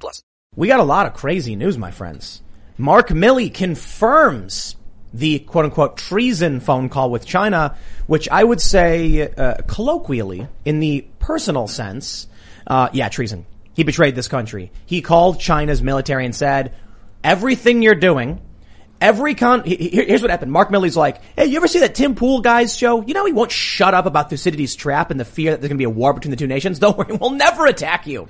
plus. We got a lot of crazy news, my friends. Mark Milley confirms the quote unquote treason phone call with China, which I would say, uh, colloquially, in the personal sense, uh, yeah, treason. He betrayed this country. He called China's military and said, everything you're doing, every con, he- he- here's what happened. Mark Milley's like, hey, you ever see that Tim Pool guy's show? You know, he won't shut up about Thucydides' trap and the fear that there's going to be a war between the two nations. Don't worry, we'll never attack you.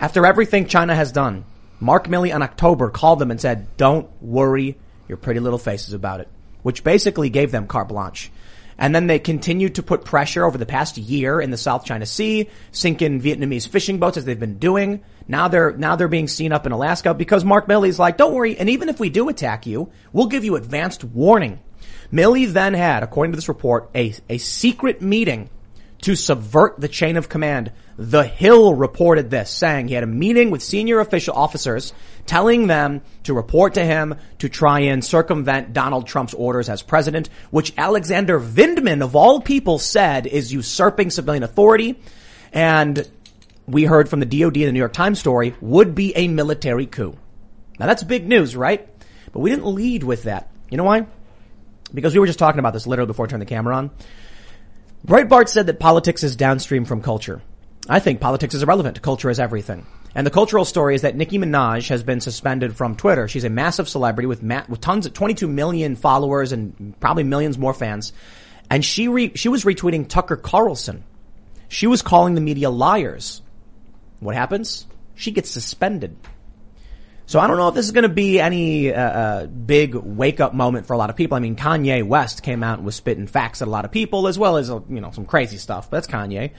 After everything China has done, Mark Milley in October called them and said, don't worry your pretty little faces about it, which basically gave them carte blanche. And then they continued to put pressure over the past year in the South China Sea, sink in Vietnamese fishing boats as they've been doing. Now they're, now they're being seen up in Alaska because Mark Milley's like, don't worry. And even if we do attack you, we'll give you advanced warning. Milley then had, according to this report, a, a secret meeting to subvert the chain of command. The Hill reported this, saying he had a meeting with senior official officers telling them to report to him to try and circumvent Donald Trump's orders as president, which Alexander Vindman of all people said is usurping civilian authority. And we heard from the DOD in the New York Times story would be a military coup. Now that's big news, right? But we didn't lead with that. You know why? Because we were just talking about this literally before I turned the camera on. Breitbart said that politics is downstream from culture. I think politics is irrelevant. Culture is everything. And the cultural story is that Nicki Minaj has been suspended from Twitter. She's a massive celebrity with ma- with tons of 22 million followers and probably millions more fans. And she re- she was retweeting Tucker Carlson. She was calling the media liars. What happens? She gets suspended. So I don't know if this is going to be any uh, uh, big wake up moment for a lot of people. I mean, Kanye West came out and was spitting facts at a lot of people, as well as uh, you know some crazy stuff. But that's Kanye,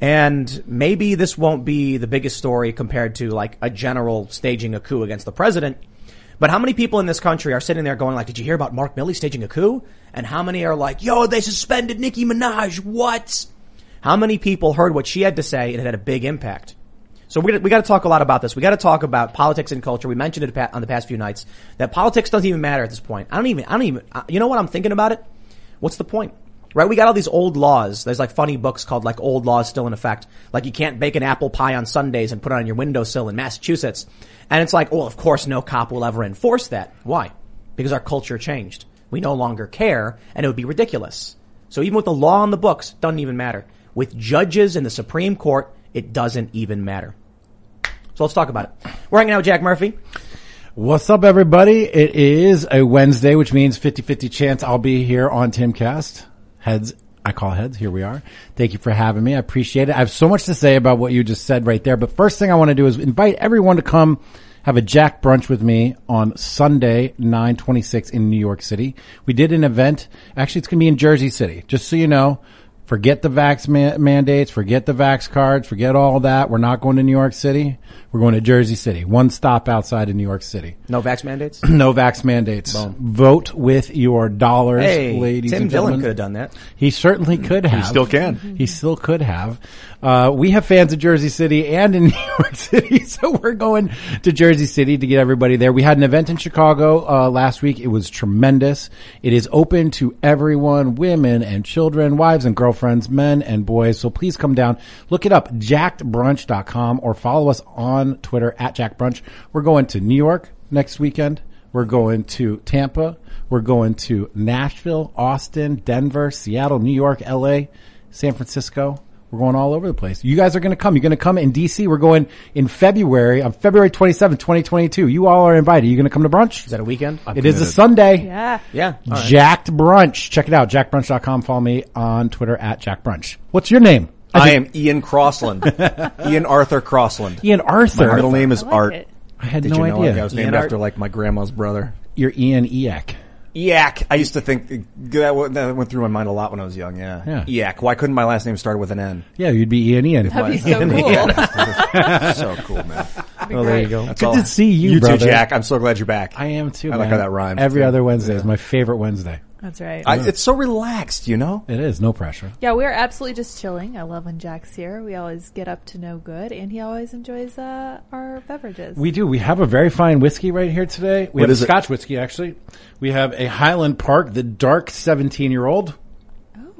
and maybe this won't be the biggest story compared to like a general staging a coup against the president. But how many people in this country are sitting there going like, "Did you hear about Mark Milley staging a coup?" And how many are like, "Yo, they suspended Nicki Minaj? What?" How many people heard what she had to say and it had a big impact? So we we got to talk a lot about this. We got to talk about politics and culture. We mentioned it on the past few nights that politics doesn't even matter at this point. I don't even. I don't even. You know what I'm thinking about it? What's the point? Right? We got all these old laws. There's like funny books called like old laws still in effect. Like you can't bake an apple pie on Sundays and put it on your windowsill in Massachusetts. And it's like, well, of course no cop will ever enforce that. Why? Because our culture changed. We no longer care and it would be ridiculous. So even with the law on the books, doesn't even matter. With judges in the Supreme Court, it doesn't even matter. So let's talk about it. We're hanging out with Jack Murphy. What's up, everybody? It is a Wednesday, which means 50-50 chance I'll be here on Timcast. Heads, I call heads. Here we are. Thank you for having me. I appreciate it. I have so much to say about what you just said right there. But first thing I want to do is invite everyone to come have a Jack brunch with me on Sunday, 926 in New York City. We did an event. Actually, it's going to be in Jersey City. Just so you know, forget the vax ma- mandates, forget the vax cards, forget all that. We're not going to New York City. We're going to Jersey City. One stop outside of New York City. No vax mandates? no vax mandates. Vote with your dollars, Hey, ladies Tim and Dillon gentlemen. could have done that. He certainly could have. He still can. He still could have. Uh, we have fans in Jersey City and in New York City, so we're going to Jersey City to get everybody there. We had an event in Chicago uh, last week. It was tremendous. It is open to everyone, women and children, wives and girlfriends, men and boys. So please come down. Look it up, jackedbrunch.com or follow us on Twitter at jackbrunch. We're going to New York next weekend. We're going to Tampa. We're going to Nashville, Austin, Denver, Seattle, New York, LA, San Francisco. We're going all over the place. You guys are going to come. You're going to come in DC. We're going in February, on February 27th, 2022. You all are invited. Are you going to come to brunch? Is that a weekend? It is a Sunday. Yeah. Yeah. All right. Jacked Brunch. Check it out. Jackbrunch.com. Follow me on Twitter at Jack Brunch. What's your name? I am Ian Crossland. Ian Arthur Crossland. Ian Arthur. My middle name is I like Art. it. I had Did no you know idea. I was named Ian Art? after like my grandma's brother? You're Ian Eek. Yak. I used to think that went, that went through my mind a lot when I was young. Yeah. Yeah. Yak. Why couldn't my last name start with an N? Yeah, you'd be Ian Ian. That'd be so cool. so cool, man. Well, there you go. That's Good all. to see you, You brother. too, Jack. I'm so glad you're back. I am too. I like man. how that rhymes, Every too. other Wednesday is my favorite Wednesday. That's right. I, it's so relaxed, you know. It is no pressure. yeah, we are absolutely just chilling. I love when Jack's here. We always get up to no good, and he always enjoys uh, our beverages. We do. We have a very fine whiskey right here today. We What have is a it? Scotch whiskey actually. We have a Highland Park, the dark 17 year old.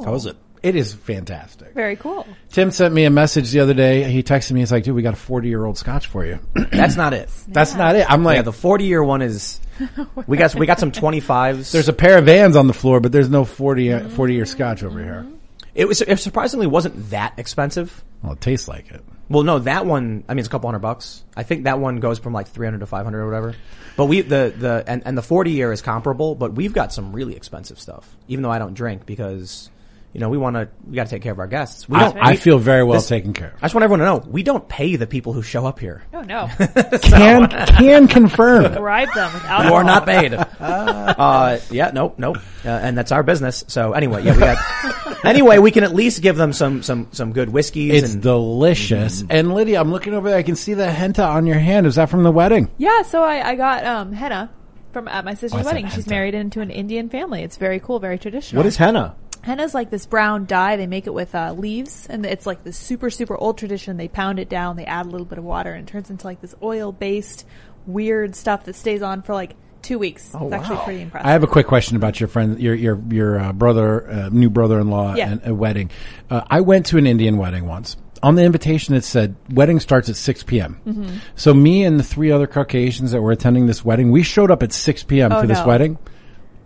How is it? It is fantastic. Very cool. Tim sent me a message the other day. He texted me. He's like, dude, we got a 40 year old Scotch for you. That's not it. That's not it. I'm like, Yeah, the 40 year one is, we got, we got some 25s. there's a pair of vans on the floor, but there's no 40, uh, 40 year Scotch over here. it was, it surprisingly wasn't that expensive. Well, it tastes like it. Well, no, that one, I mean, it's a couple hundred bucks. I think that one goes from like 300 to 500 or whatever. But we, the, the, and, and the 40 year is comparable, but we've got some really expensive stuff, even though I don't drink because, you know, we want to, we got to take care of our guests. We don't, I, I we- feel very well this- taken care of. I just want everyone to know, we don't pay the people who show up here. Oh no, Can, can confirm. bribe them with alcohol. You are not paid. uh, yeah, nope, nope. Uh, and that's our business. So anyway, yeah, we got, anyway, we can at least give them some, some, some good whiskeys It's and delicious. And Lydia, I'm looking over there. I can see the henna on your hand. Is that from the wedding? Yeah, so I, I got um, henna from at my sister's Oh, wedding. She's married into an Indian family. It's very cool, very traditional. What is henna? Henna's like this brown dye. They make it with uh, leaves, and it's like this super, super old tradition. They pound it down, they add a little bit of water, and it turns into like this oil-based weird stuff that stays on for like two weeks. it's actually pretty impressive. I have a quick question about your friend, your your your uh, brother, uh, new brother-in-law, Yeah. and a wedding. Uh, I went to an Indian wedding once. On the invitation, it said wedding starts at six p.m. Mm-hmm. So me and the three other Caucasians that were attending this wedding, we showed up at six p.m. Oh, for this no. wedding.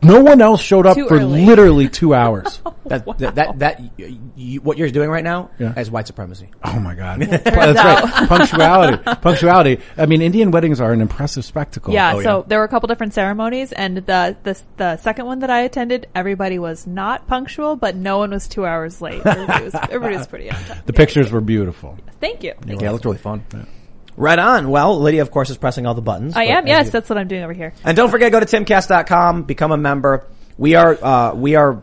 No one else showed up Too for early. literally two hours. Oh, that, that, that, that y y what you're doing right now Yeah. is white supremacy. Oh my god, turns that's out. right. Punctuality, punctuality. I mean, Indian weddings are an impressive spectacle. yeah, Oh, so yeah. there were a couple different ceremonies, and the, the the second one that I attended, everybody was not punctual, but no one was two hours late. Everybody was, everybody was pretty on time. the pictures were beautiful. Thank you. Thank Yeah, you. it looked really fun. Right on. Well, Lydia, of course, is pressing all the buttons. I am. Yes, you- that's what I'm doing over here. And don't forget, go to timcast.com, become a member. We are, uh, we are,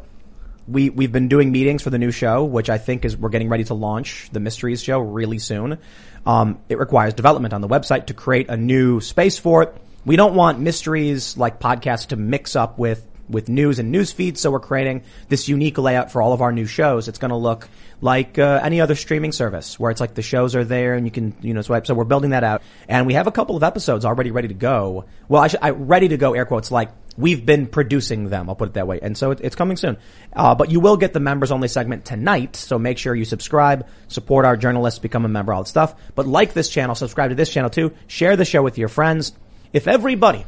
we, we've been doing meetings for the new show, which I think is, we're getting ready to launch the mysteries show really soon. Um, it requires development on the website to create a new space for it. We don't want mysteries like podcasts to mix up with, with news and news feeds, so we're creating this unique layout for all of our new shows. It's going to look like uh, any other streaming service, where it's like the shows are there and you can, you know, swipe. So we're building that out, and we have a couple of episodes already ready to go. Well, I should, I ready to go. Air quotes like we've been producing them. I'll put it that way, and so it, it's coming soon. Uh, but you will get the members only segment tonight, so make sure you subscribe, support our journalists, become a member, all that stuff. But like this channel, subscribe to this channel too. Share the show with your friends. If everybody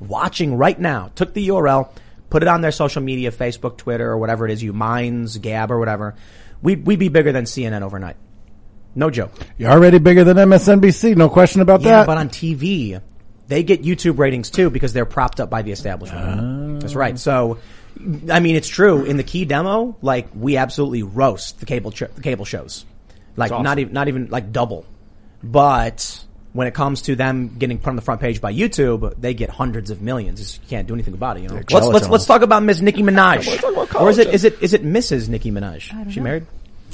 watching right now took the URL, put it on their social media, Facebook, Twitter, or whatever it is, you Minds, Gab, or whatever, we'd, we'd be bigger than CNN overnight. No joke. You're already bigger than MSNBC, no question about Yeah, that. but on TV, they get YouTube ratings too because they're propped up by the establishment. Ah. That's right. So, I mean, it's true. In the key demo, like we absolutely roast the cable ch- the cable shows, like not even not even like double. But when it comes to them getting put on the front page by YouTube, they get hundreds of millions. You can't do anything about it. You know. Let's let's let's talk about Miss Nicki Minaj, or is it is it is it Mrs. Nicki Minaj? She married.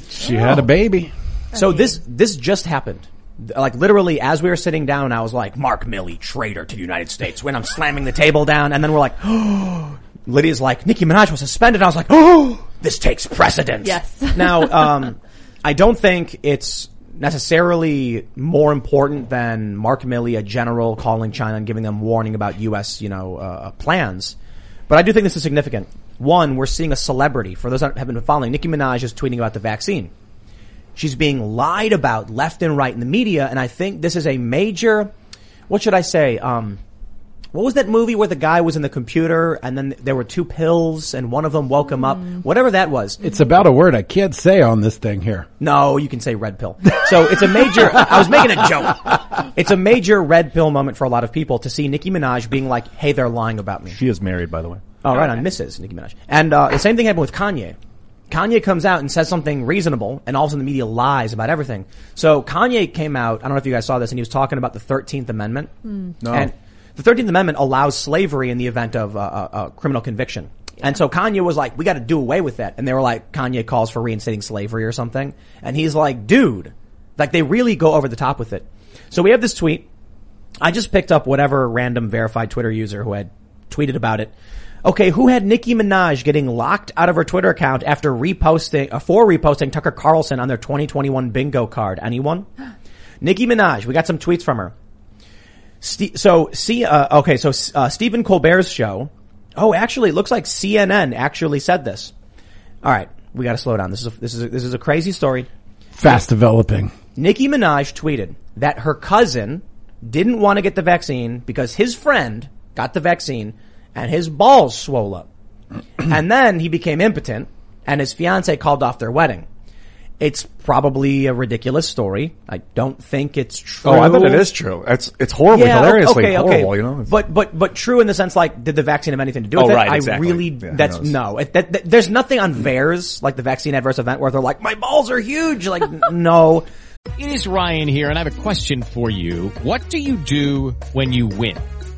she had a baby. So this this just happened. Like literally, as we were sitting down, I was like, "Mark Milley, traitor to the United States." When I'm slamming the table down, and then we're like, oh. Lydia's like, "Nicki Minaj was suspended." And I was like, "Oh, this takes precedence." Yes. now, um, I don't think it's necessarily more important than Mark Milley, a general, calling China and giving them warning about U.S. you know uh, plans. But I do think this is significant. One, we're seeing a celebrity. For those that haven't been following, Nicki Minaj is tweeting about the vaccine. She's being lied about left and right in the media, and I think this is a major. What should I say? Um, what was that movie where the guy was in the computer and then there were two pills and one of them woke him up? Whatever that was. It's about a word I can't say on this thing here. No, you can say red pill. So it's a major, I was making a joke. It's a major red pill moment for a lot of people to see Nicki Minaj being like, hey, they're lying about me. She is married, by the way. Oh, right on Mrs. Nicki Minaj. And uh, the same thing happened with Kanye. Kanye comes out and says something reasonable, and all of a sudden the media lies about everything. So Kanye came out. I don't know if you guys saw this, and he was talking about the Thirteenth Amendment. No. And the 13th Amendment allows slavery in the event of a, a, a criminal conviction. And so Kanye was like, we got to do away with that. And they were like, Kanye calls for reinstating slavery or something. And he's like, dude, like they really go over the top with it. So we have this tweet. I just picked up whatever random verified Twitter user who had tweeted about it. Okay, who had Nicki Minaj getting locked out of her Twitter account after reposting, uh, for reposting Tucker Carlson on their 2021 bingo card? Anyone? Nicki Minaj, we got some tweets from her. So, see, uh, okay, so uh, Stephen Colbert's show. Oh, actually, it looks like CNN actually said this. All right, we got to slow down. This is a, this is a, this is a crazy story. Fast developing. Nicki Minaj tweeted that her cousin didn't want to get the vaccine because his friend got the vaccine and his balls swole up. and then he became impotent and his fiance called off their wedding. It's probably a ridiculous story. I don't think it's true. Oh, I bet it is true. It's it's horribly, Yeah, hilariously okay, horrible. okay. You know, It's- but but but true in the sense like, did the vaccine have anything to do with Oh, it? right, I really, Yeah, that's no. It, that, that- there's nothing on VAERS like the vaccine adverse event where they're like, my balls are huge. Like, no. It is Ryan here, and I have a question for you. What do you do when you win?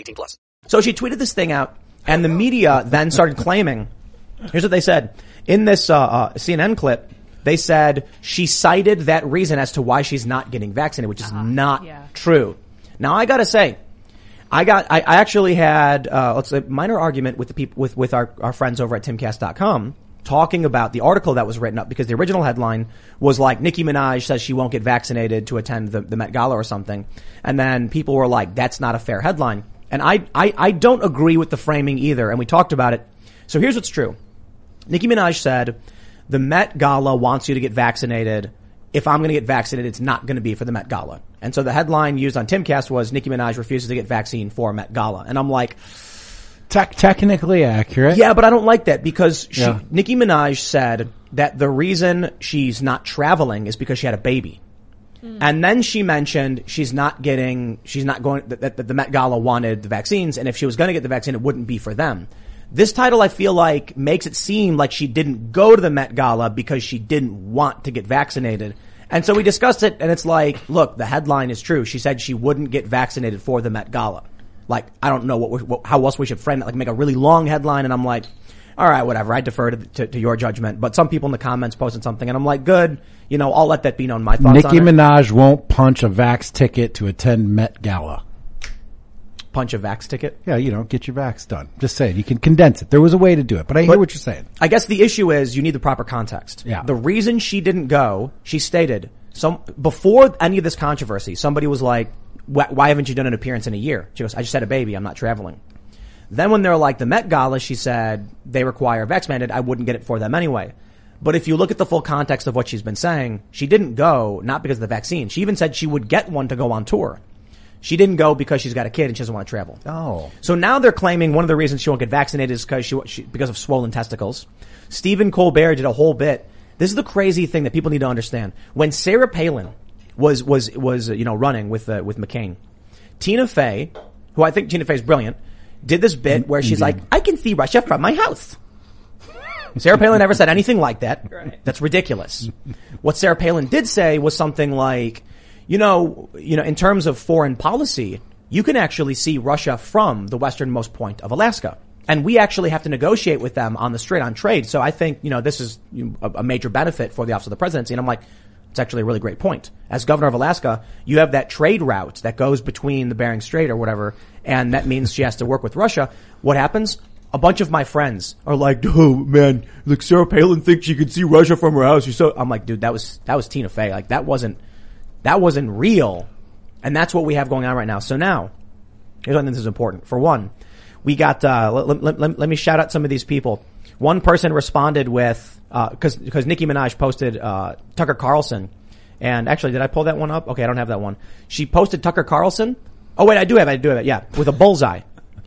18 plus. So she tweeted this thing out, and the media then started claiming. Here's what they said in this uh, uh, CNN clip. They said she cited that reason as to why she's not getting vaccinated, which is not yeah. true. Now I gotta say, I got I, I actually had uh, let's say minor argument with the people with with our, our friends over at timcast.com talking about the article that was written up because the original headline was like Nicki Minaj says she won't get vaccinated to attend the, the Met Gala or something, and then people were like that's not a fair headline, and I, I I don't agree with the framing either, and we talked about it. So here's what's true. Nicki Minaj said, the Met Gala wants you to get vaccinated. If I'm going to get vaccinated, it's not going to be for the Met Gala. And so the headline used on Timcast was Nicki Minaj refuses to get vaccine for Met Gala. And I'm like, Tec- technically accurate. yeah, but I don't like that because she, Yeah. Nicki Minaj said that the reason she's not traveling is because she had a baby. Mm. And then she mentioned she's not getting, she's not going, that, the Met Gala wanted the vaccines, and if she was going to get the vaccine, it wouldn't be for them. This title, I feel like, makes it seem like she didn't go to the Met Gala because she didn't want to get vaccinated. And so we discussed it, and it's like, look, the headline is true. She said she wouldn't get vaccinated for the Met Gala. Like, I don't know what, what how else we should frame it. Like, make a really long headline, and I'm like, all right, whatever. I defer to, to, to your judgment. But some people in the comments posted something, and I'm like, good. You know, I'll let that be known. My thoughts Nicki on it. Minaj won't punch a vax ticket to attend Met Gala. punch a vax ticket. Yeah, you know, get your vax done. Just saying, you can condense it. There was a way to do it, but I hear what you're saying. I guess the issue is you need the proper context. Yeah. The reason she didn't go, she stated, some before any of this controversy, somebody was like, why haven't you done an appearance in a year? She goes, I just had a baby. I'm not traveling. Then when they're like the Met Gala, she said they require vax mandate. I wouldn't get it for them anyway. But if you look at the full context of what she's been saying, she didn't go not because of the vaccine. She even said she would get one to go on tour. She didn't go because she's got a kid and she doesn't want to travel. Oh. So now they're claiming one of the reasons she won't get vaccinated is because she, she because of swollen testicles. Stephen Colbert did a whole bit. This is the crazy thing that people need to understand. When Sarah Palin was was was you know running with uh, with McCain, Tina Fey, who I think Tina Fey is brilliant, did this bit where she's like, "I can see Russia from my house." Sarah Palin never said anything like that. That's ridiculous. what Sarah Palin did say was something like, you know, you know, in terms of foreign policy, you can actually see Russia from the westernmost point of Alaska. And we actually have to negotiate with them on the strait on trade. So I think, you know, this is a, a major benefit for the office of the presidency. And I'm like, it's actually a really great point. As governor of Alaska, you have that trade route that goes between the Bering Strait or whatever. And that means she has to work with Russia. What happens? a bunch of my friends are like, "Oh man, like Sarah Palin thinks she can see Russia from her house." She's so I'm like, dude, that was that was Tina Fey. Like that wasn't that wasn't real, and that's what we have going on right now. So now, here's why I think this is important. For one, we got. Uh, let, let, let, let me shout out some of these people. One person responded with because because Nicki Minaj posted uh, Tucker Carlson, and actually, did I pull that one up? Okay, I don't have that one. She posted Tucker Carlson. Oh wait, I do have it. I do have it. Yeah, with a bullseye.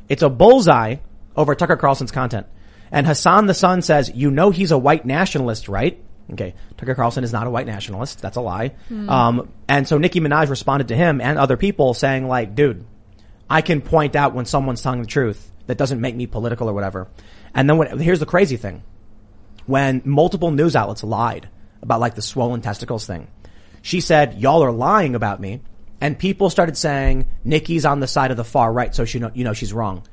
It's a bullseye over Tucker Carlson's content. And Hasan the Hun says, "You know he's a white nationalist, right?" Okay, Tucker Carlson is not a white nationalist. That's a lie. Um, and so Nicki Minaj responded to him and other people saying, like, dude, I can point out when someone's telling the truth. That doesn't make me political or whatever. And then here's the crazy thing. When multiple news outlets lied about like the swollen testicles thing, she said, y'all are lying about me. And people started saying, Nicki's on the side of the far right, so she know, you know she's wrong.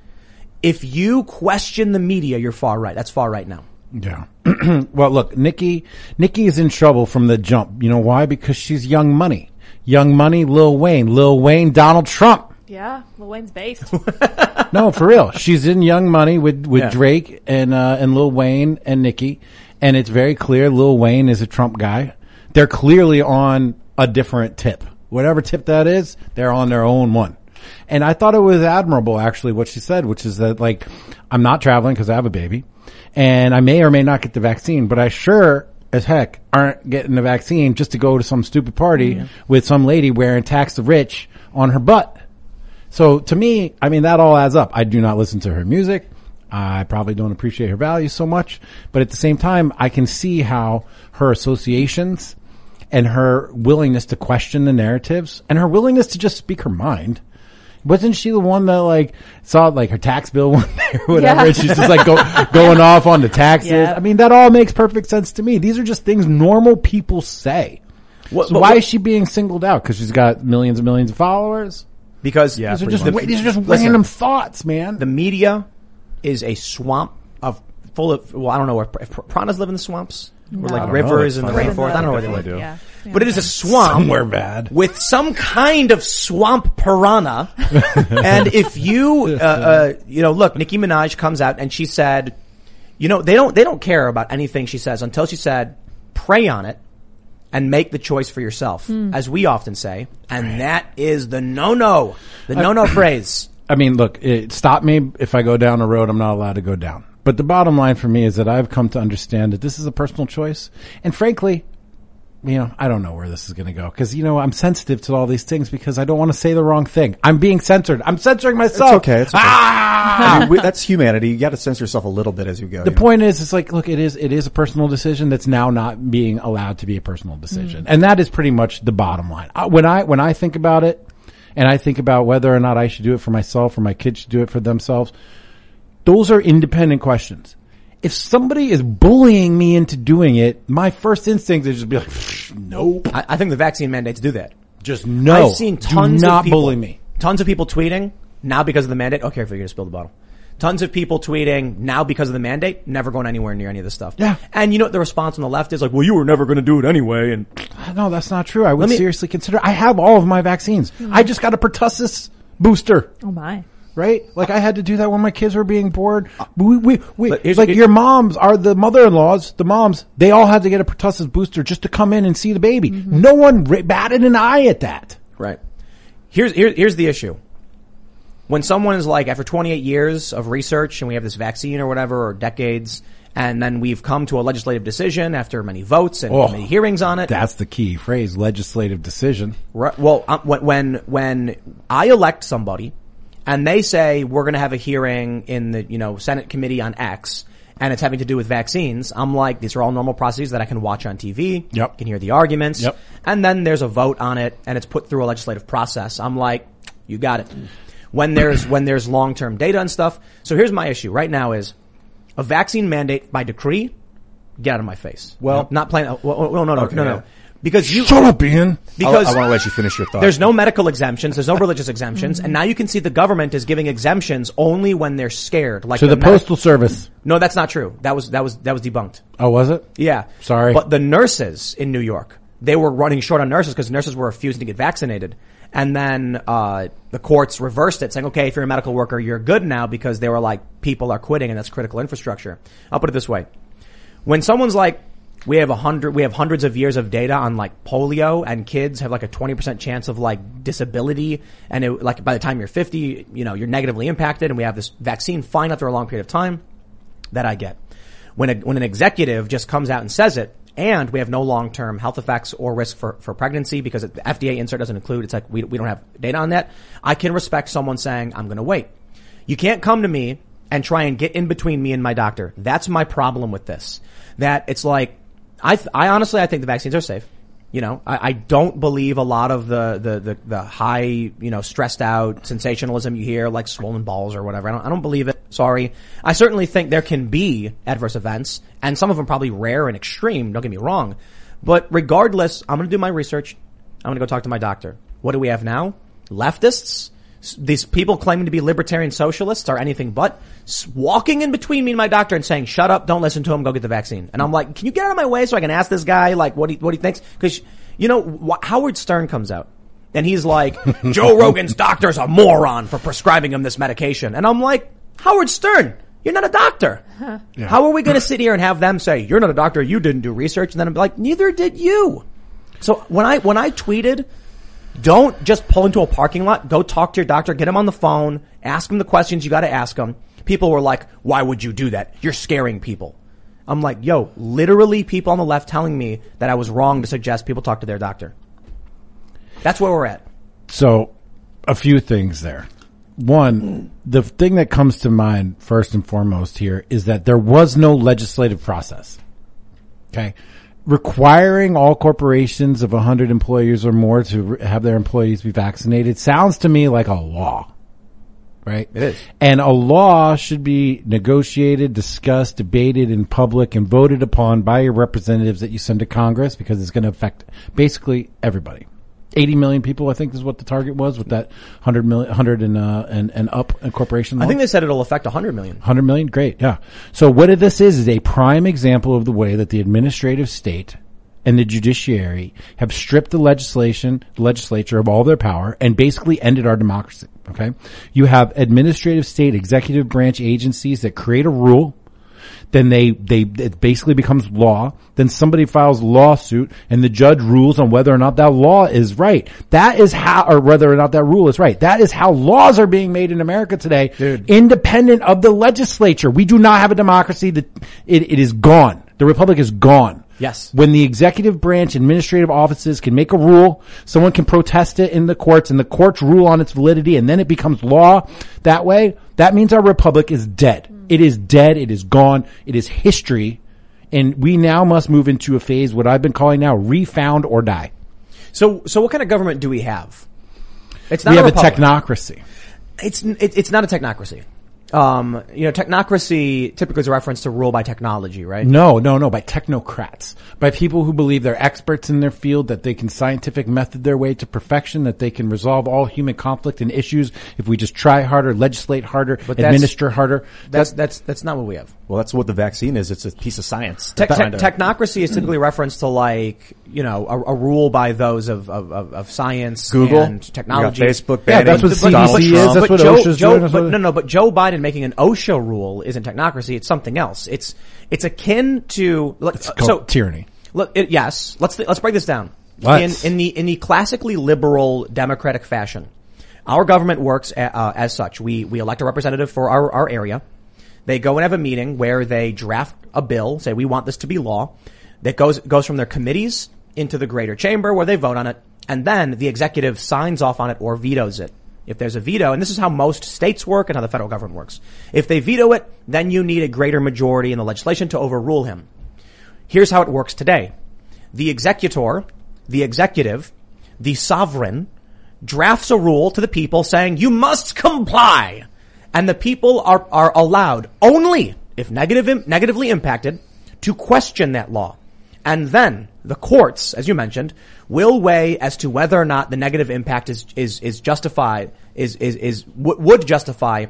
If you question the media, you're far right. That's far right now. Yeah. well, look, Nicki, Nicki is in trouble from the jump. You know why? Because she's young money. Young money, Lil Wayne. Lil Wayne, Donald Trump. Yeah, Lil Wayne's based. No, for real. She's in Young Money with with Yeah. Drake and uh, and Lil Wayne and Nicki, and it's very clear Lil Wayne is a Trump guy. They're clearly on a different tip. Whatever tip that is, they're on their own one. And I thought it was admirable, actually, what she said, which is that like I'm not traveling because I have a baby, and I may or may not get the vaccine, but I sure as heck aren't getting the vaccine just to go to some stupid party with some lady wearing tax the rich on her butt. So to me, I mean, that all adds up. I do not listen to her music. I probably don't appreciate her value so much, but at the same time, I can see how her associations and her willingness to question the narratives and her willingness to just speak her mind. Wasn't she the one that like saw like her tax bill one day or whatever? Yeah. And she's just like go, going off on the taxes. Yeah. I mean, that all makes perfect sense to me. These are just things normal people say. What- so why what- is she being singled out? Because she's got millions and millions of followers. Because Yeah, These are just much. these are just Listen. random thoughts, man. the media is a swamp of full of well, I don't know where if piranhas live in the swamps or like rivers I in the rainforest. I don't know where they live. do. yeah. yeah. But it is a swamp Somewhere bad. with some kind of swamp piranha. and if you, uh, uh, you know, look, Nicki Minaj comes out and she said, you know, they don't, they don't care about anything she says until she said, pray on it and make the choice for yourself, hmm. as we often say. And that is the no-no, the no-no phrase. I mean, look, it, stop me if I go down a road I'm not allowed to go down. But the bottom line for me is that I've come to understand that this is a personal choice. And frankly, you know, I don't know where this is going to go because, you know, I'm sensitive to all these things because I don't want to say the wrong thing. I'm being censored. I'm censoring myself. okay, it's okay. Ah! I mean, we- that's humanity. You got to censor yourself a little bit as you go. The you know? point is, it's like, look, it is, it is a personal decision that's now not being allowed to be a personal decision. And that is pretty much the bottom line. Uh, When I, when I think about it and I think about whether or not I should do it for myself or my kids should do it for themselves, those are independent questions. If somebody is bullying me into doing it, my first instinct is just be like, nope. I, I think the vaccine mandates do that. Just no. I've seen tons do not of people, bully me. Tons of people tweeting now because of the mandate. Okay, if you're going to spill the bottle. Tons of people tweeting now because of the mandate, never going anywhere near any of this stuff. Yeah. And you know what the response on the left is like, well, you were never going to do it anyway. And No, that's not true. I would me- seriously consider. I have all of my vaccines. Hmm. I just got a pertussis booster. oh my. Right? Like I had to do that when my kids were being bored. We, we, we here's- like your moms are the mother-in-laws, the moms. They all had to get a pertussis booster just to come in and see the baby. No one batted an eye at that. Right. Here's here, here's the issue. When someone is like, after 28 years of research, and we have this vaccine or whatever, or decades, and then we've come to a legislative decision after many votes and Oh, many hearings on it. That's the key phrase: legislative decision. Right. Well, uh, when when when I elect somebody, and they say we're going to have a hearing in the you know Senate committee on X, and it's having to do with vaccines, I'm like, these are all normal processes that I can watch on TV. Yep. Can hear the arguments. Yep. And then there's a vote on it, and it's put through a legislative process. I'm like, you got it. When there's when there's long term data and stuff. So here's my issue right now: is a vaccine mandate by decree. Get out of my face. Well, not playing. Well, well, no, no, Okay, no, yeah. Because you Shut up, Ian. because I want to let you finish your thought. there's no medical exemptions. There's no religious exemptions, and now you can see the government is giving exemptions only when they're scared. Like To the med- postal service. No, that's not true. That was that was that was debunked. Oh, was it? Yeah, Sorry. But the nurses in New York, they were running short on nurses because nurses were refusing to get vaccinated, And then uh, the courts reversed it, saying, okay, if you're a medical worker, you're good now because they were like, people are quitting and that's critical infrastructure. I'll put it this way. When someone's like, we have a hundred, we have hundreds of years of data on like polio and kids have like a 20% chance of like disability. And it, like by the time you're 50, you know, you're negatively impacted and we have this vaccine fine after a long period of time that I get. When a, when an executive just comes out and says it, and we have no long-term health effects or risk for, for pregnancy because the FDA insert doesn't include, it's like we, we don't have data on that. I can respect someone saying, I'm going to wait. You can't come to me and try and get in between me and my doctor. That's my problem with this. That it's like, I, th- I honestly, I think the vaccines are safe. You know, I, I don't believe a lot of the, the, the, the high, you know, stressed out sensationalism you hear, like swollen balls or whatever. I don't, I don't believe it. Sorry. I certainly think there can be adverse events, and some of them probably rare and extreme, don't get me wrong. But regardless, I'm gonna do my research. I'm gonna go talk to my doctor. What do we have now? Leftists? S- These people claiming to be libertarian socialists are anything but walking in between me and my doctor and saying, shut up, don't listen to him, go get the vaccine. And I'm like, can you get out of my way so I can ask this guy, like, what he, what he thinks? Cause, you know, wh- Howard Stern comes out and he's like, Joe Rogan's doctor's a moron for prescribing him this medication. And I'm like, Howard Stern, you're not a doctor. How are we going to sit here and have them say, you're not a doctor, you didn't do research? And then I'm like, neither did you. So when I, when I tweeted, don't just pull into a parking lot. Go talk to your doctor. Get him on the phone. Ask him the questions you got to ask him. People were like, why would you do that? You're scaring people. I'm like, yo, literally people on the left telling me that I was wrong to suggest people talk to their doctor. That's where we're at. So, a few things there. One, the thing that comes to mind first and foremost here is that there was no legislative process. Okay. Requiring all corporations of 100 employees or more to have their employees be vaccinated sounds to me like a law. Right? It is. And a law should be negotiated, discussed, debated in public and voted upon by your representatives that you send to Congress because it's going to affect basically everybody. 80 million people, I think is what the target was with that 100 million, 100 and, uh, and, and up corporation law. I think they said it'll affect 100 million. 100 million? Great. Yeah. So what this is, is a prime example of the way that the administrative state and the judiciary have stripped the legislation, the legislature of all their power and basically ended our democracy. Okay. You have administrative state executive branch agencies that create a rule. Then they, they, it basically becomes law. Then somebody files a lawsuit and the judge rules on whether or not that law is right. That is how, or whether or not that rule is right. That is how laws are being made in America today. Independent of the legislature. We do not have a democracy that, it, it is gone. The republic is gone. Yes. When the executive branch administrative offices can make a rule, someone can protest it in the courts and the courts rule on its validity and then it becomes law that way, that means our republic is dead. It is dead. It is gone. It is history. And we now must move into a phase, what I've been calling now, refound or die. So, so what kind of government do we have? It's not We have a technocracy. It's it, it's not a technocracy. Um, you know, technocracy typically is a reference to rule by technology, right? No, no, no, by technocrats. By people who believe they're experts in their field, that they can scientific method their way to perfection, that they can resolve all human conflict and issues if we just try harder, legislate harder, that's- administer harder. That's that's that's not what we have. Well, that's what the vaccine is. It's a piece of science. Te- te- technocracy is typically referenced to like you know a, a rule by those of of, of, of science Google, and technology. You got Facebook Yeah, that's what Donald CDC is. Trump. That's but what Joe, OSHA's Joe, doing. But no, no, but Joe Biden making an OSHA rule isn't technocracy. It's something else. It's it's akin to It's uh, so tyranny. Look, it, yes. Let's th- let's break this down. Let's. In in the in the classically liberal democratic fashion, our government works a, uh, as such. We we elect a representative for our our area. They go and have a meeting where they draft a bill, say we want this to be law. That goes goes from their committees into the greater chamber where they vote on it, and then the executive signs off on it or vetoes it. If there's a veto, and this is how most states work and how the federal government works. If they veto it, then you need a greater majority in the legislation to overrule him. Here's how it works today. The executor, the executive, the sovereign drafts a rule to the people saying you must comply. And the people are, are allowed only if negative, negatively impacted to question that law. And then the courts, as you mentioned, will weigh as to whether or not the negative impact is, is, is justified, is, is, is, would justify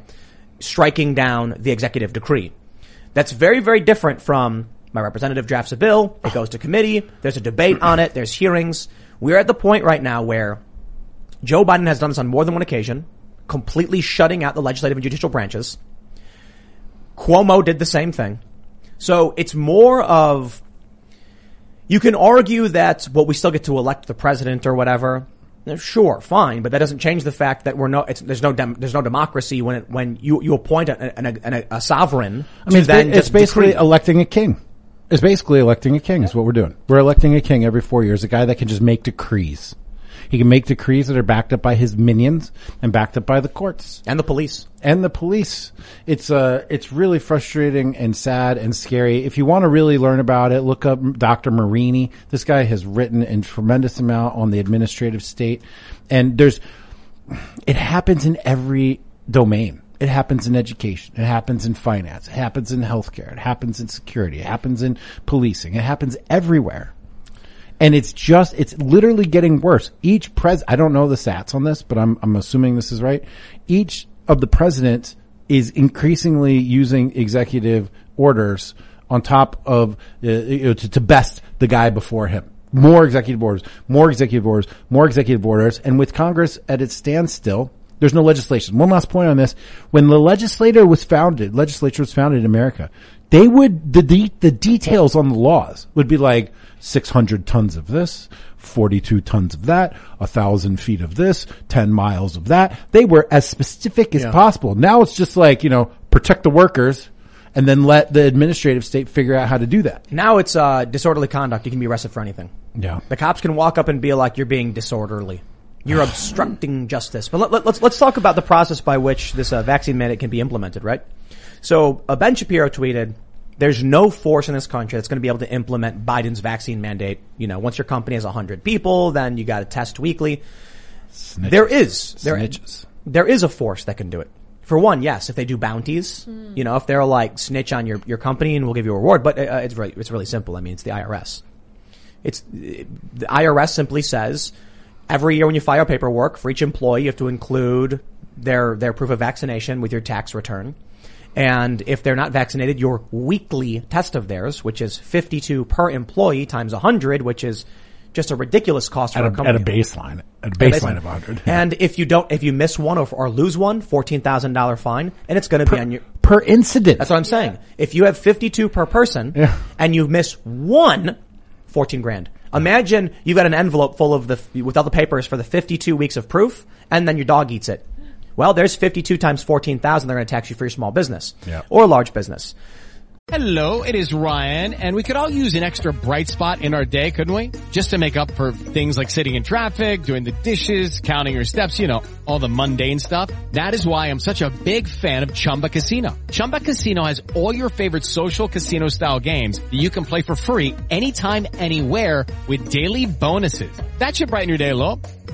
striking down the executive decree. That's very, very different from my representative drafts a bill, it goes to committee, there's a debate on it, there's hearings. We're at the point right now where Joe Biden has done this on more than one occasion, completely shutting out the legislative and judicial branches. Cuomo did the same thing. So it's more of, you can argue that, well, we still get to elect the president or whatever. Sure, fine, but that doesn't change the fact that we're no, it's, there's no, dem, there's no democracy when it, when you, you appoint a, a, a, a sovereign I mean, it's, then ba- it's basically decree. electing a king. It's basically electing a king is what we're doing. We're electing a king every four years, a guy that can just make decrees. He can make decrees that are backed up by his minions and backed up by the courts and the police. and the police. It's uh, it's really frustrating and sad and scary. If you want to really learn about it, look up Dr. Marini. This guy has written a tremendous amount on the administrative state, and there's it happens in every domain. It happens in education. It happens in finance. It happens in healthcare. It happens in security. It happens in policing. It happens everywhere. And it's just, it's literally getting worse. Each pres, I don't know the stats on this, but I'm, I'm assuming this is right. Each of the presidents is increasingly using executive orders on top of, uh, to, to best the guy before him. More executive orders, more executive orders, more executive orders. And with Congress at its standstill, there's no legislation. One last point on this. When the legislator was founded, legislature was founded in America, they would, the, de- the details on the laws would be like 600 tons of this, 42 tons of that, a thousand feet of this, 10 miles of that. They were as specific as possible. Now it's just like, you know, protect the workers and then let the administrative state figure out how to do that. Now it's uh, disorderly conduct. You can be arrested for anything. Yeah. The cops can walk up and be like, "You're being disorderly. You're obstructing justice." But let, let, let's let's talk about the process by which this uh, vaccine mandate can be implemented. Right. So uh, Ben Shapiro tweeted, "There's no force in this country that's going to be able to implement Biden's vaccine mandate. You know, once your company has 100 people, then you got to test weekly. There is there, Snitches. there is a force that can do it. For one, yes, if they do bounties, you know, if they're like snitch on your, your company and we'll give you a reward, but uh, it's really, it's really simple. I mean, it's the IRS. It's, the IRS simply says every year when you file paperwork for each employee, you have to include their, their proof of vaccination with your tax return. And if they're not vaccinated, your weekly test of theirs, which is 52 per employee times 100, which is just a ridiculous cost for At a a, company. at a baseline, at a baseline of 100. And if you don't, if you miss one or, or lose one, fourteen thousand dollar fine, and it's going to be on your. per incident. That's what I'm saying. If you have fifty two per person, Yeah. and you miss one, 14 grand. Imagine you've got an envelope full of the with all the papers for the fifty two weeks of proof, and then your dog eats it. Well, there's fifty two times fourteen thousand. They're going to tax you for your small business Yeah. or large business. Hello, it is Ryan, and we could all use an extra bright spot in our day, couldn't we? Just to make up for things like sitting in traffic, doing the dishes, counting your steps, you know, all the mundane stuff. That is why I'm such a big fan of Chumba Casino. Chumba Casino has all your favorite social casino style games that you can play for free anytime, anywhere with daily bonuses. That should brighten your day a little.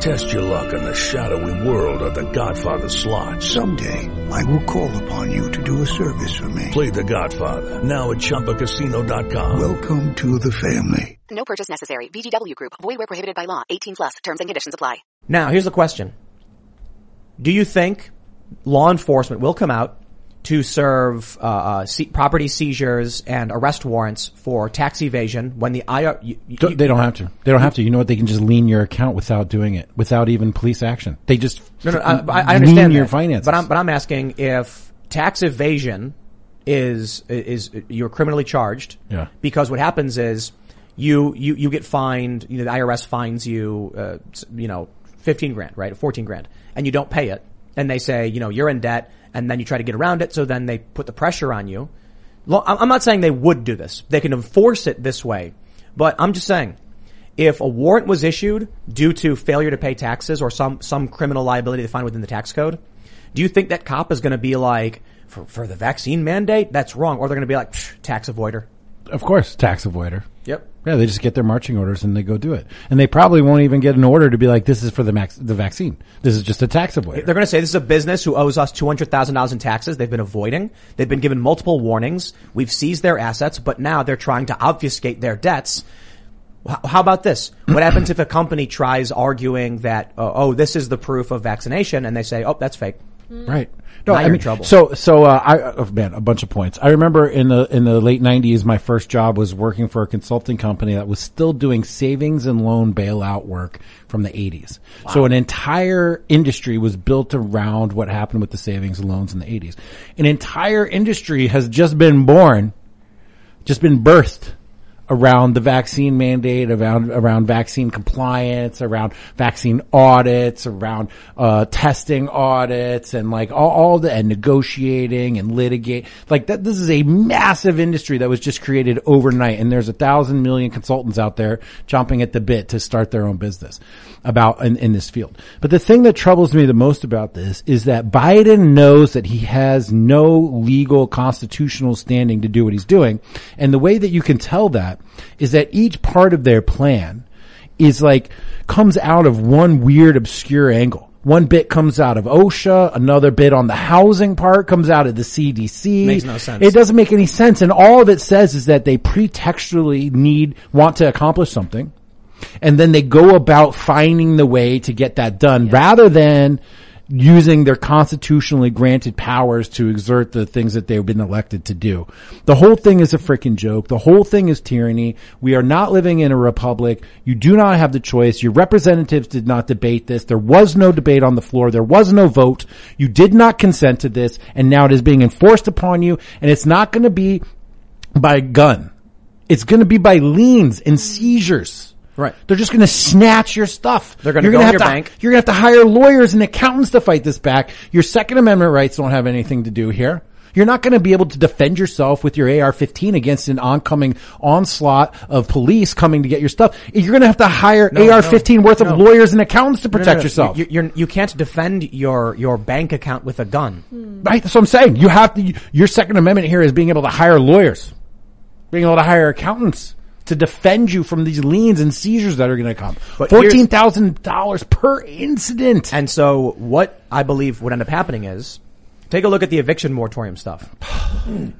Test your luck in the shadowy world of The Godfather slot. Someday, I will call upon you to do a service for me. Play The Godfather now at ChumbaCasino.com. Welcome to the family. No purchase necessary. VGW Group. Void where prohibited by law. 18 plus. Terms and conditions apply. Now, here's the question. Do you think law enforcement will come out to serve uh, uh, se- property seizures and arrest warrants for tax evasion when the IR... You, you- they don't have to. They don't have to. You know what? They can just lien your account without doing it, without even police action. They just no, no, I, I I lien understand your that, finances. but I'm but I'm asking if tax evasion is is you're criminally charged. Yeah. Because what happens is you you you get fined. You know, the IRS fines you, uh, you know, fifteen grand, right, fourteen grand, and you don't pay it, and they say, you know, you're in debt, and then you try to get around it. So then they put the pressure on you. I'm not saying they would do this. They can enforce it this way, but I'm just saying. If a warrant was issued due to failure to pay taxes or some, some criminal liability defined within the tax code, do you think that cop is going to be like, for, for the vaccine mandate, that's wrong? Or they're going to be like, "Psh, tax avoider. of course, tax avoider. Yep. Yeah, they just get their marching orders and they go do it. And they probably won't even get an order to be like, this is for the max, the vaccine. This is just a tax avoider. They're going to say this is a business who owes us $200,000 in taxes. They've been avoiding. They've been given multiple warnings. We've seized their assets, but now they're trying to obfuscate their debts. How about this? What happens if a company tries arguing that, uh, oh, this is the proof of vaccination and they say, oh, that's fake. Right. No, Now I mean, trouble. so so uh, I oh, man, a bunch of points. I remember in the in the late '90s, my first job was working for a consulting company that was still doing savings and loan bailout work from the '80s. So an entire industry was built around what happened with the savings and loans in the '80s. An entire industry has just been born, just been birthed around the vaccine mandate, around around vaccine compliance, around vaccine audits, around uh, testing audits, and like all, all the and negotiating and litigate. Like that, this is a massive industry that was just created overnight, and there's a thousand million consultants out there chomping at the bit to start their own business about in, in this field. But the thing that troubles me the most about this is that Biden knows that he has no legal constitutional standing to do what he's doing. And the way that you can tell that is that each part of their plan is like, comes out of one weird obscure angle. One bit comes out of OSHA, another bit on the housing part comes out of the CDC. Makes no sense. It doesn't make any sense. And all of it says is that they pretextually need, want to accomplish something and then they go about finding the way to get that done rather than using their constitutionally granted powers to exert the things that they've been elected to do. The whole thing is a freaking joke. The whole thing is tyranny. We are not living in a republic. You do not have the choice. Your representatives did not debate this. There was no debate on the floor. There was no vote. You did not consent to this and now it is being enforced upon you and it's not going to be by gun. It's going to be by liens and seizures. Right. They're just going to snatch your stuff. They're gonna go in have your to, bank. You're going to have to hire lawyers and accountants to fight this back. Your Second Amendment rights don't have anything to do here. You're not going to be able to defend yourself with your AR-15 against an oncoming onslaught of police coming to get your stuff. You're going to have to hire No, AR-15 no, worth of lawyers and accountants to No, no, protect no. yourself. You, you're, you can't defend your, your bank account with a gun. Hmm. Right. That's what I'm saying. You have to, your Second Amendment here is being able to hire lawyers, being able to hire accountants to defend you from these liens and seizures that are going to come. But $14,000 per incident. And so what I believe would end up happening is take a look at the eviction moratorium stuff.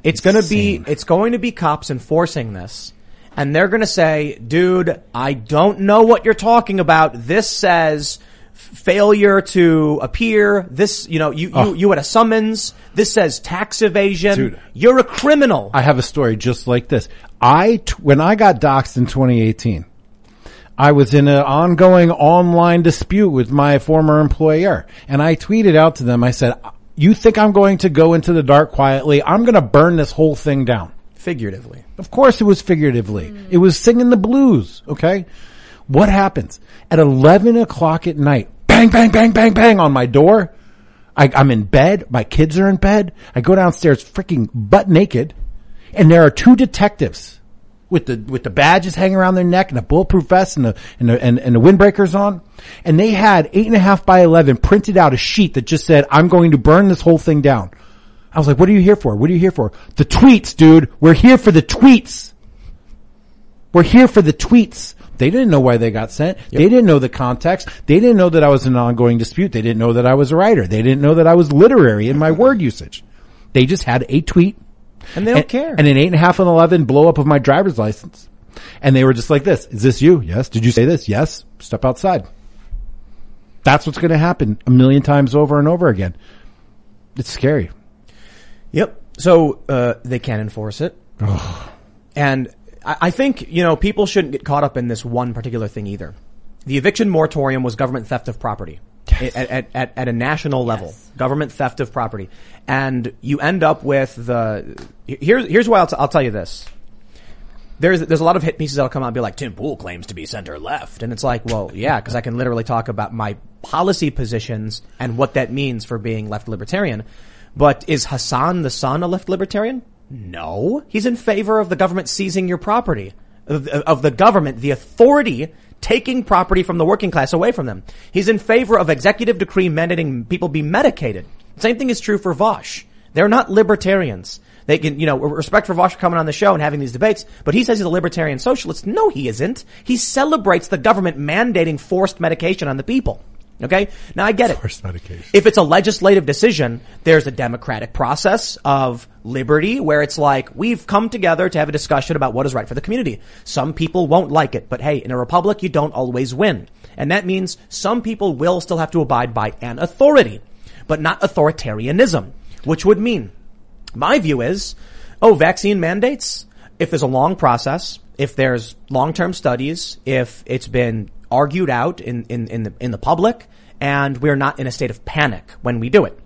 It's going to be it's going to be cops enforcing this and they're going to say, "Dude, I don't know what you're talking about. This says failure to appear. This, you know, you you, you had a summons. This says tax evasion. Dude. You're a criminal." I have a story just like this. I, t- when I got doxxed in 2018, I was in an ongoing online dispute with my former employer and I tweeted out to them, I said, you think I'm going to go into the dark quietly? I'm going to burn this whole thing down. Figuratively. Of course it was figuratively. It was singing the blues, okay? What happens? At 11 o'clock at night, bang, bang, bang, bang, bang on my door. I, I'm in bed. My kids are in bed. I go downstairs freaking butt naked and there are two detectives with the, with the badges hanging around their neck and a bulletproof vest and the, and the, and, and the windbreakers on. And they had eight and a half by 11 printed out a sheet that just said, I'm going to burn this whole thing down. I was like, what are you here for? What are you here for? The tweets, dude. We're here for the tweets. We're here for the tweets. They didn't know why they got sent. They didn't know the context. They didn't know that I was in an ongoing dispute. They didn't know that I was a writer. They didn't know that I was literary in my word usage. They just had a tweet And they don't and, care. and an eight and a half and eleven blow up of my driver's license. And they were just like this. Is this you? Yes. Did you say this? Yes. Step outside. That's what's going to happen a million times over and over again. It's scary. Yep. So uh, they can enforce it, and I, I think you know people shouldn't get caught up in this one particular thing either. The eviction moratorium was government theft of property at, at, at, at a national level, government theft of property, and you end up with the. Here's here's why I'll, t- I'll tell you this. There's there's a lot of hit pieces that'll come out and be like Tim Pool claims to be center left, and it's like, well, yeah, because I can literally talk about my policy positions and what that means for being left libertarian. But is Hasan the Hun a left libertarian? No, he's in favor of the government seizing your property, of the government, the authority taking property from the working class away from them. He's in favor of executive decree mandating people be medicated. Same thing is true for Vaush. They're not libertarians. They can, you know, respect for Vaush coming on the show and having these debates, but he says he's a libertarian socialist. No, he isn't. He celebrates the government mandating forced medication on the people. Okay? Now I get it. Forced medication. If it's a legislative decision, there's a democratic process of liberty where it's like, we've come together to have a discussion about what is right for the community. Some people won't like it, but hey, in a republic, you don't always win. And that means some people will still have to abide by an authority, but not authoritarianism, which would mean my view is, oh, vaccine mandates, if there's a long process, if there's long-term studies, if it's been argued out in, in, in the, in the public, and we're not in a state of panic when we do it.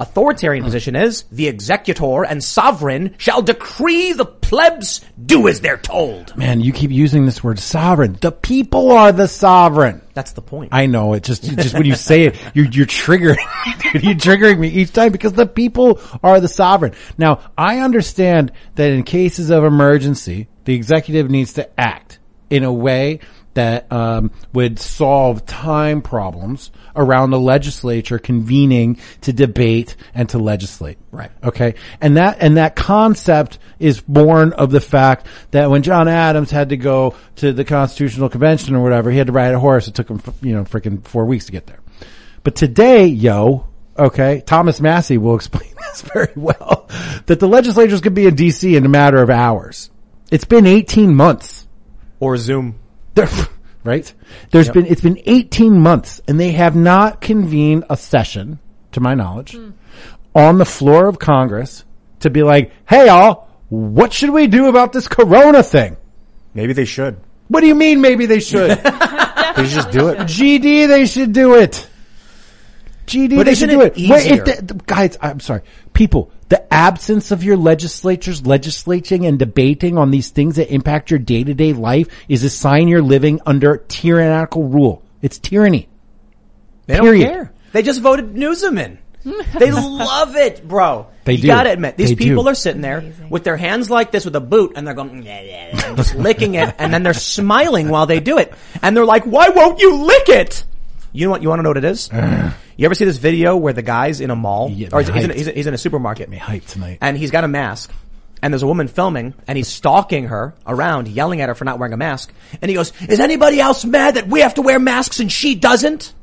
Authoritarian position is the executor and sovereign shall decree the plebs do as they're told. Man, you keep using this word sovereign. The people are the sovereign. That's the point. I know it just, just when you say it, you're, you're triggering, you're triggering me each time because the people are the sovereign. Now, I understand that in cases of emergency, the executive needs to act in a way that um, would solve time problems around the legislature convening to debate and to legislate. Right. Okay. And that and that concept is born of the fact that when John Adams had to go to the Constitutional Convention or whatever, he had to ride a horse. It took him, you know, freaking four weeks to get there. But today, yo, okay, Thomas Massie will explain this very well, that the legislatures could be in DC in a matter of hours. It's been 18 months. or Zoom. There, right? There's been, it's been 18 months and they have not convened a session, to my knowledge, hmm. on the floor of Congress to be like, hey y'all, what should we do about this corona thing? Maybe they should. What do you mean maybe they should? They should just do it. GD, they should do it. GD, But they should do it it. Wait, if the, the- guys, I'm sorry. People, the absence of your legislatures legislating and debating on these things that impact your day to day life is a sign you're living under tyrannical rule. It's tyranny. They Period. don't care. They just voted Newsom in. they love it, bro. They you do. gotta admit, these They people do. are sitting there with their hands like this with a boot and they're going, yeah, yeah, yeah, just licking it and then they're smiling while they do it. And they're like, why won't you lick it? You know what, you wanna know what it is? you ever see this video where the guy's in a mall? Yeah, or he's, he's in, he's, he's in a supermarket. Me hyped tonight. And he's got a mask. And there's a woman filming and he's stalking her around, yelling at her for not wearing a mask. And he goes, is anybody else mad that we have to wear masks and she doesn't?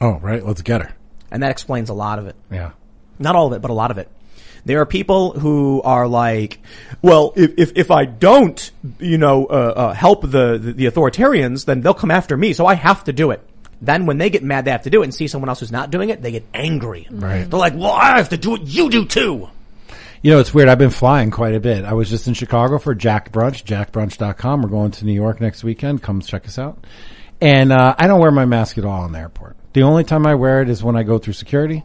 Oh, right. Let's get her. And that explains a lot of it. Yeah. Not all of it, but a lot of it. There are people who are like, well, if, if, if I don't, you know, uh, uh, help the, the, the authoritarians, then they'll come after me, so I have to do it. Then when they get mad they have to do it and see someone else who's not doing it, they get angry. Right. They're like, well, I have to do it, you do too. You know, it's weird. I've been flying quite a bit. I was just in Chicago for Jack Brunch, jackbrunch.com. We're going to New York next weekend. Come check us out. And, uh, I don't wear my mask at all in the airport. The only time I wear it is when I go through security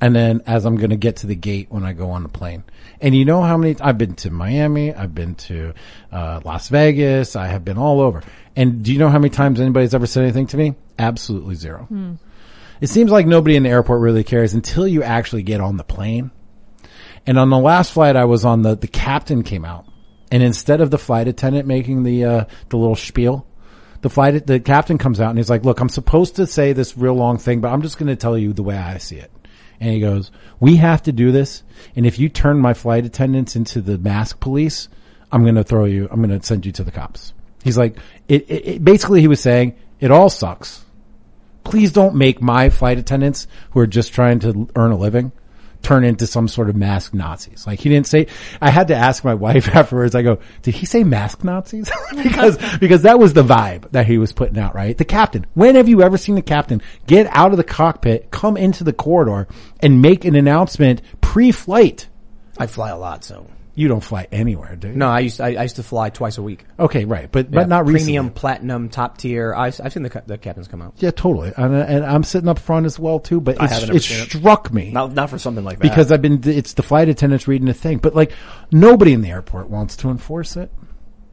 and then as I'm going to get to the gate when I go on the plane. And you know how many, I've been to Miami, I've been to, uh, Las Vegas, I have been all over. And do you know how many times anybody's ever said anything to me? Absolutely zero. It seems like nobody in the airport really cares until you actually get on the plane. And on the last flight I was on, the, the captain came out. And instead of the flight attendant making the, uh, the little spiel, the flight, the captain comes out and he's like, look, I'm supposed to say this real long thing, but I'm just going to tell you the way I see it. And he goes, we have to do this. And if you turn my flight attendants into the mask police, I'm going to throw you, I'm going to send you to the cops. He's like, it, it, it basically he was saying, it all sucks. Please don't make my flight attendants who are just trying to earn a living turn into some sort of masked Nazis. Like he didn't say, I had to ask my wife afterwards, I go, did he say masked Nazis? because, because that was the vibe that he was putting out, right? The captain. When have you ever seen the captain get out of the cockpit, come into the corridor and make an announcement pre-flight? I fly a lot, so. You don't fly anywhere, do you? No, I used, I, I used to fly twice a week. Okay, right. But, but not Premium, recently. platinum, top tier. I, I've seen the, ca- the captains come out. Yeah, totally. And, and I'm sitting up front as well too, but I it's, ever it seen it. struck me. Not, not for something like that. because I've been, it's the flight attendants reading the thing, but like nobody in the airport wants to enforce it.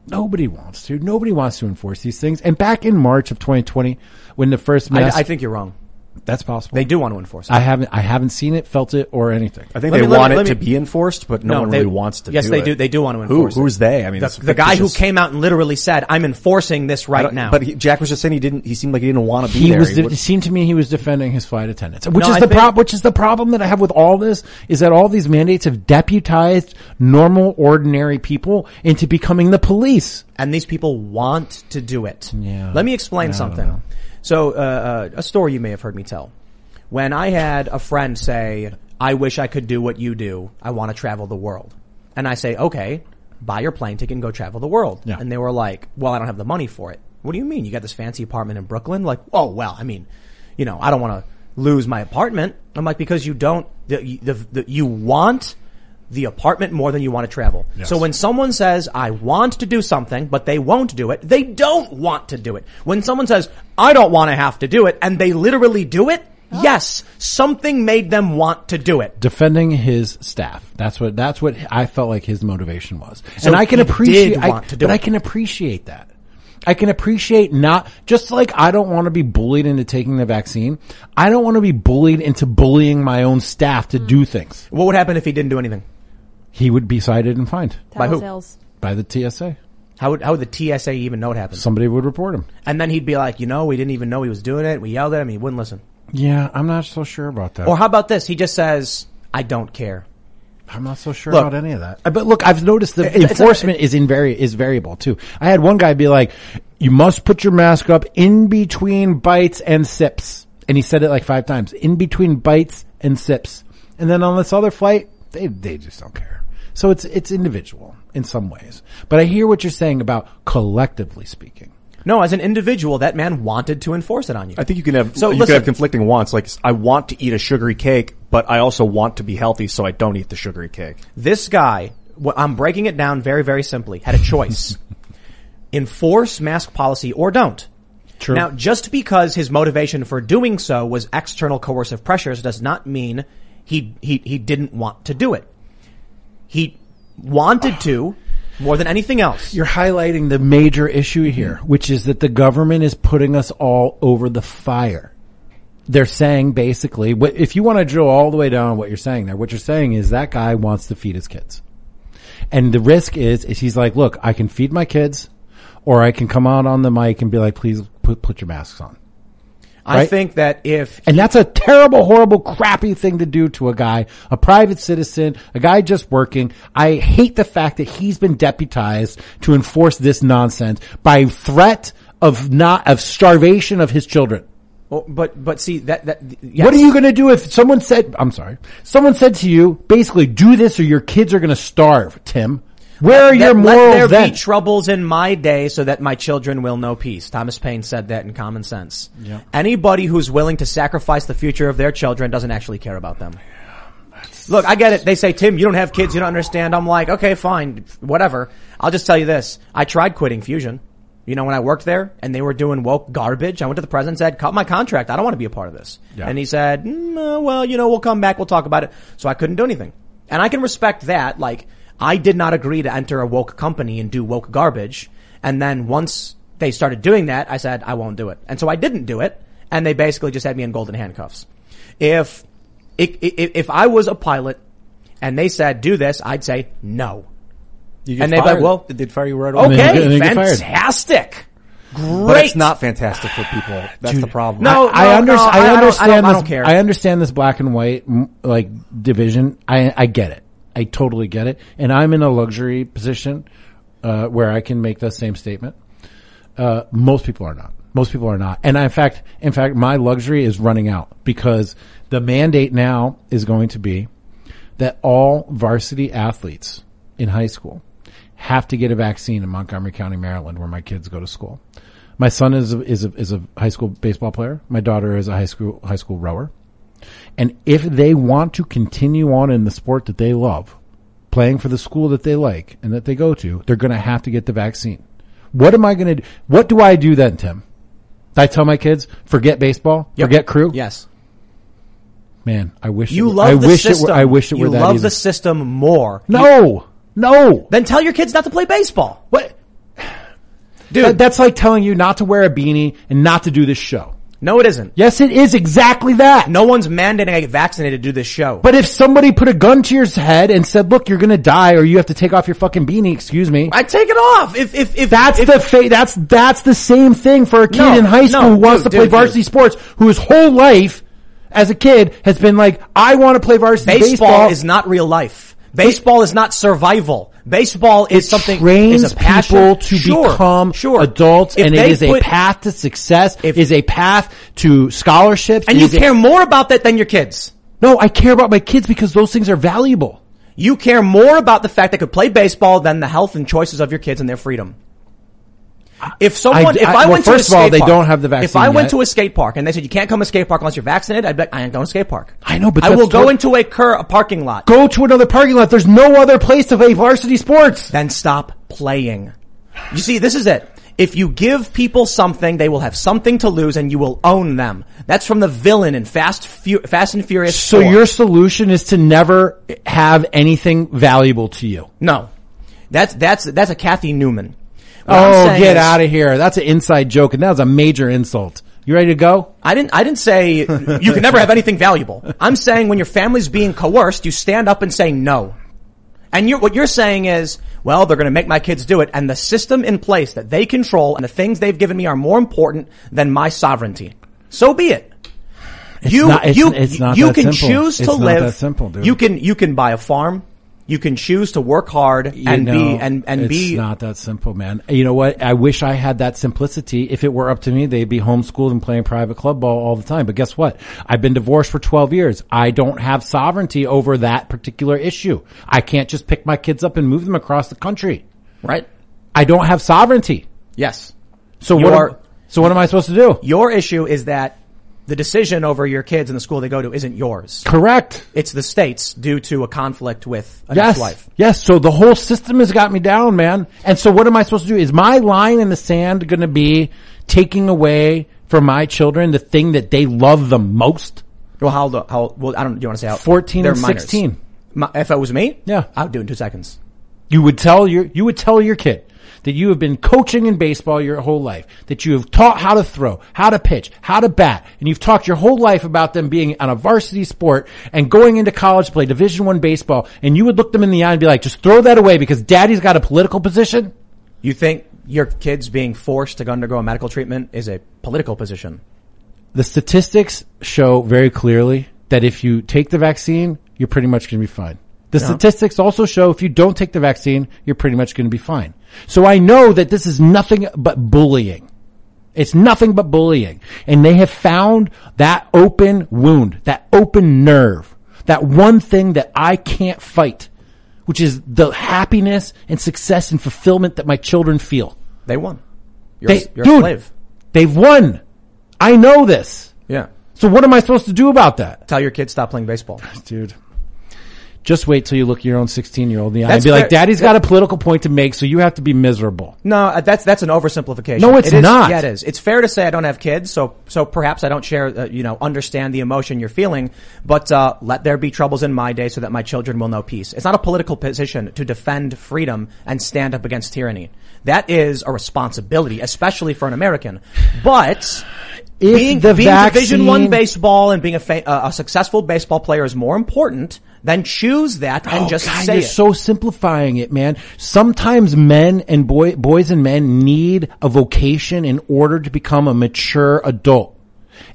Nobody wants to. Nobody wants to enforce these things. And back in March of 2020, when the first I, mask, I think you're wrong. That's possible. They do want to enforce it. I haven't. I haven't seen it, felt it, or anything. I think Let they me- let me- want let it me- to be enforced, but no, one they- really wants to. Yes, do they it. do. They do want to Who? enforce it. Who's they? I mean, the, it's the guy who fictitious. came out and literally said, "I'm enforcing this I right don't- now." But he, Jack was just saying he didn't. He seemed like he didn't want to be he there. was. He de- would- it seemed to me he was defending his flight attendants, which No, is I the think- problem. Which is the problem that I have with all this is that all these mandates have deputized normal, ordinary people into becoming the police. and these people want to do it. Yeah. Let me explain I don't something. So, uh, uh, a story you may have heard me tell. When I had a friend say, "I wish I could do what you do. I want to travel the world," and I say, "Okay, buy your plane ticket and go travel the world." Yeah. And they were like, "Well, I don't have the money for it." What do you mean? You got this fancy apartment in Brooklyn? Like, oh well, I mean, you know, I don't want to lose my apartment. I'm like, because you don't, the, the, the, you want the apartment more than you want to travel. So when someone says, I want to do something, but they won't do it, they don't want to do it. When someone says, I don't want to have to do it, and they literally do it, yes, something made them want to do it. defending his staff. That's what that's what I felt like his motivation was. So and I can appreciate I, want to do but I can appreciate that. I can appreciate not just like I don't want to be bullied into taking the vaccine. I don't want to be bullied into bullying my own staff to do hmm. things. What would happen if he didn't do anything? He would be cited and fined By who? Sales. by the TSA. How would, how would the TSA even know it happened? Somebody would report him. And then he'd be like, you know, we didn't even know he was doing it. We yelled at him. He wouldn't listen. Yeah, I'm not so sure about that. Or how about this? He just says, I don't care. I'm not so sure Look, about any of that. Uh, But look, I've noticed the It's- it's a- enforcement is in very is variable too. I had one guy be like, "You must put your mask up in between bites and sips," and he said it like five times. In between bites and sips, and then on this other flight, they they just don't care. So it's it's individual in some ways. But I hear what you're saying about collectively speaking. No, as an individual, that man wanted to enforce it on you. I think you can have So you listen- can have conflicting wants. Like I want to eat a sugary cake, but I also want to be healthy, so I don't eat the sugary cake. This guy, I'm breaking it down very, very simply, had a choice. Enforce mask policy or don't. True. Now, just because his motivation for doing so was external coercive pressures does not mean he, he, he didn't want to do it. He wanted to more than anything else. You're highlighting the major issue here, mm-hmm. which is that the government is putting us all over the fire. They're saying basically, if you want to drill all the way down on what you're saying there, what you're saying is that guy wants to feed his kids. And the risk is, is he's like, look, I can feed my kids or I can come out on the mic and be like, please put, put your masks on. I right? think that if And that's a terrible, horrible, crappy thing to do to a guy, a private citizen, a guy just working. I hate the fact that he's been deputized to enforce this nonsense by threat of not, of starvation of his children. Oh, but but see that that yes. What are you going to do if someone said, I'm sorry, someone said to you, basically do this or your kids are going to starve, Tim? Where are Let- your let morals there then? be troubles in my day so that my children will know peace. Thomas Paine said that in Common Sense. Anybody who's willing to sacrifice the future of their children doesn't actually care about them. Look, I get it. They say, Tim, you don't have kids, you don't understand. I'm like, okay, fine, whatever. I'll just tell you this. I tried quitting Fusion. You know, when I worked there and they were doing woke garbage, I went to the president and said, cut my contract. I don't want to be a part of this. Yeah. And he said, mm, uh, well, you know, we'll come back. We'll talk about it. So I couldn't do anything. And I can respect that. Like, I did not agree to enter a woke company and do woke garbage. And then once they started doing that, I said, I won't do it. And so I didn't do it. And they basically just had me in golden handcuffs. If, if, if I was a pilot and they said, do this, I'd say, no. You And they'd be like, well, they'd fire you right away. then you get- Okay, then you get fired. fantastic. Great. But it's not fantastic for people. That's the problem. No, I, under- no, I I- I don't- I understand don't- I this. don't care. I understand this black and white like division. I I get it. I totally get it. And I'm in a luxury position uh, where I can make the same statement. Uh, most people are not. Most people are not. And in fact, in fact, my luxury is running out because the mandate now is going to be that all varsity athletes in high school have to get a vaccine in Montgomery County, Maryland, where my kids go to school. My son is a, is a, is a high school baseball player. My daughter is a high school high school rower. And if they want to continue on in the sport that they love, playing for the school that they like and that they go to, they're going to have to get the vaccine. What am I going to do? What do I do then, Tim? I tell my kids, forget baseball, Yep. forget crew. Yes. Man, I wish You it were, love I the wish system. it were, I wish it were you love easy. the system more. no, no. Then tell your kids not to play baseball. What? Dude, That- that's like telling you not to wear a beanie and not to do this show. No, it isn't. Yes, it is exactly that. No one's mandating I get vaccinated to do this show. But if somebody put a gun to your head and said, "Look, you're going to die, or you have to take off your fucking beanie," excuse me. I take it off. If if if That's if, the fa- that's that's the same thing for a kid No, in high school no, who wants dude, to play dude, varsity dude. sports, who his whole life as a kid has been like, "I want to play varsity baseball, baseball." is not real life. Baseball is not survival. Baseball is it something trains is a passion. people to Sure, become sure. adults, If and it is is a path to success. If- is a path to scholarships. and you is a- care more about that than your kids. no, I care about my kids because those things are valuable. You care more about the fact they could play baseball than the health and choices of your kids and their freedom. If someone, I- if I- I, well, went to first a of all, skate they park, don't have the vaccine. If I went yet. to a skate park and they said you can't come to a skate park unless you're vaccinated, I'd be I ain't going to a skate park. I know, but I will go into a, cur- a parking lot. Go to another parking lot. There's no other place to play varsity sports. then stop playing. You see, this is it. If you give people something, they will have something to lose and you will own them. That's from the villain in Fast, Fu- Fast and Furious. So 4. your solution is to never have anything valuable to you. No. That's, that's, that's a Cathy Newman. What Oh, get is- out of here. That's an inside joke and that was a major insult. You ready to go? I didn't, I didn't say you can never have anything valuable. I'm saying when your family's being coerced, you stand up and say no. And you're, what you're saying is, well, they're going to make my kids do it, and the system in place that they control and the things they've given me are more important than my sovereignty. So be it. you, not- it's- you, it's not you that can simple. choose to It's not live. that simple, dude. You can, you can buy a farm. You can choose to work hard You and be, and, and it's be, not that simple, man. You know what? I wish I had that simplicity. If it were up to me, they'd be homeschooled and playing private club ball all the time. But guess what? I've been divorced for 12 years. I don't have sovereignty over that particular issue. I can't just pick my kids up and move them across the country. right? I don't have sovereignty. Yes. So what? Am, so what am I supposed to do? Your issue is that the decision over your kids and the school they go to isn't yours. Correct. It's the state's due to a conflict with an Yes. wife. Yes. So the whole system has got me down, man. And so what am I supposed to do? Is my line in the sand going to be taking away from my children the thing that they love the most? Well, how, the- how, well, I don't, do you want to say how? 14 They're and minors. 16. My, if it was me? Yeah. I would do it in two seconds. You would tell your, you would tell your kid that you have been coaching in baseball your whole life, that you have taught how to throw, how to pitch, how to bat, and you've talked your whole life about them being on a varsity sport and going into college to play division one baseball, and you would look them in the eye and be like, just throw that away because daddy's got a political position? You think your kids being forced to undergo a medical treatment is a political position? The statistics show very clearly that if you take the vaccine, you're pretty much going to be fine. The statistics also show if you don't take the vaccine, you're pretty much going to be fine. So I know that this is nothing but bullying. It's nothing but bullying. And they have found that open wound, that open nerve, that one thing that I can't fight, which is the happiness and success and fulfillment that my children feel. They won. You're, They, a, you're dude, a slave. they've won. I know this. Yeah. So what am I supposed to do about that? Tell your kids stop playing baseball. Dude. Just wait till you look your own 16 year old in the eye and That's be like, fair. daddy's got a political point to make, so you have to be miserable. No, uh, that's that's an oversimplification. No, it's It is- not. Yeah, it is. It's fair to say I don't have kids, so so perhaps I don't share, uh, you know, understand the emotion you're feeling. But uh, let there be troubles in my day, so that my children will know peace. It's not a political position to defend freedom and stand up against tyranny. That is a responsibility, especially for an American. But If being, the being Division One vaccine- baseball and being a, fa- uh, a successful baseball player is more important. Then choose that and Oh, just God, say you're it. so simplifying it, man. Sometimes men and boy, boys and men need a vocation in order to become a mature adult.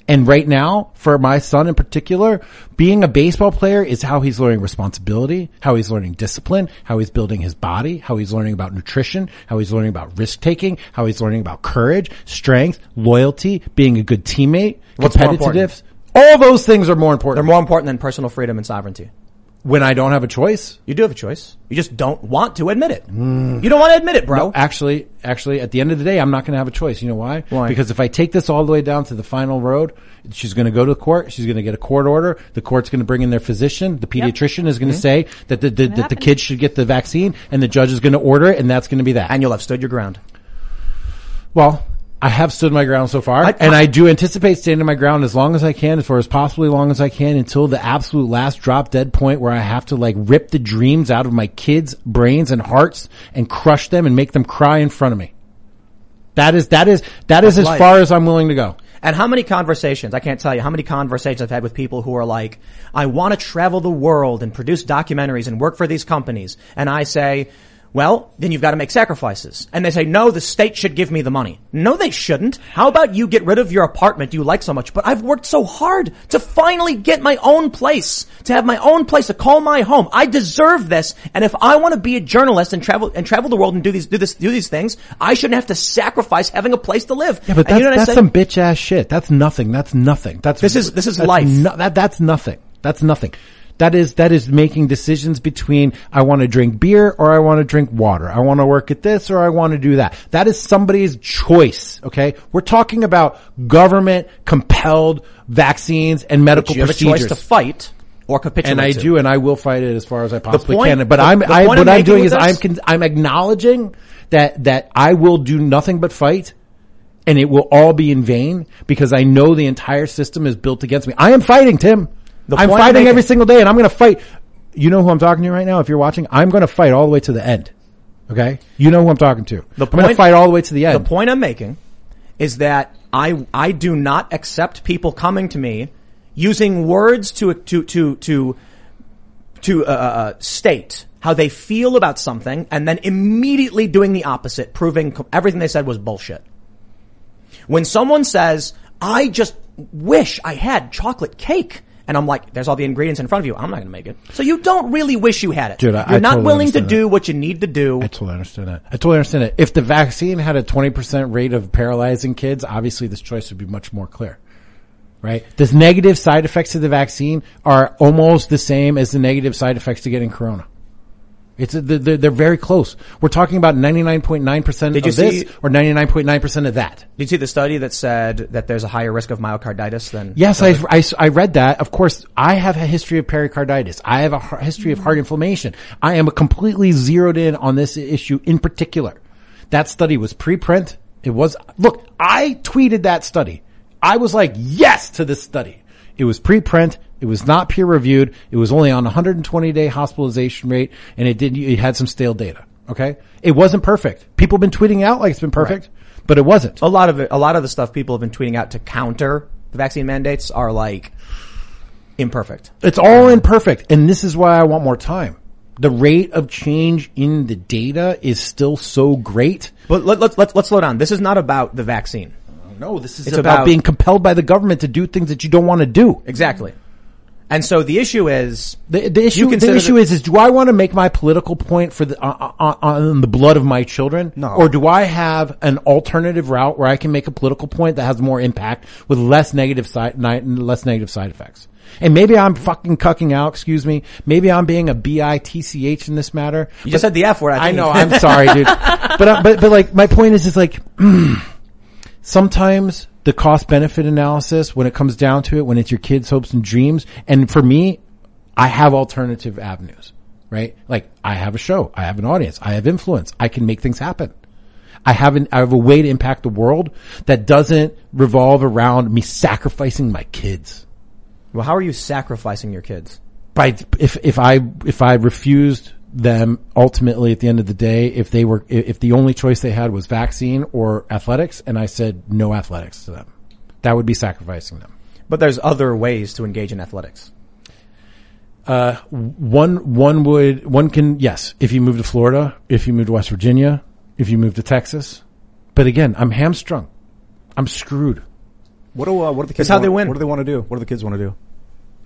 And right now, for my son in particular, being a baseball player is how he's learning responsibility, how he's learning discipline, how he's building his body, how he's learning about nutrition, how he's learning about risk taking, how he's learning about courage, strength, loyalty, being a good teammate, What's more important? competitiveness. All those things are more important. They're more important than personal freedom and sovereignty. When I don't have a choice. You do have a choice. You just don't want to admit it. Mm. You don't want to admit it, bro. Actually, actually, at the end of the day, I'm not going to have a choice. You know why? Why? Because if I take this all the way down to the final road, she's going to go to court. She's going to get a court order. The court's going to bring in their physician. The pediatrician is going to mm-hmm. say that the, the that the kids should get the vaccine, and the judge is going to order it, and that's going to be that. and you'll have stood your ground. well, I have stood my ground so far, I- and I do anticipate standing my ground as long as I can, as far as possibly long as I can, until the absolute last drop dead point where I have to like rip the dreams out of my kids' brains and hearts and crush them and make them cry in front of me. That is that is that is That's as life. far as I'm willing to go. And how many conversations, I can't tell you how many conversations I've had with people who are like, I want to travel the world and produce documentaries and work for these companies. And I say, well, then you've got to make sacrifices. And they say, no, the state should give me the money. No, they shouldn't. How about you get rid of your apartment you like so much? But I've worked so hard to finally get my own place, to have my own place, to call my home. I deserve this. And if I want to be a journalist and travel, and travel the world and do these, do this, do these things, I shouldn't have to sacrifice having a place to live. Yeah, but that's, you know that's some bitch ass shit. That's nothing. That's nothing. That's This is- this is that's life. no- that that's nothing. That's nothing. That is that is making decisions between I want to drink beer or I want to drink water. I want to work at this or I want to do that. That is somebody's choice. Okay, we're talking about government compelled vaccines and medical you have a choice to fight or capitulate. and I to. do, and I will fight it as far as I possibly point- can. But the- I'm, the I, what I'm I'm doing is I'm, con- I'm acknowledging that that I will do nothing but fight, and it will all be in vain because I know the entire system is built against me. I am fighting, Tim. I'm fighting every single day, and I'm going to fight. You know who I'm talking to right now? If you're watching, I'm going to fight all the way to the end. Okay, you know who I'm talking to. The I'm going to fight all the way to the end. The point I'm making is that I I do not accept people coming to me using words to to to to to uh, uh, state how they feel about something and then immediately doing the opposite, proving everything they said was bullshit. When someone says, "I just wish I had chocolate cake." And I'm like, there's all the ingredients in front of you. I'm not going to make it. So you don't really wish you had it. Dude, I- You're I not totally willing to do what you need to do. I totally understand that. I totally understand it. If the vaccine had a 20% rate of paralyzing kids, obviously this choice would be much more clear. Right? The negative side effects of the vaccine are almost the same as the negative side effects to getting corona. It's they're, they're very close. We're talking about 99.9% Did you of this see- or 99.9% of that. Did you see the study that said that there's a higher risk of myocarditis than? Yes, I, I, I read that. Of course, I have a history of pericarditis. I have a har- history of heart mm. inflammation. I am completely zeroed in on this issue in particular. That study was preprint. It was, look, I tweeted that study. I was like, yes to this study. It was preprint. It was not peer reviewed. It was only on 120 day hospitalization rate and it did, it had some stale data. Okay. It wasn't perfect. People have been tweeting out like it's been perfect, but it wasn't. A lot of it, a lot of the stuff people have been tweeting out to counter the vaccine mandates are like imperfect. It's all imperfect, and this is why I want more time. The rate of change in the data is still so great. But let, let's let's let's slow down. This is not about the vaccine. No, this is It's about, about- being compelled by the government to do things that you don't want to do. Exactly. And so the issue is The, the issue, the issue that- is, is do I want to make my political point for the, uh, uh, on the blood of my children? No. Or do I have an alternative route where I can make a political point that has more impact with less negative side, less negative side effects? And maybe I'm fucking cucking out, excuse me. Maybe I'm being a B-I-T-C-H in this matter. you just said the F word. I, I know. I'm sorry, dude. But uh, but but like my point is, is like sometimes the cost benefit analysis when it comes down to it, when it's your kids' hopes and dreams, and for me, I have alternative avenues, right? Like I have a show, I have an audience, I have influence, I can make things happen. I have an, I have a way to impact the world that doesn't revolve around me sacrificing my kids. well, how are you sacrificing your kids? by if if I if I refused them ultimately at the end of the day if they were if the only choice they had was vaccine or athletics and I said no athletics to them that would be sacrificing them But there's other ways to engage in athletics. one one would one can yes if you move to Florida if you move to West Virginia if you move to Texas but again I'm hamstrung I'm screwed What do uh, what do the kids? how want, they win. What do they want to do? What do the kids want to do?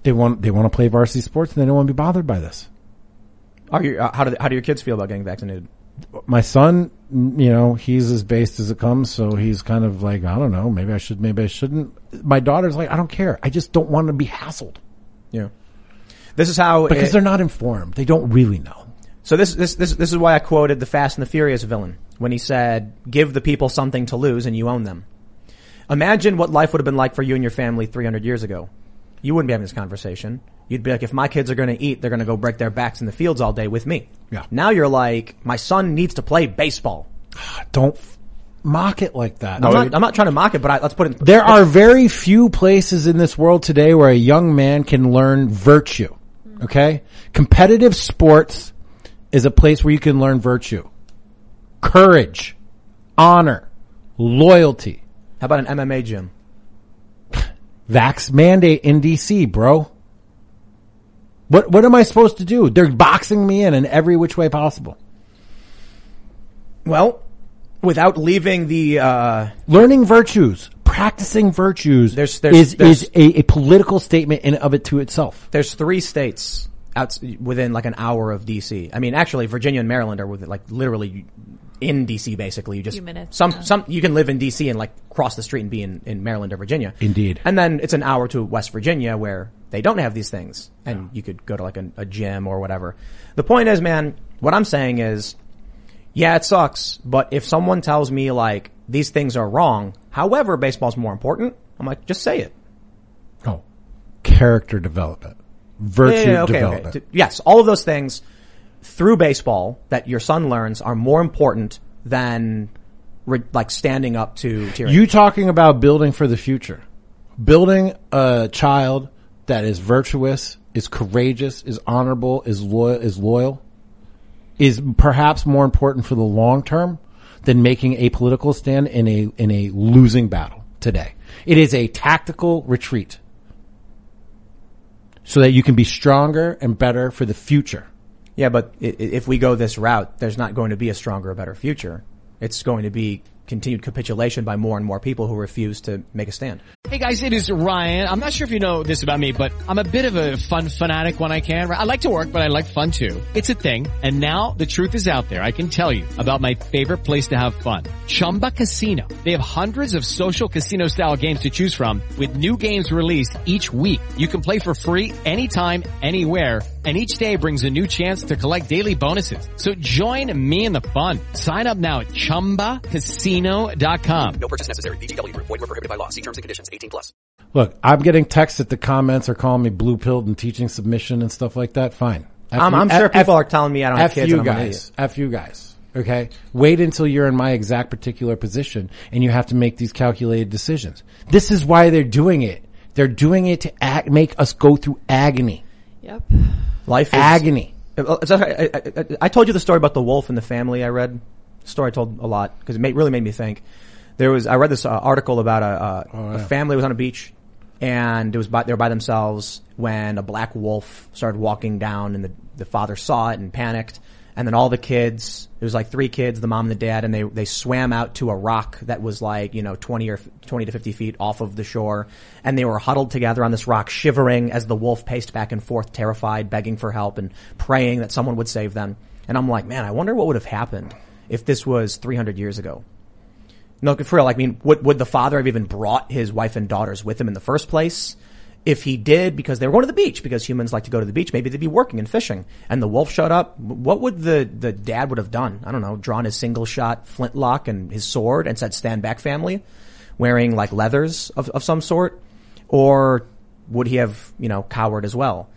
they want they want to play varsity sports and they don't want to be bothered by this Are you, uh, how do how do your kids feel about getting vaccinated? my son, you know, he's as based as it comes, so he's kind of like, I don't know, maybe I should, maybe I shouldn't. My daughter's like, I don't care. I just don't want to be hassled Yeah. This is how because it- they're not informed. They don't really know. So this this this this is why I quoted the Fast and the Furious villain when he said, "Give the people something to lose, and you own them." Imagine what life would have been like for you and your family 300 years ago. You wouldn't be having this conversation. You'd be like, if my kids are going to eat, they're going to go break their backs in the fields all day with me. Yeah. Now you're like, my son needs to play baseball. Don't f- mock it like that. I'm, not, I'm not trying to mock it, but I, let's put it. In, There are very few places in this world today where a young man can learn virtue. Okay? Competitive sports is a place where you can learn virtue. Courage, honor, loyalty. How about an MMA gym? Vax mandate in DC, bro. What what am I supposed to do? They're boxing me in in every which way possible. Well, without leaving the, uh, Learning virtues, practicing virtues There's- there's- is there's- is a, a political statement in of it to itself. there's three states out within like an hour of DC. I mean, actually, Virginia and Maryland are with like literally in DC. Basically, you just Few minutes, some yeah. some you can live in DC and like cross the street and be in, in Maryland or Virginia. Indeed. And then it's an hour to West Virginia where they don't have these things, and you could go to like a, a gym or whatever. The point is, man, what I'm saying is, yeah, it sucks, but if someone tells me like these things are wrong, however, baseball's more important, I'm like, just say it. Oh, Character development. Virtue Yeah, yeah, okay, development. okay. Yes, all of those things through baseball that your son learns are more important than re- like standing up to tyranny. You talking about building for the future. Building a child that is virtuous, is courageous, is honorable, is loyal, is loyal, is perhaps more important for the long term than making a political stand in a, in a losing battle today. It is a tactical retreat so that you can be stronger and better for the future. Yeah, but if we go this route, there's not going to be a stronger better future. It's going to be continued capitulation by more and more people who refuse to make a stand. Hey guys, it is Ryan. I'm not sure if you know this about me, but I'm a bit of a fun fanatic when I can. I like to work, but I like fun too. It's a thing. And now the truth is out there. I can tell you about my favorite place to have fun. Chumba Casino. They have hundreds of social casino style games to choose from with new games released each week. You can play for free anytime, anywhere and each day brings a new chance to collect daily bonuses. So join me in the fun. Sign up now at ChumbaCasino.com. No purchase necessary. VGW Group. Void were prohibited by law. See terms and conditions. 18 plus. Look, I'm getting texts that the comments are calling me blue pilled and teaching submission and stuff like that. Fine. F I'm, you- I'm sure people F- are telling me I don't have F kids. you and I'm an guys. F you guys. Okay. Wait until you're in my exact particular position and you have to make these calculated decisions. This is why they're doing it. They're doing it to ag- make us go through agony. Yep. Idiot. Life is Agony. Uh, is that- I, I- I- I told you the story about the wolf and the family. I read story I told a lot because it made, really made me think. There was I read this uh, article about a, a, a family was on a beach and it was by, they were by themselves when a black wolf started walking down and the the father saw it and panicked and then all the kids it was like three kids the mom and the dad and they they swam out to a rock that was like you know 20 or 20 to 50 feet off of the shore and they were huddled together on this rock shivering as the wolf paced back and forth terrified begging for help and praying that someone would save them and I'm like man I wonder what would have happened if this was 300 years ago no, for real. Like, I mean, would, would the father have even brought his wife and daughters with him in the first place? If he did, because they were going to the beach, because humans like to go to the beach, maybe they'd be working and fishing, and the wolf showed up. What would the, the dad would have done? I don't know, drawn his single shot flintlock and his sword and said, stand back family, wearing like leathers of, of some sort? Or would he have, you know, cowered as well?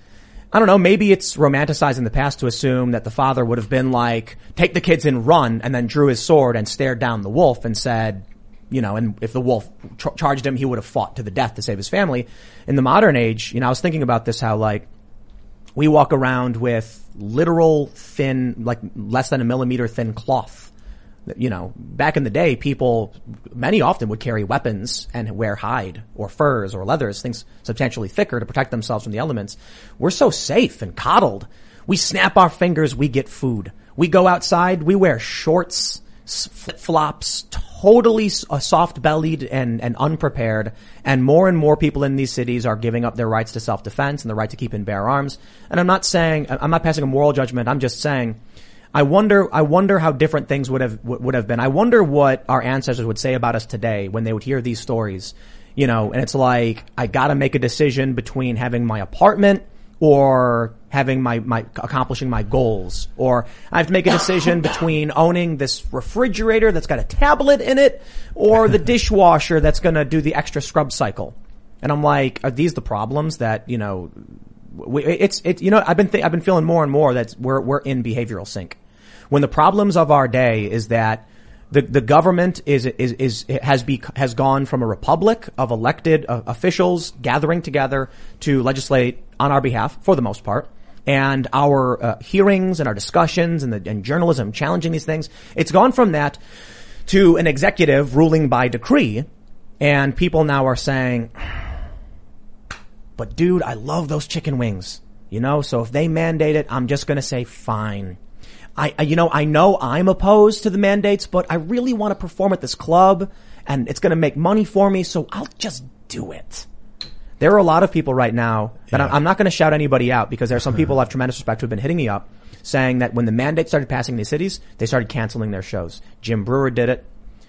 I don't know, maybe it's romanticizing the past to assume that the father would have been like, take the kids and run, and then drew his sword and stared down the wolf and said, you know, and if the wolf ch- charged him, he would have fought to the death to save his family. In the modern age, you know, I was thinking about this, how like, we walk around with literal thin, like less than a millimeter thin cloth. You know, back in the day, people, many often would carry weapons and wear hide or furs or leathers, things substantially thicker to protect themselves from the elements. We're so safe and coddled. We snap our fingers, we get food. We go outside, we wear shorts, flip flops, totally uh, soft bellied and, and unprepared. And more and more people in these cities are giving up their rights to self defense and the right to keep and bear arms. And I'm not saying, I'm not passing a moral judgment. I'm just saying, I wonder, I wonder how different things would have, would have been. I wonder what our ancestors would say about us today when they would hear these stories. You know, and it's like, I gotta make a decision between having my apartment or having my, my, accomplishing my goals. Or I have to make a decision between owning this refrigerator that's got a tablet in it or the dishwasher that's gonna do the extra scrub cycle. And I'm like, are these the problems that, you know, we, it's, it, you know, I've been, th- I've been feeling more and more that we're, we're in behavioral sink. When the problems of our day is that the, the government is, is, is, has be, has gone from a republic of elected uh, officials gathering together to legislate on our behalf for the most part. And our uh, hearings and our discussions and the and journalism challenging these things, it's gone from that to an executive ruling by decree. And people now are saying, But dude, I love those chicken wings. You know, so if they mandate it, I'm just gonna say fine. I, I you know, I know I'm opposed to the mandates, but I really want to perform at this club and it's gonna make money for me, so I'll just do it. There are a lot of people right now, and I'm- I'm not going to shout anybody out because there are some people I have tremendous respect who have been hitting me up saying that when the mandate started passing in these cities, they started canceling their shows. Jim Breuer did it.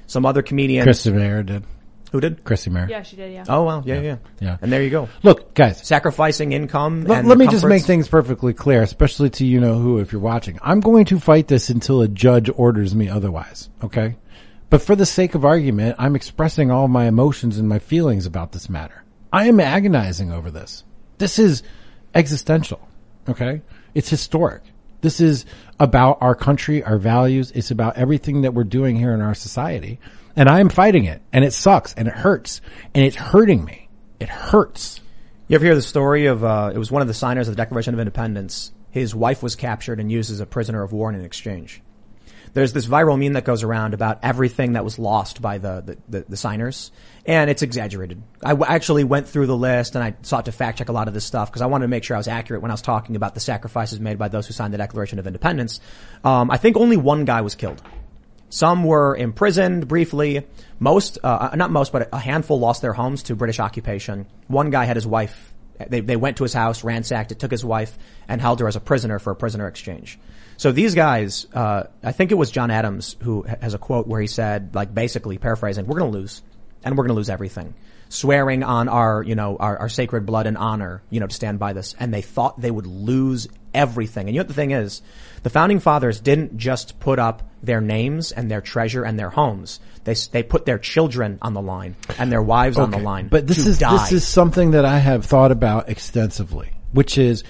Some other comedians. Chrissie Mayr did. Who did? Chrissie Mayr. Yeah, she did. Yeah. Oh, well, yeah, yeah. Yeah. And there you go. Look, guys, Sacrificing income. Let, and let me just make things perfectly clear, especially to you know who if you're watching. I'm going to fight this until a judge orders me otherwise. Okay. But for the sake of argument, I'm expressing all my emotions and my feelings about this matter. I am agonizing over this. This is existential. Okay. It's historic. This is about our country, our values. It's about everything that we're doing here in our society. And I am fighting it and it sucks and it hurts and it's hurting me. It hurts. You ever hear the story of, uh, it was one of the signers of the Declaration of Independence. His wife was captured and used as a prisoner of war in an exchange. There's this viral meme that goes around about everything that was lost by the, the, the, the signers. And it's exaggerated. I w- actually went through the list and I sought to fact check a lot of this stuff because I wanted to make sure I was accurate when I was talking about the sacrifices made by those who signed the Declaration of Independence. Um, I think only one guy was killed. Some were imprisoned briefly. Most, uh, not most, but a handful lost their homes to British occupation. One guy had his wife. They, they went to his house, ransacked it, took his wife, and held her as a prisoner for a prisoner exchange. So these guys, uh, I think it was John Adams who has a quote where he said, like basically paraphrasing, we're gonna lose. And we're gonna lose everything. Swearing on our, you know, our, our sacred blood and honor, you know, to stand by this. And they thought they would lose everything. And you know what the thing is? The founding fathers didn't just put up their names and their treasure and their homes. They, they put their children on the line and their wives on the line. But this to is die. this is something that I have thought about extensively, which is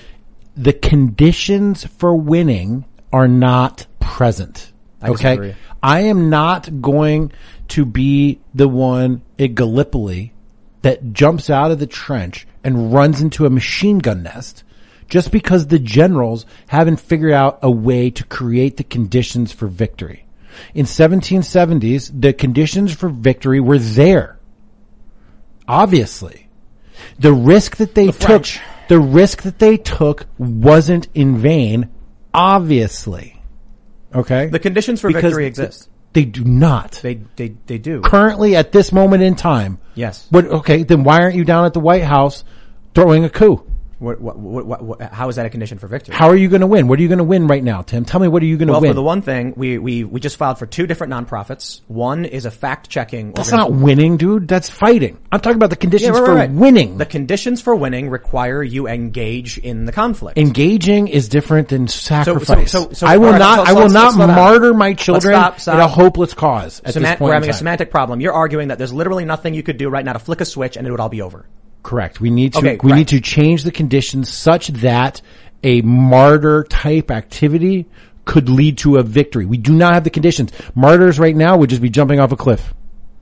the conditions for winning are not present. I okay, disagree. I am not going to be the one at Gallipoli that jumps out of the trench and runs into a machine gun nest just because the generals haven't figured out a way to create the conditions for victory. In 1770s, the conditions for victory were there. Obviously. The risk that they took, French. the risk that they took wasn't in vain. Obviously. Okay? the conditions for Because victory th- exist. They do not. They, they, they do. Currently at this moment in time. Yes. What, okay, then why aren't you down at the White House throwing a coup? What, what, what, what, how is that a condition for victory? How are you going to win? What are you going to win right now, Tim? Tell me what are you going to Well, win? Well, for the one thing, we, we, we just filed for two different nonprofits. One is a fact checking. That's not winning, dude. That's fighting. I'm talking about the conditions Yeah, right, for right, winning. The conditions for winning require you engage in the conflict. Engaging is different than sacrifice. so- so- I will right, not. so- I will not let's slow down. martyr my children stop, stop. in a hopeless cause. At Semant- this point we're in having a semantic problem. You're arguing that there's literally nothing you could do right now to flick a switch and it would all be over. Correct. We need to. Okay, we right. need to change the conditions such that a martyr type activity could lead to a victory. We do not have the conditions. Martyrs right now would just be jumping off a cliff.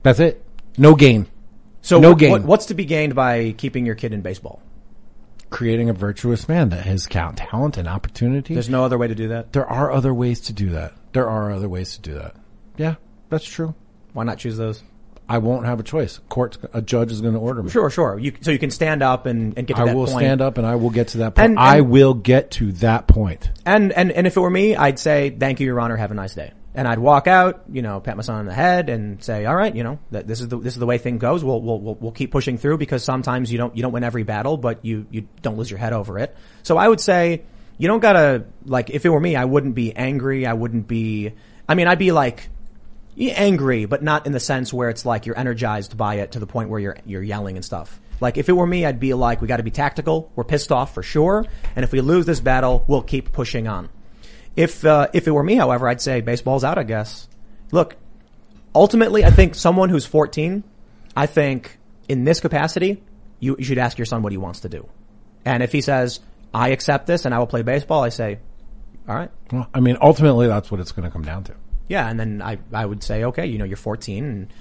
That's it. No gain. So No what- gain. what- what's to be gained by keeping your kid in baseball? Creating a virtuous man that has count, talent and opportunity. There's no other way to do that. There are other ways to do that. There are other ways to do that. Yeah, that's true. Why not choose those? I won't have a choice. Court, a judge is going to order me. Sure, sure. You, so you can stand up and, and get to I that will point. stand up and I will get to that point. And- I will get to that point. And, and, and if it were me, I'd say, thank you, your honor, have a nice day. And I'd walk out, you know, pat my son on the head and say, all right, you know, that this is the, this is the way thing goes. We'll, we'll, we'll, we'll keep pushing through because sometimes you don't, you don't win every battle, but you, you don't lose your head over it. So I would say, you don't gotta, like, if it were me, I wouldn't be angry. I wouldn't be, I mean, I'd be like, angry, but not in the sense where it's like you're energized by it to the point where you're you're yelling and stuff. Like if it were me, I'd be like, we got to be tactical. We're pissed off for sure, and if we lose this battle, we'll keep pushing on. If uh, if it were me, however, I'd say baseball's out. I guess. Look, ultimately, I think someone who's 14, I think in this capacity, you, you should ask your son what he wants to do, and if he says, "I accept this and I will play baseball," I say, "All right." Well, I mean, ultimately, that's what it's going to come down to. Yeah, and then I, I would say, okay, you know, you're 14 and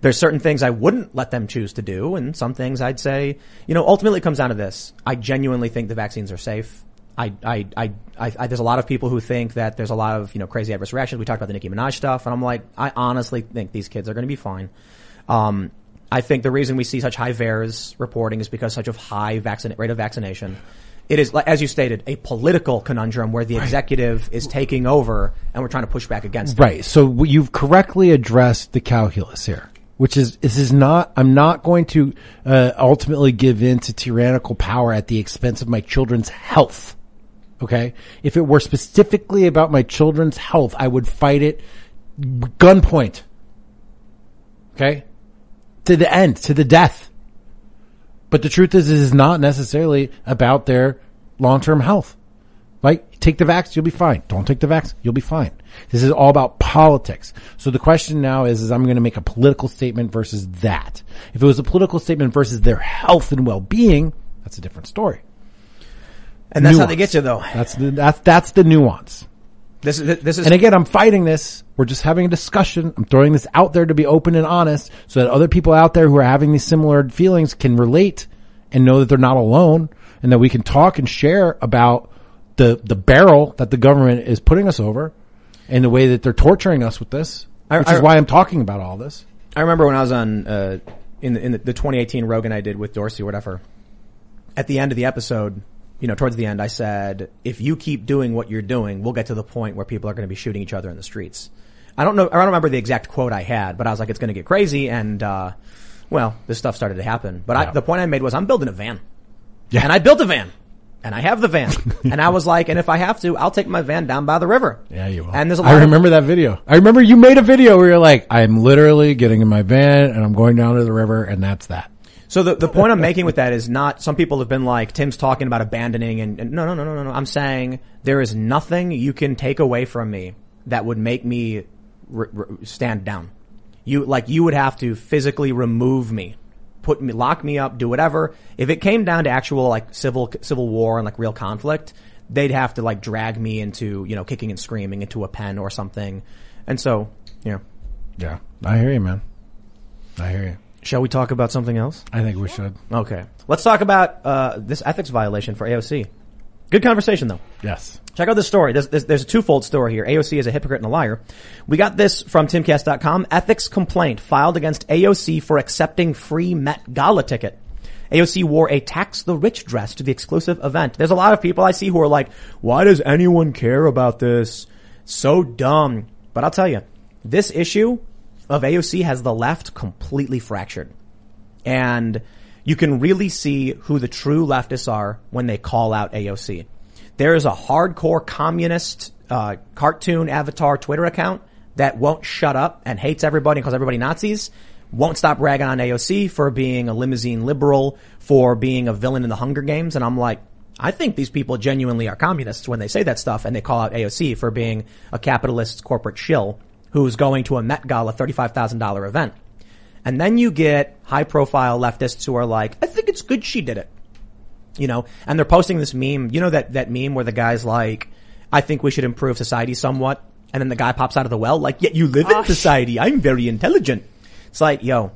there's certain things I wouldn't let them choose to do and some things I'd say, you know, ultimately it comes down to this. I genuinely think the vaccines are safe. I, I, I, I, there's a lot of people who think that there's a lot of, you know, crazy adverse reactions. We talked about the Nicki Minaj stuff and I'm like, I honestly think these kids are going to be fine. Um, I think the reason we see such high VAERS reporting is because such a high vaccine rate of vaccination. It is, as you stated, a political conundrum where the executive is taking over and we're trying to push back against it. Right. So you've correctly addressed the calculus here, which is this is not. I'm not going to uh, ultimately give in to tyrannical power at the expense of my children's health. Okay. If it were specifically about my children's health, I would fight it gunpoint. Okay. To the end, to the death. But the truth is, it is not necessarily about their long-term health. Like, take the vax, you'll be fine. Don't take the vax, you'll be fine. This is all about politics. So the question now is, is I'm going to make a political statement versus that. If it was a political statement versus their health and well-being, that's a different story. And that's how they get you though. That's the, that's, that's the nuance. This is, this is, And again, I'm fighting this. We're just having a discussion. I'm throwing this out there to be open and honest so that other people out there who are having these similar feelings can relate and know that they're not alone and that we can talk and share about the, the barrel that the government is putting us over and the way that they're torturing us with this, I- which I- is why I'm talking about all this. I remember when I was on uh, in the, in the, the 2018 Rogan I did with Dorsey or whatever. At the end of the episode, you know, towards the end, I said, "If you keep doing what you're doing, we'll get to the point where people are going to be shooting each other in the streets." I don't know. I don't remember the exact quote I had, but I was like, "It's going to get crazy," and uh, well, this stuff started to happen. But I, the point I made was, I'm building a van, Yeah. and I built a van. And I have the van. and I was like, and if I have to, I'll take my van down by the river. Yeah, you will. And there's a lot I of- remember that video. I remember you made a video where you're like, I'm literally getting in my van and I'm going down to the river and that's that. So the, the point I'm making with that is not, some people have been like, Tim's talking about abandoning and, and no, no, no, no, no, no. I'm saying there is nothing you can take away from me that would make me r- r- stand down. You, like, you would have to physically remove me, put me, lock me up, do whatever. If it came down to actual like civil, civil war and like real conflict, they'd have to like drag me into, you know, kicking and screaming into a pen or something. And so, yeah. Yeah. I hear you, man. I hear you. Shall we talk about something else? I think we should. Okay. Let's talk about uh, this ethics violation for AOC. Good conversation though. Yes. Check out this story. There's, there's, there's a twofold story here. AOC is a hypocrite and a liar. We got this from timcast.com. Ethics complaint filed against AOC for accepting free Met Gala ticket. AOC wore a tax the rich dress to the exclusive event. There's a lot of people I see who are like, why does anyone care about this? So dumb. But I'll tell you, this issue of AOC has the left completely fractured. And you can really see who the true leftists are when they call out AOC. There is a hardcore communist uh, cartoon avatar Twitter account that won't shut up and hates everybody and calls everybody Nazis. Won't stop ragging on AOC for being a limousine liberal, for being a villain in the Hunger Games. And I'm like, I think these people genuinely are communists when they say that stuff and they call out AOC for being a capitalist corporate shill who's going to a Met Gala $35,000 event. And then you get high profile leftists who are like, I think it's good she did it. You know, and they're posting this meme, you know that, that meme where the guy's like, I think we should improve society somewhat. And then the guy pops out of the well, like, yet you live in society. I'm very intelligent. It's like, yo,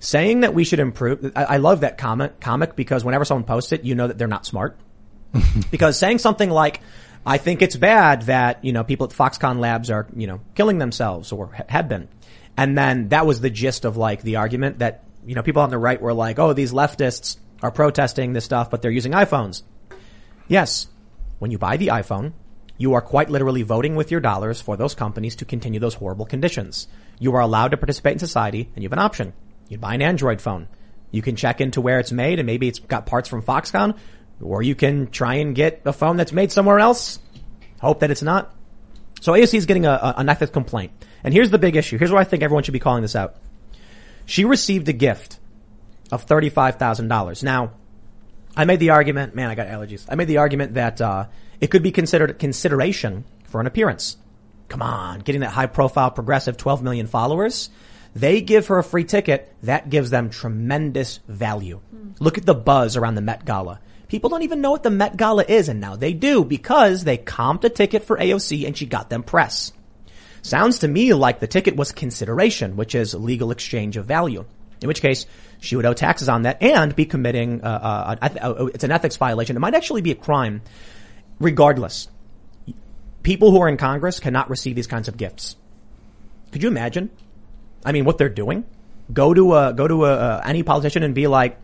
saying that we should improve. I, I love that comment, comic because whenever someone posts it, you know that they're not smart. because saying something like, I think it's bad that, you know, people at Foxconn Labs are, you know, killing themselves or ha- have been. And then that was the gist of like the argument that, you know, people on the right were like, oh, these leftists are protesting this stuff, but they're using iPhones. Yes. When you buy the iPhone, you are quite literally voting with your dollars for those companies to continue those horrible conditions. You are allowed to participate in society and you have an option. You buy an Android phone. You can check into where it's made and maybe it's got parts from Foxconn or you can try and get a phone that's made somewhere else. Hope that it's not. So AOC is getting a, a, an ethics complaint. And here's the big issue. Here's why I think everyone should be calling this out. She received a gift of $35,000. Now, I made the argument, man, I got allergies. I made the argument that, uh, it could be considered consideration for an appearance. Come on, getting that high profile progressive 12 million followers. They give her a free ticket. That gives them tremendous value. Look at the buzz around the Met Gala. People don't even know what the Met Gala is, and now they do because they comped a ticket for AOC and she got them press. Sounds to me like the ticket was consideration, which is legal exchange of value. In which case, she would owe taxes on that and be committing, uh, uh, it's an ethics violation. It might actually be a crime. Regardless, people who are in Congress cannot receive these kinds of gifts. Could you imagine? I mean, what they're doing? Go to a, go to a, any politician and be like,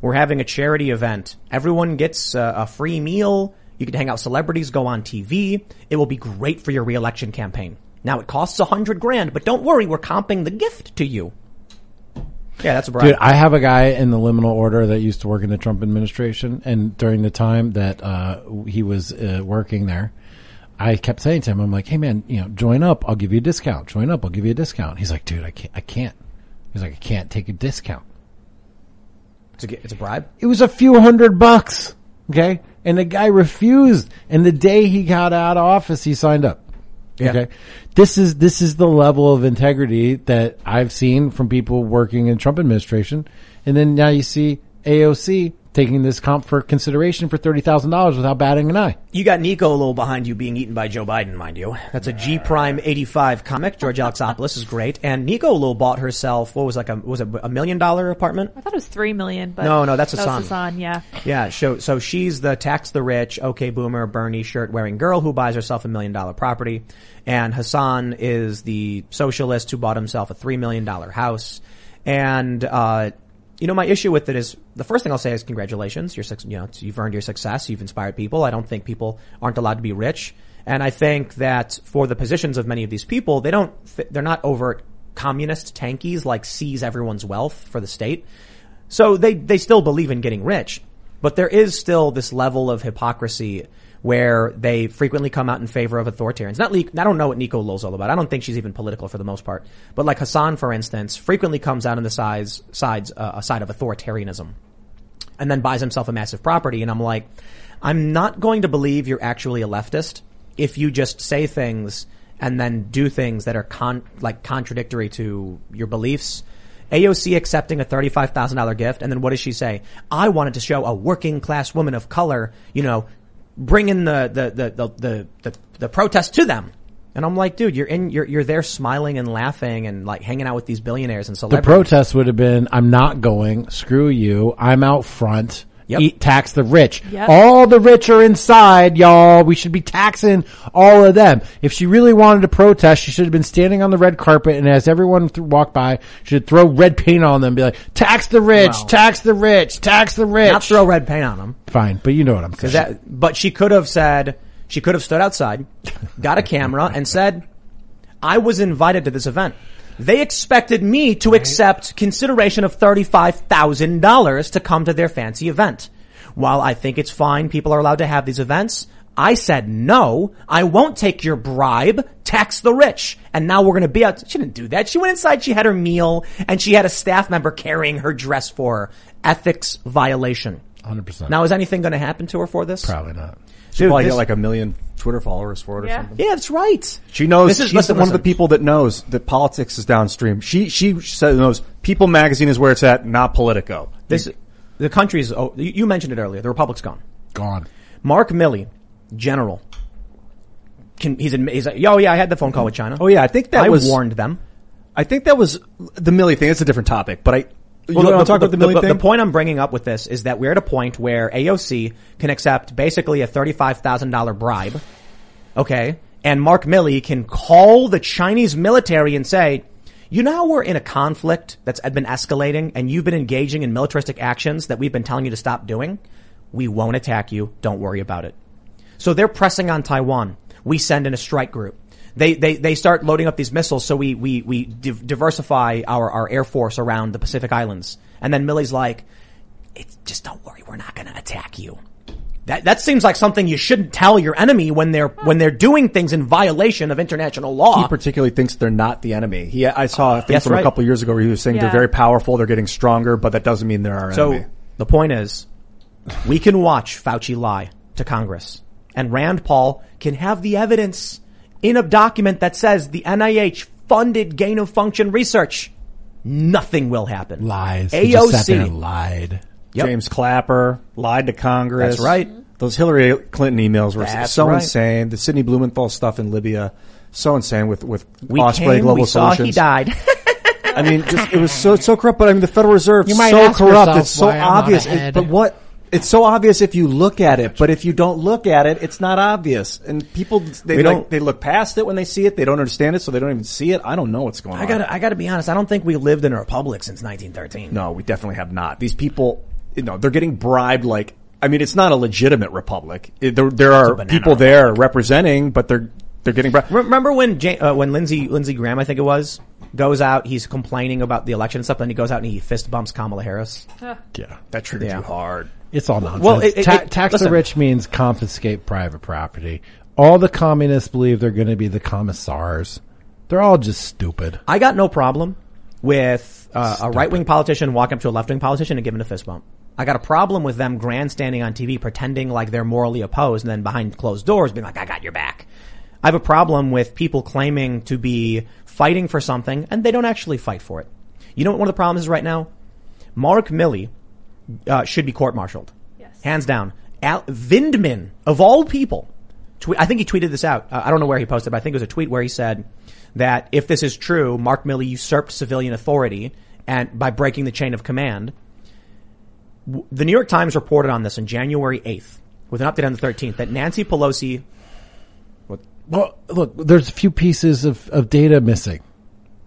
we're having a charity event. Everyone gets a, a free meal. You can hang out celebrities, go on TV. It will be great for your reelection campaign. Now it costs a hundred grand, but don't worry, we're comping the gift to you. Yeah, that's a bribe. Dude, I have a guy in the liminal order that used to work in the Trump administration, and during the time that uh, he was uh, working there, I kept saying to him, "I'm like, hey man, you know, join up. I'll give you a discount. Join up. I'll give you a discount." He's like, "Dude, I can't. I can't." He's like, "I can't take a discount." It's, a, it's a bribe. It was a few hundred bucks, okay, and the guy refused. And the day he got out of office, he signed up. Yeah. Okay. This is, this is the level of integrity that I've seen from people working in Trump administration. And then now you see AOC taking this comp for consideration for $30,000 without batting an eye. You got Nico a little behind you being eaten by Joe Biden, mind you. That's a G Prime 85 comic. George Alexopoulos is great. And Nico little bought herself, what was like a, was it a million dollar apartment? I thought it was three million, but No, no, that's that was Hasan. Hasan, yeah. Yeah, so, so she's the tax the rich, okay boomer, Bernie shirt wearing girl who buys herself a million dollar property. And Hasan is the socialist who bought himself a three million dollar house. And, uh, you know, my issue with it is the first thing I'll say is congratulations. You're, you know, you've earned your success. You've inspired people. I don't think people aren't allowed to be rich. And I think that for the positions of many of these people, they don't, they're not overt communist tankies like seize everyone's wealth for the state. So they, they still believe in getting rich, but there is still this level of hypocrisy where they frequently come out in favor of authoritarians. Not, I don't know what Nico Lowell's all about. I don't think she's even political for the most part. But like Hasan, for instance, frequently comes out on the sides, sides, uh, a side of authoritarianism and then buys himself a massive property. And I'm like, I'm not going to believe you're actually a leftist if you just say things and then do things that are con- like contradictory to your beliefs. AOC accepting a $35,000 gift. And then what does she say? I wanted to show a working class woman of color, you know, bringing the, the, the, the, the, the, the protest to them. And I'm like, dude, you're in, you're, you're there smiling and laughing and like hanging out with these billionaires and so The celebrities. protest would have been, I'm not going, screw you, I'm out front. Yep. Eat, tax the rich. Yep. All the rich are inside, y'all. We should be taxing all of them. If she really wanted to protest, she should have been standing on the red carpet and as everyone th- walked by, she should throw red paint on them and be like, tax the rich, Wow. tax the rich, tax the rich. Not throw red paint on them. Fine, but you know what I'm saying. That, but she could have said, she could have stood outside, got a camera and said, I was invited to this event. They expected me to accept consideration of $35,000 to come to their fancy event. While I think it's fine, people are allowed to have these events. I said no, I won't take your bribe, tax the rich. And now we're gonna be out. She didn't do that. She went inside, she had her meal, and she had a staff member carrying her dress for her. Ethics violation. 100%. Now is anything gonna happen to her for this? Probably not. She Dude, probably this- get like a million Twitter followers for it or Yeah. something. Yeah, that's right. She knows This is- she's listen, one of the listen. people that knows that politics is downstream. She she said knows People Magazine is where it's at, not Politico. This, the country's, oh, you you mentioned it earlier, the Republic's gone. Gone. Mark Milley, general, can, he's, admi- he's like, oh yeah, I had the phone call with China. Oh yeah, I think that I was warned them. I think that was the Milley thing. It's a different topic, but I. You Well, want to talk about the Milley the, thing? the point I'm bringing up with this is that we're at a point where AOC can accept basically a $35,000 bribe. Okay. And Mark Milley can call the Chinese military and say, you know we're in a conflict that's been escalating and you've been engaging in militaristic actions that we've been telling you to stop doing? We won't attack you. Don't worry about it. So they're pressing on Taiwan. We send in a strike group. They, they, they start loading up these missiles so we, we, we div- diversify our, our air force around the Pacific Islands. And then Milley's like, it's, just don't worry, we're not gonna attack you. That, that seems like something you shouldn't tell your enemy when they're, when they're doing things in violation of international law. he particularly thinks they're not the enemy. He, I saw a thing That's from right. a couple years ago where he was saying Yeah. they're very powerful, they're getting stronger, but that doesn't mean they're our So enemy. the point is, we can watch Fauci lie to Congress, and Rand Paul can have the evidence in a document that says the NIH funded gain of function research. Nothing will happen. Lies. He just sat there and AOC. lied. Yep. James Clapper lied to Congress. That's right. Those Hillary Clinton emails were That's so right. insane. The Sidney Blumenthal stuff in Libya, so insane with with We Osprey came, Global we saw Solutions. he died. I mean, just it was so so corrupt. But I mean, the Federal Reserve You might so corrupt. yourself It's so why I'm not obvious. It- but what It's so obvious if you look at it, but if you don't look at it, it's not obvious. And people they We like, don't- they look past it when they see it. They don't understand it, so they don't even see it. I don't know what's going on. I gotta, I gotta be honest. I don't think we lived in a republic since 1913. No, we definitely have not. These people, you know, they're getting bribed like, I mean, it's not a legitimate republic. It- there, there are banana people there representing, but they're, they're getting bribed. Remember when Ja- uh, when Lindsey Lindsey Graham, I think it was, goes out. He's complaining about the election and stuff. Then he goes out and he fist bumps Kamala Harris. Yeah. That triggered Yeah. you hard. It's all nonsense. Well, it- it- Ta- it- tax listen. the rich means confiscate private property. All the communists believe they're going to be the commissars. They're all just stupid. I got no problem with uh, a right wing politician walking up to a left wing politician and giving a fist bump. I got a problem with them grandstanding on TV, pretending like they're morally opposed, and then behind closed doors being like, "I got your back." I have a problem with people claiming to be fighting for something and they don't actually fight for it. You know what one of the problems is right now? Mark Milley uh, should be court-martialed. Yes. Hands down. Al- Vindman, of all people, twe- I think he tweeted this out. Uh, I don't know where he posted, but I think it was a tweet where he said that if this is true, Mark Milley usurped civilian authority and by breaking the chain of command. W- The New York Times reported on this on January 8th with an update on the 13th that Nancy Pelosi, Well, look, there's a few pieces of, of data missing.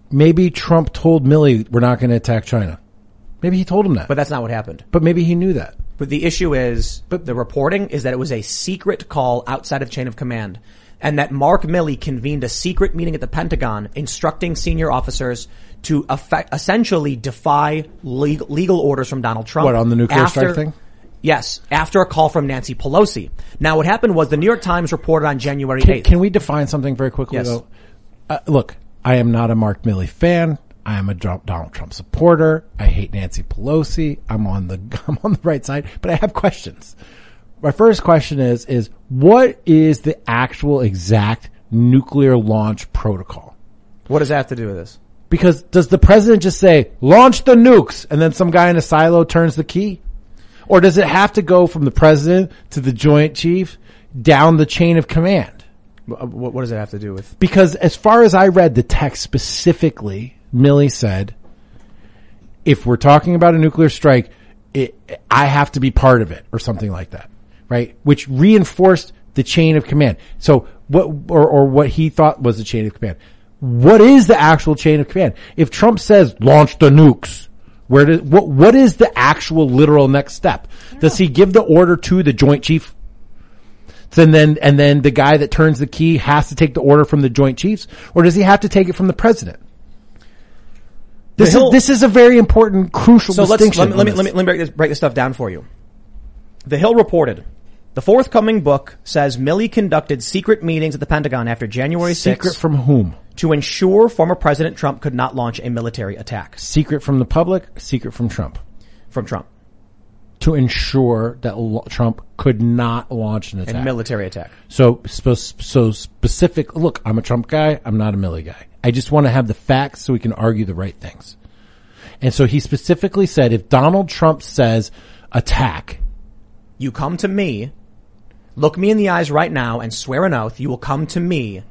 Maybe Trump told Milley we're not going to attack China. Maybe he told him that. but that's not what happened. but maybe he knew that. But the issue is, but the reporting is that it was a secret call outside of chain of command, and that Mark Milley convened a secret meeting at the Pentagon, instructing senior officers to effect, essentially defy legal, legal orders from Donald Trump. What, on the nuclear strike thing? Yes, after a call from Nancy Pelosi. Now, what happened was the New York Times reported on January Can, 8th. can we define something very quickly Yes. though? Uh, look, I am not a Mark Milley fan. I am a Donald Trump supporter. I hate Nancy Pelosi. I'm on the I'm on the right side, but I have questions. My first question is is what is the actual exact nuclear launch protocol? what does that have to do with this? Because does the president just say launch the nukes and then some guy in a silo turns the key? Or does it have to go from the president to the joint chief down the chain of command? What, what does it have to do with? because as far as I read the text specifically, Milley said, if we're talking about a nuclear strike, it, I have to be part of it or something like that, right? Which reinforced the chain of command. So what, or, or what he thought was the chain of command. What is the actual chain of command? If Trump says launch the nukes, where does, what, what is the actual literal next step? Does he give the order to the joint chief? and then and then the guy that turns the key has to take the order from the Joint Chiefs, or does he have to take it from the president? This Hill- is this is a very important, crucial So let's, distinction. let me, let me, let me, let me break this, break this stuff down for you. The Hill reported, the forthcoming book says Milley conducted secret meetings at the Pentagon after January 6th Secret from whom? to ensure former President Trump could not launch a military attack Secret from the public. Secret from Trump. from Trump. To ensure that lo- Trump could not launch an attack. A military attack. So, so, so specific. Look, I'm a Trump guy. I'm not a Milley guy. I just want to have the facts so we can argue the right things. And so he specifically said, if Donald Trump says attack, You come to me, look me in the eyes right now and swear an oath, you will come to me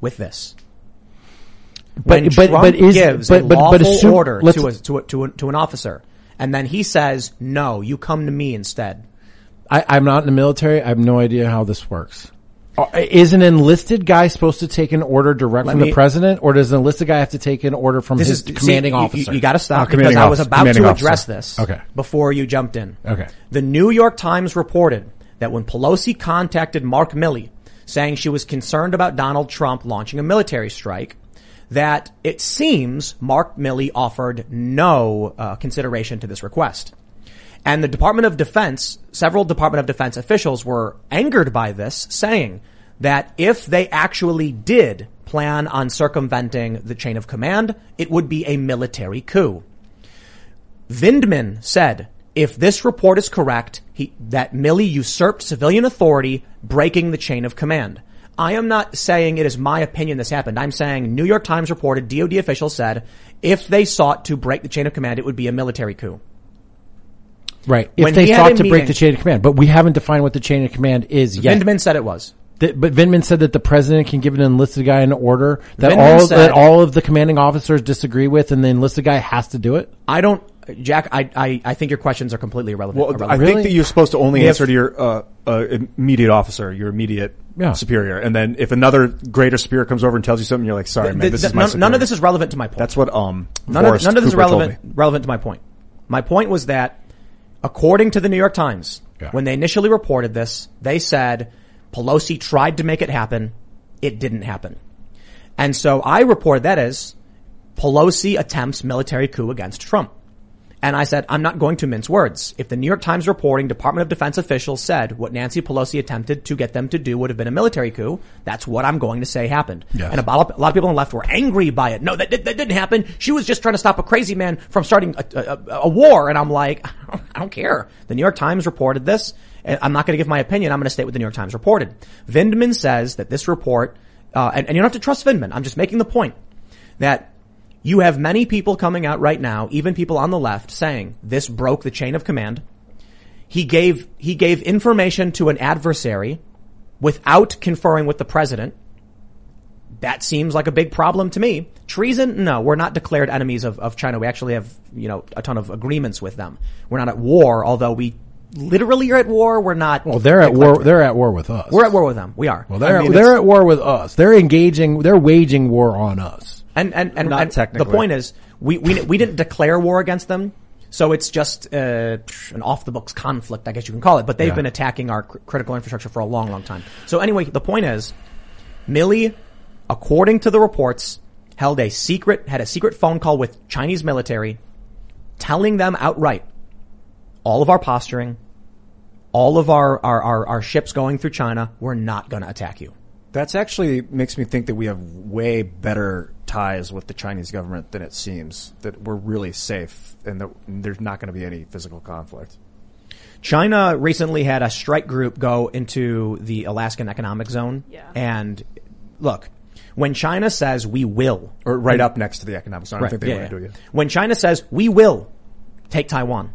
with this. But- when but- Trump but is- gives but- a but- but lawful assume- order to a, to, a, to, a, to an officer, and then he says, no, you come to me instead. I, I'm not in the military. I have no idea how this works. Uh, Is an enlisted guy supposed to take an order direct Let from me- the president, or does an enlisted guy have to take an order from his is commanding you- officer? You, you got to stop Oh, because I was about to officer. address this Okay. before you jumped in. Okay. The New York Times reported that when Pelosi contacted Mark Milley saying she was concerned about Donald Trump launching a military strike, that it seems Mark Milley offered no uh, consideration to this request. And the Department of Defense, several Department of Defense officials were angered by this, saying that if they actually did plan on circumventing the chain of command, it would be a military coup. Vindman said, if this report is correct, he, that Milley usurped civilian authority, breaking the chain of command. I am not saying it is my opinion this happened. I'm saying New York Times reported DOD officials said if they sought to break the chain of command, it would be a military coup. Right. If when they he had sought a to break meeting- the chain of command, but we haven't defined what the chain of command is yet. Vindman said it was. Th- but Vindman said that the president can give an enlisted guy an order that Vindman all said- that all of the commanding officers disagree with, and the enlisted guy has to do it. I don't, Jack, I, I, I think your questions are completely irrelevant. Well, I irrelevant. think that you're supposed to only If- answer to your uh, uh, immediate officer, your immediate Yeah. superior, and then if another greater superior comes over and tells you something, you're like, "Sorry, man, Th- this th- is my none, none superior. of this is relevant to my point. That's what um none Forrest of, none of this is Cooper told relevant me. relevant to my point. My point was that, according to the New York Times, Yeah. when they initially reported this, they said Pelosi tried to make it happen, it didn't happen, and so I report that as Pelosi attempts military coup against Trump. And I said, I'm not going to mince words. If the New York Times reporting Department of Defense officials said what Nancy Pelosi attempted to get them to do would have been a military coup, that's what I'm going to say happened. Yes. And a lot, of, a lot of people on the left were angry by it. No, that, that didn't happen. She was just trying to stop a crazy man from starting a, a, a war. And I'm like, I don't care. The New York Times reported this. and I'm not going to give my opinion. I'm going to state what the New York Times reported. Vindman says that this report, uh, and, and you don't have to trust Vindman. I'm just making the point that you have many people coming out right now, even people on the left saying this broke the chain of command. He gave, he gave information to an adversary without conferring with the president. That seems like a big problem to me. Treason? No, we're not declared enemies of, of China. We actually have, you know, a ton of agreements with them. We're not at war, although we literally are at war. We're not. Well, they're at war. They're at war with us. We're at war with them. We are. Well, they're I mean, they're at war with us. They're engaging. They're waging war on us. And and and, Not and technically. the point is, we we we didn't declare war against them, so it's just uh, an off the books conflict, I guess you can call it. But they've Yeah. been attacking our cr- critical infrastructure for a long, long time. So anyway, the point is, Milley, according to the reports, held a secret had a secret phone call with Chinese military, telling them outright, all of our posturing, all of our our our, our ships going through China, we're not going to attack you. That's actually makes me think that we have way better ties with the Chinese government than it seems. That we're really safe and that there's not going to be any physical conflict. China recently had a strike group go into the Alaskan Economic Zone. Yeah. And look, when China says we will, Or right up next to the economic zone. I don't right, think they yeah, want to yeah. do it. when China says we will take Taiwan,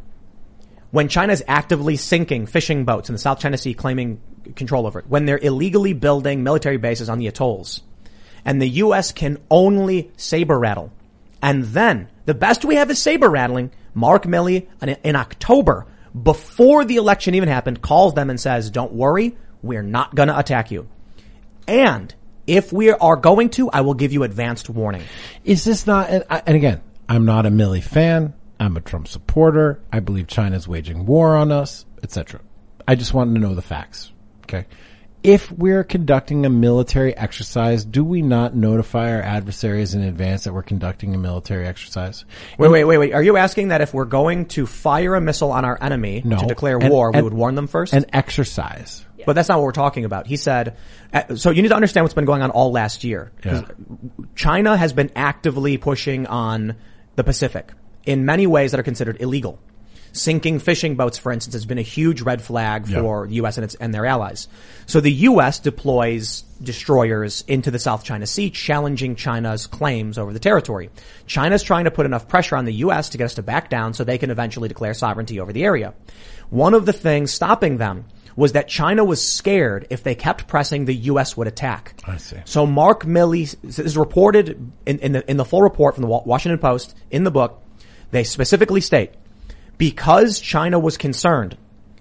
when China's actively sinking fishing boats in the South China Sea claiming control over it, when they're illegally building military bases on the atolls, and the U.S. can only saber rattle. And then the best we have is saber rattling. Mark Milley in, October, before the election even happened, calls them and says, don't worry, we're not going to attack you. And if we are going to, I will give you advanced warning. Is this not? And, and again, I'm not a Milley fan. I'm a Trump supporter. I believe China's waging war on us, etc. I just wanted to know the facts. Okay. If we're conducting a military exercise, do we not notify our adversaries in advance that we're conducting a military exercise? Wait, wait, wait, wait. Are you asking that if we're going to fire a missile on our enemy No. to declare And- war, we would warn them first? An exercise. But that's not what we're talking about. He said, uh, so you need to understand what's been going on all last year. Yeah. China has been actively pushing on the Pacific in many ways that are considered illegal. Sinking fishing boats, for instance, has been a huge red flag Yeah. for the U.S. and its and their allies. So the U.S. deploys destroyers into the South China Sea, challenging China's claims over the territory. China's trying to put enough pressure on the U.S. to get us to back down so they can eventually declare sovereignty over the area. One of the things stopping them was that China was scared if they kept pressing, the U.S. would attack. I see. So Mark Milley is reported in, in the in the full report from the Washington Post in the book. They specifically state because China was concerned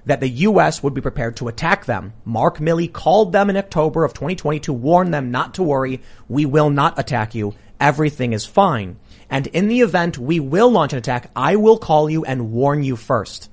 that the U.S. would be prepared to attack them. Mark Milley called them in October of 2020 to warn them not to worry. We will not attack you. Everything is fine. And in the event we will launch an attack, I will call you and warn you first.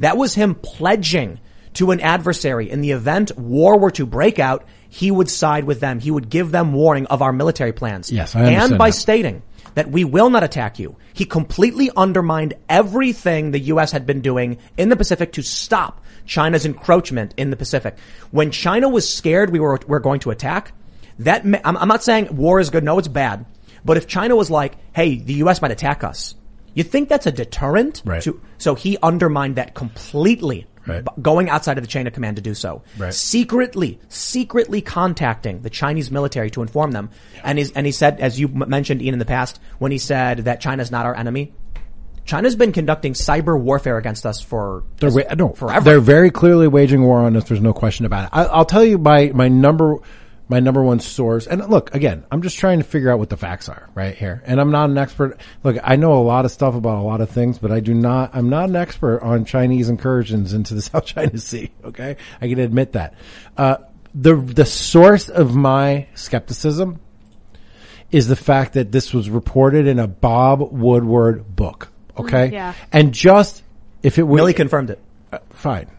That was him pledging to an adversary in the event war were to break out, he would side with them. He would give them warning of our military plans. Yes, I understand And by that. stating that we will not attack you, he completely undermined everything the U.S. had been doing in the Pacific to stop China's encroachment in the Pacific. When China was scared we were, were going to attack, that, ma- I'm, I'm not saying war is good. No, it's bad. But if China was like, hey, the U.S. might attack us, you think that's a deterrent? Right. To, so he undermined that completely. Right. Going outside of the chain of command to do so. Right. Secretly, secretly contacting the Chinese military to inform them. And, he's, and he said, as you mentioned, Ian, in the past, when he said that China's not our enemy, China's been conducting cyber warfare against us for They're wa- no, forever. They're very clearly waging war on us. There's no question about it. I, I'll tell you my my number my number one source. And look, again, I'm just trying to figure out what the facts are right here. And I'm not an expert. Look, I know a lot of stuff about a lot of things, but I do not, I'm not an expert on Chinese incursions into the South China Sea. Okay. I can admit that. Uh, the, the source of my skepticism is the fact that this was reported in a Bob Woodward book. Okay. yeah. And just, if it would, Milley confirmed it. fine.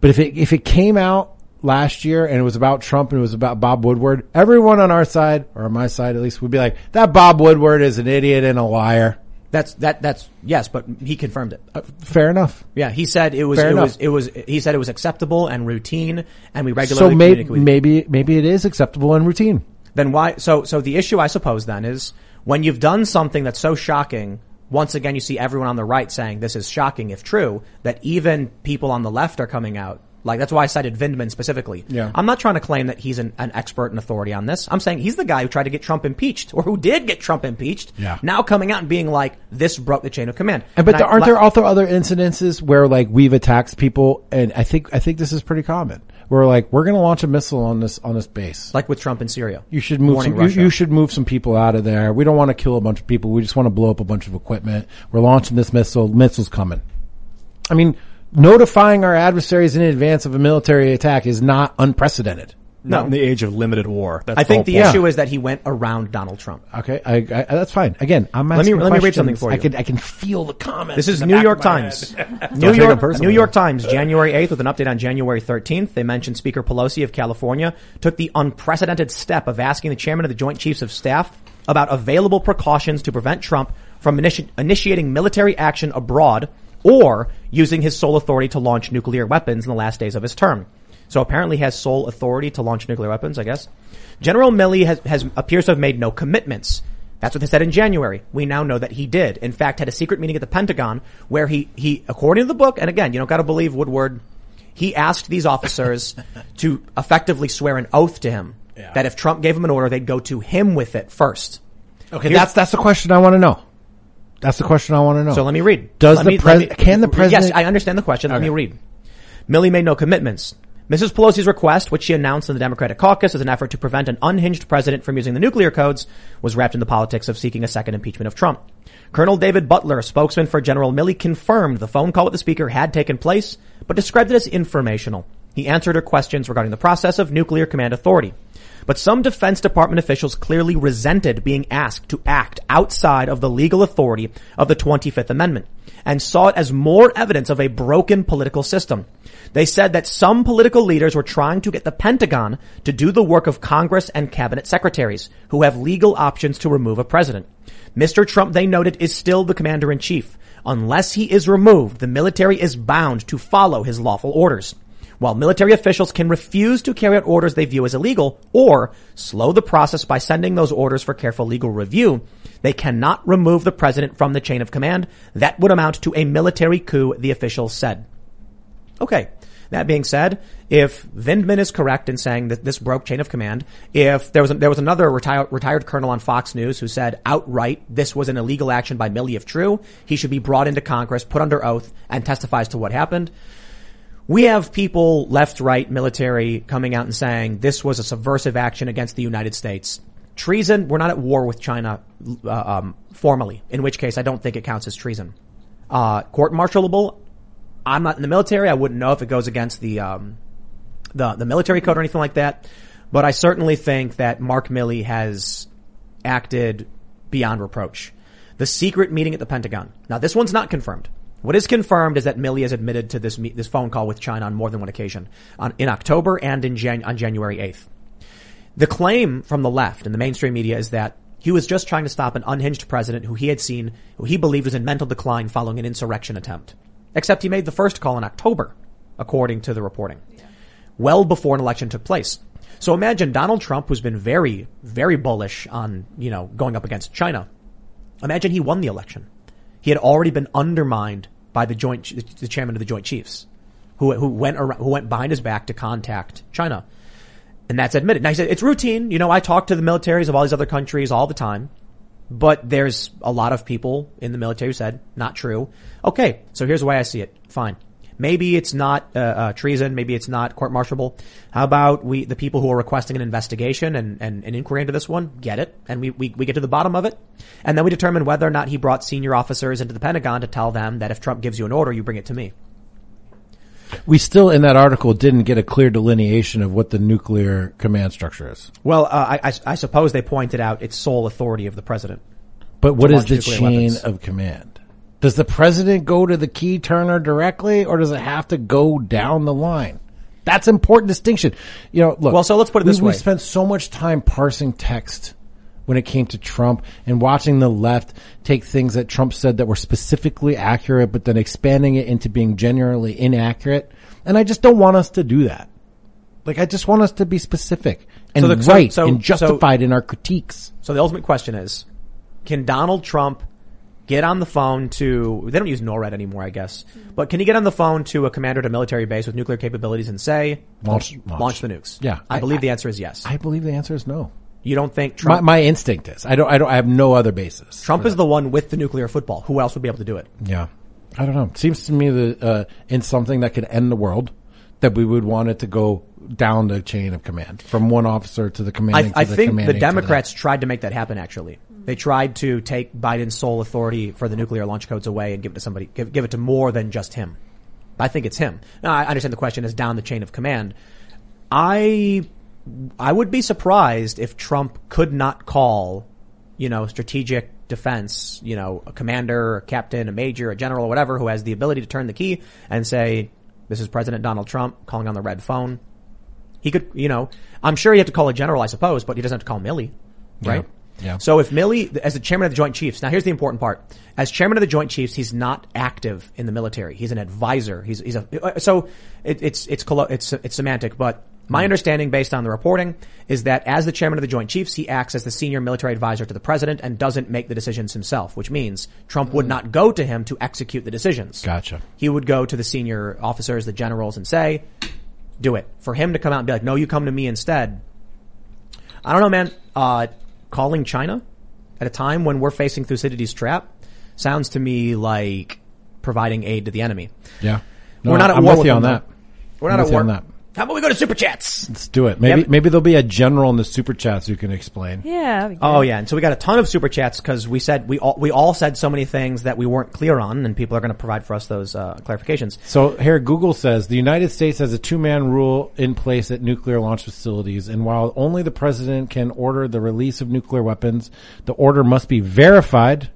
But if it if it came out last year and it was about Trump and it was about Bob Woodward, everyone on our side or on my side at least would be like, "That Bob Woodward is an idiot and a liar." That's that. That's yes, but he confirmed it. Uh, fair enough. Yeah, he said it was. Fair it enough. was. It was. He said it was acceptable and routine, and we So regularly maybe communicate with maybe maybe it is acceptable and routine. then why so so the issue i suppose then is when you've done something that's so shocking once again you see everyone on the right saying this is shocking if true that even people on the left are coming out like that's why i cited vindman specifically Yeah. i'm not trying to claim that he's an, an expert and authority on this i'm saying he's the guy who tried to get trump impeached or who did get trump impeached Yeah. now coming out and being like this broke the chain of command And but I- there, aren't la- there also other incidences where like we've attacked people and I think I think this is pretty common. Where like we're going to launch a missile on this on this base. like with trump in syria You should move warning some, you, Russia. you should move some people out of there. We don't want to kill a bunch of people. We just want to blow up a bunch of equipment. We're launching this missile. Missile's coming. I mean, notifying our adversaries in advance of a military attack is not unprecedented. Not in the age of limited war. That's i think the point. issue is that he went around donald trump Okay, I, I, that's fine. Again, I'm Let me- asking let me read something for you. I can I can feel the comments. This is New York Times. New York. New York Times, January 8th, with an update on January 13th. They mentioned Speaker Pelosi of California took the unprecedented step of asking the chairman of the Joint Chiefs of Staff about available precautions to prevent Trump from initi- initiating military action abroad or using his sole authority to launch nuclear weapons in the last days of his term. So apparently he has sole authority to launch nuclear weapons, I guess. General Milley has, has appears to have made no commitments. That's what they said in January. We now know that he did. In fact, had a secret meeting at the Pentagon where he, he, according to the book, and again, you don't gotta believe Woodward, he asked these officers to effectively swear an oath to him that if Trump gave him an order, they'd go to him with it first. Okay, Here's- that's that's the question I want to know. That's the question I want to know. So let me read. Does Let the pres- can the president? Yes, I understand the question. Let me read. Milley made no commitments. Mrs. Pelosi's request, which she announced in the Democratic caucus as an effort to prevent an unhinged president from using the nuclear codes, was wrapped in the politics of seeking a second impeachment of Trump. Colonel David Butler, a spokesman for General Milley, confirmed the phone call with the speaker had taken place, but described it as informational. He answered her questions regarding the process of nuclear command authority. But some Defense Department officials clearly resented being asked to act outside of the legal authority of the 25th Amendment and saw it as more evidence of a broken political system. They said that some political leaders were trying to get the Pentagon to do the work of Congress and cabinet secretaries who have legal options to remove a president. Mr. Trump, they noted, is still the commander in chief. Unless he is removed, the military is bound to follow his lawful orders. While military officials can refuse to carry out orders they view as illegal or slow the process by sending those orders for careful legal review, they cannot remove the president from the chain of command. That would amount to a military coup, the officials said. Okay. That being said, if Vindman is correct in saying that this broke chain of command, if there was a, there was another retired retired colonel on Fox News who said outright this was an illegal action by Milley if true, he should be brought into Congress, put under oath, and testifies to what happened. We have people left, right, military coming out and saying this was a subversive action against the United States. Treason, we're not at war with China uh, um, formally, in which case I don't think it counts as treason. Uh, court martialable, I'm not in the military. I wouldn't know if it goes against the, um, the, the military code or anything like that. But I certainly think that Mark Milley has acted beyond reproach. The secret meeting at the Pentagon. Now this one's not confirmed. What is confirmed is that Milley has admitted to this this phone call with China on more than one occasion, on, in October and in Jan, on January 8th. The claim from the left and the mainstream media is that he was just trying to stop an unhinged president who he had seen, who he believed was in mental decline following an insurrection attempt. Except he made the first call in October, according to the reporting. Well before an election took place. So imagine Donald Trump, who's been very, very bullish on, you know, going up against China. Imagine he won the election. He had already been undermined by the joint, the chairman of the Joint Chiefs, who, who went around, who went behind his back to contact China. And that's admitted. Now he said, it's routine. You know, I talk to the militaries of all these other countries all the time. But there's a lot of people in the military who said, not true. Okay, so here's the way I see it. Fine. Maybe it's not uh, uh, treason. Maybe it's not court martialable. How about we, the people who are requesting an investigation and, and an inquiry into this one, get it, and we, we we get to the bottom of it, and then we determine whether or not he brought senior officers into the Pentagon to tell them that if Trump gives you an order, you bring it to me. We still in that article didn't get a clear delineation of what the nuclear command structure is. Well, uh, I, I, I suppose they pointed out it's sole authority of the president. But what is the chain weapons. of command? Does the president go to the key turner directly or does it have to go down the line? That's important distinction. You know, look. Well, so let's put it this We way. We spent so much time parsing text when it came to Trump and watching the left take things that Trump said that were specifically accurate, but then expanding it into being genuinely inaccurate. And I just don't want us to do that. Like, I just want us to be specific and So the- so- right so- and justified in our critiques. So the ultimate question is, can Donald Trump get on the phone to, they don't use NORAD anymore, I guess, but can you get on the phone to a commander at a military base with nuclear capabilities and say, Launch- launch, launch. the nukes? Yeah. I, I- believe I- the answer is yes. I believe the answer is no. you don't think My, Trump, my instinct is. I don't, I don't, I have no other basis. Trump is the one with the nuclear football. Who else would be able to do it? Yeah. I don't know. It seems to me that, uh, in something that could end the world, that we would want it to go down the chain of command from one officer to the commanding I, I the think commanding the to Democrats tried to make that happen. Actually, they tried to take Biden's sole authority for the nuclear launch codes away and give it to somebody, give, give it to more than just him. I think it's him. Now, I understand the question is down the chain of command. I, I would be surprised if Trump could not call, you know, strategic defense, you know, a commander, a captain, a major, a general, or whatever, who has the ability to turn the key and say, "This is President Donald Trump calling on the red phone." He could, you know, I'm sure he have to call a general, I suppose, but he doesn't have to call Milley, right? Yeah. So if Milley, as the chairman of the Joint Chiefs, now here's the important part. As chairman of the Joint Chiefs, he's not active in the military. He's an advisor. He's, he's a, uh, so it, it's, it's, it's, it's semantic, but my hmm. understanding based on the reporting is that as the chairman of the Joint Chiefs, he acts as the senior military advisor to the president and doesn't make the decisions himself, which means Trump would hmm. not go to him to execute the decisions. Gotcha. He would go to the senior officers, the generals and say, do it. For him to come out and be like, no, you come to me instead. I don't know, man. Uh, calling China at a time when we're facing Thucydides' trap sounds to me like providing aid to the enemy. Yeah. We're not at I'm war with with you on them, that. We're I'm not at war. on that. How about we go to super chats? Let's do it. Maybe, Yep. maybe there'll be a general in the super chats who can explain. Yeah. that'd be Oh yeah, and so we got a ton of super chats because we said we all we all said so many things that we weren't clear on, and people are going to provide for us those uh, clarifications. So here, Google says the United States has a two-man rule in place at nuclear launch facilities, and while only the president can order the release of nuclear weapons, the order must be verified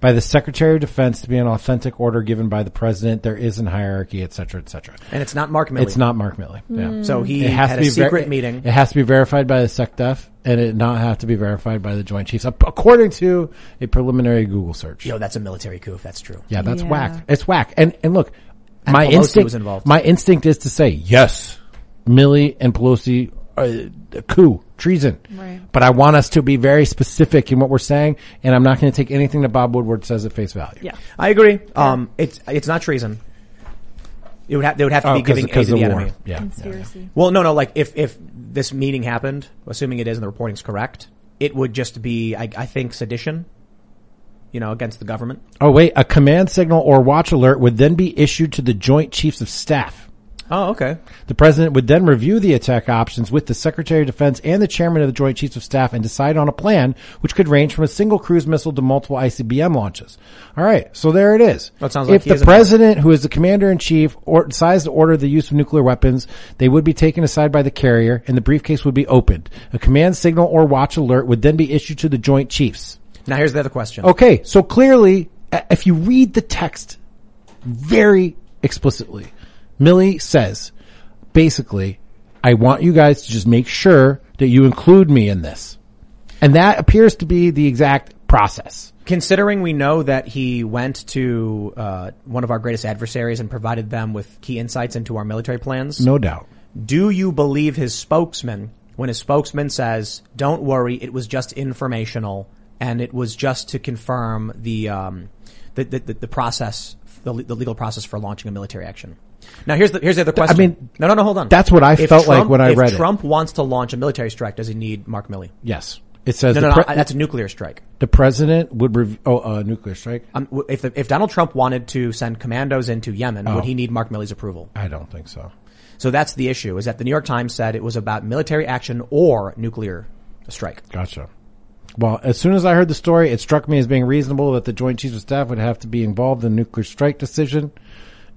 by the Secretary of Defense to be an authentic order given by the president. There is an hierarchy, et cetera, et cetera. And it's not Mark Milley. It's not Mark Milley. Yeah. Mm. So he It has had to be a secret ver- meeting. It has to be verified by the SecDef, and it not have to be verified by the Joint Chiefs, according to a preliminary Google search. Yo, that's a military coup if that's true. Yeah, that's Yeah. whack. It's whack. And and look, And my Pelosi instinct was involved. my instinct is to say yes, Milley and Pelosi uh, a coup, treason. Right. But I want us to be very specific in what we're saying, and I'm not going to take anything that Bob Woodward says at face value. Yeah. I agree. Um, it's it's not treason. It would have they would have to Oh, be giving aid to of the, the enemy. Yeah. yeah. Conspiracy. Well, no, no. Like if if this meeting happened, assuming it is and the reporting's correct, it would just be, I, I think, sedition. You know, against the government. Oh wait, a command signal or watch alert would then be issued to the Joint Chiefs of Staff. Oh, okay. The president would then review the attack options with the Secretary of Defense and the chairman of the Joint Chiefs of Staff and decide on a plan which could range from a single cruise missile to multiple ICBM launches. All right, so there it is. That sounds like if the president, who is the commander in chief, or decides to order the use of nuclear weapons, they would be taken aside by the carrier, and the briefcase would be opened. A command signal or watch alert would then be issued to the Joint Chiefs. Now here's the other question. Okay, so clearly, if you read the text very explicitly, Milley says, basically, I want you guys to just make sure that you include me in this. And that appears to be the exact process. Considering we know that he went to uh, one of our greatest adversaries and provided them with key insights into our military plans, No doubt. do you believe his spokesman when his spokesman says, "Don't worry, it was just informational and it was just to confirm the um, the, the, the, the process, the, le- the legal process for launching a military action." Now here's the here's the other question. I mean, no, no, no, hold on. that's what I If felt like when I read it. Trump wants to launch a military strike, does he need Mark Milley? Yes. It says No, no, no, that's a nuclear strike. the president would rev- oh uh, nuclear strike. Um, if the, if Donald Trump wanted to send commandos into Yemen, Oh. would he need Mark Milley's approval? I don't think so. So that's the issue. Is that the New York Times said it was about military action or nuclear strike. Gotcha. Well, as soon as I heard the story, it struck me as being reasonable that the Joint Chiefs of Staff would have to be involved in a nuclear strike decision,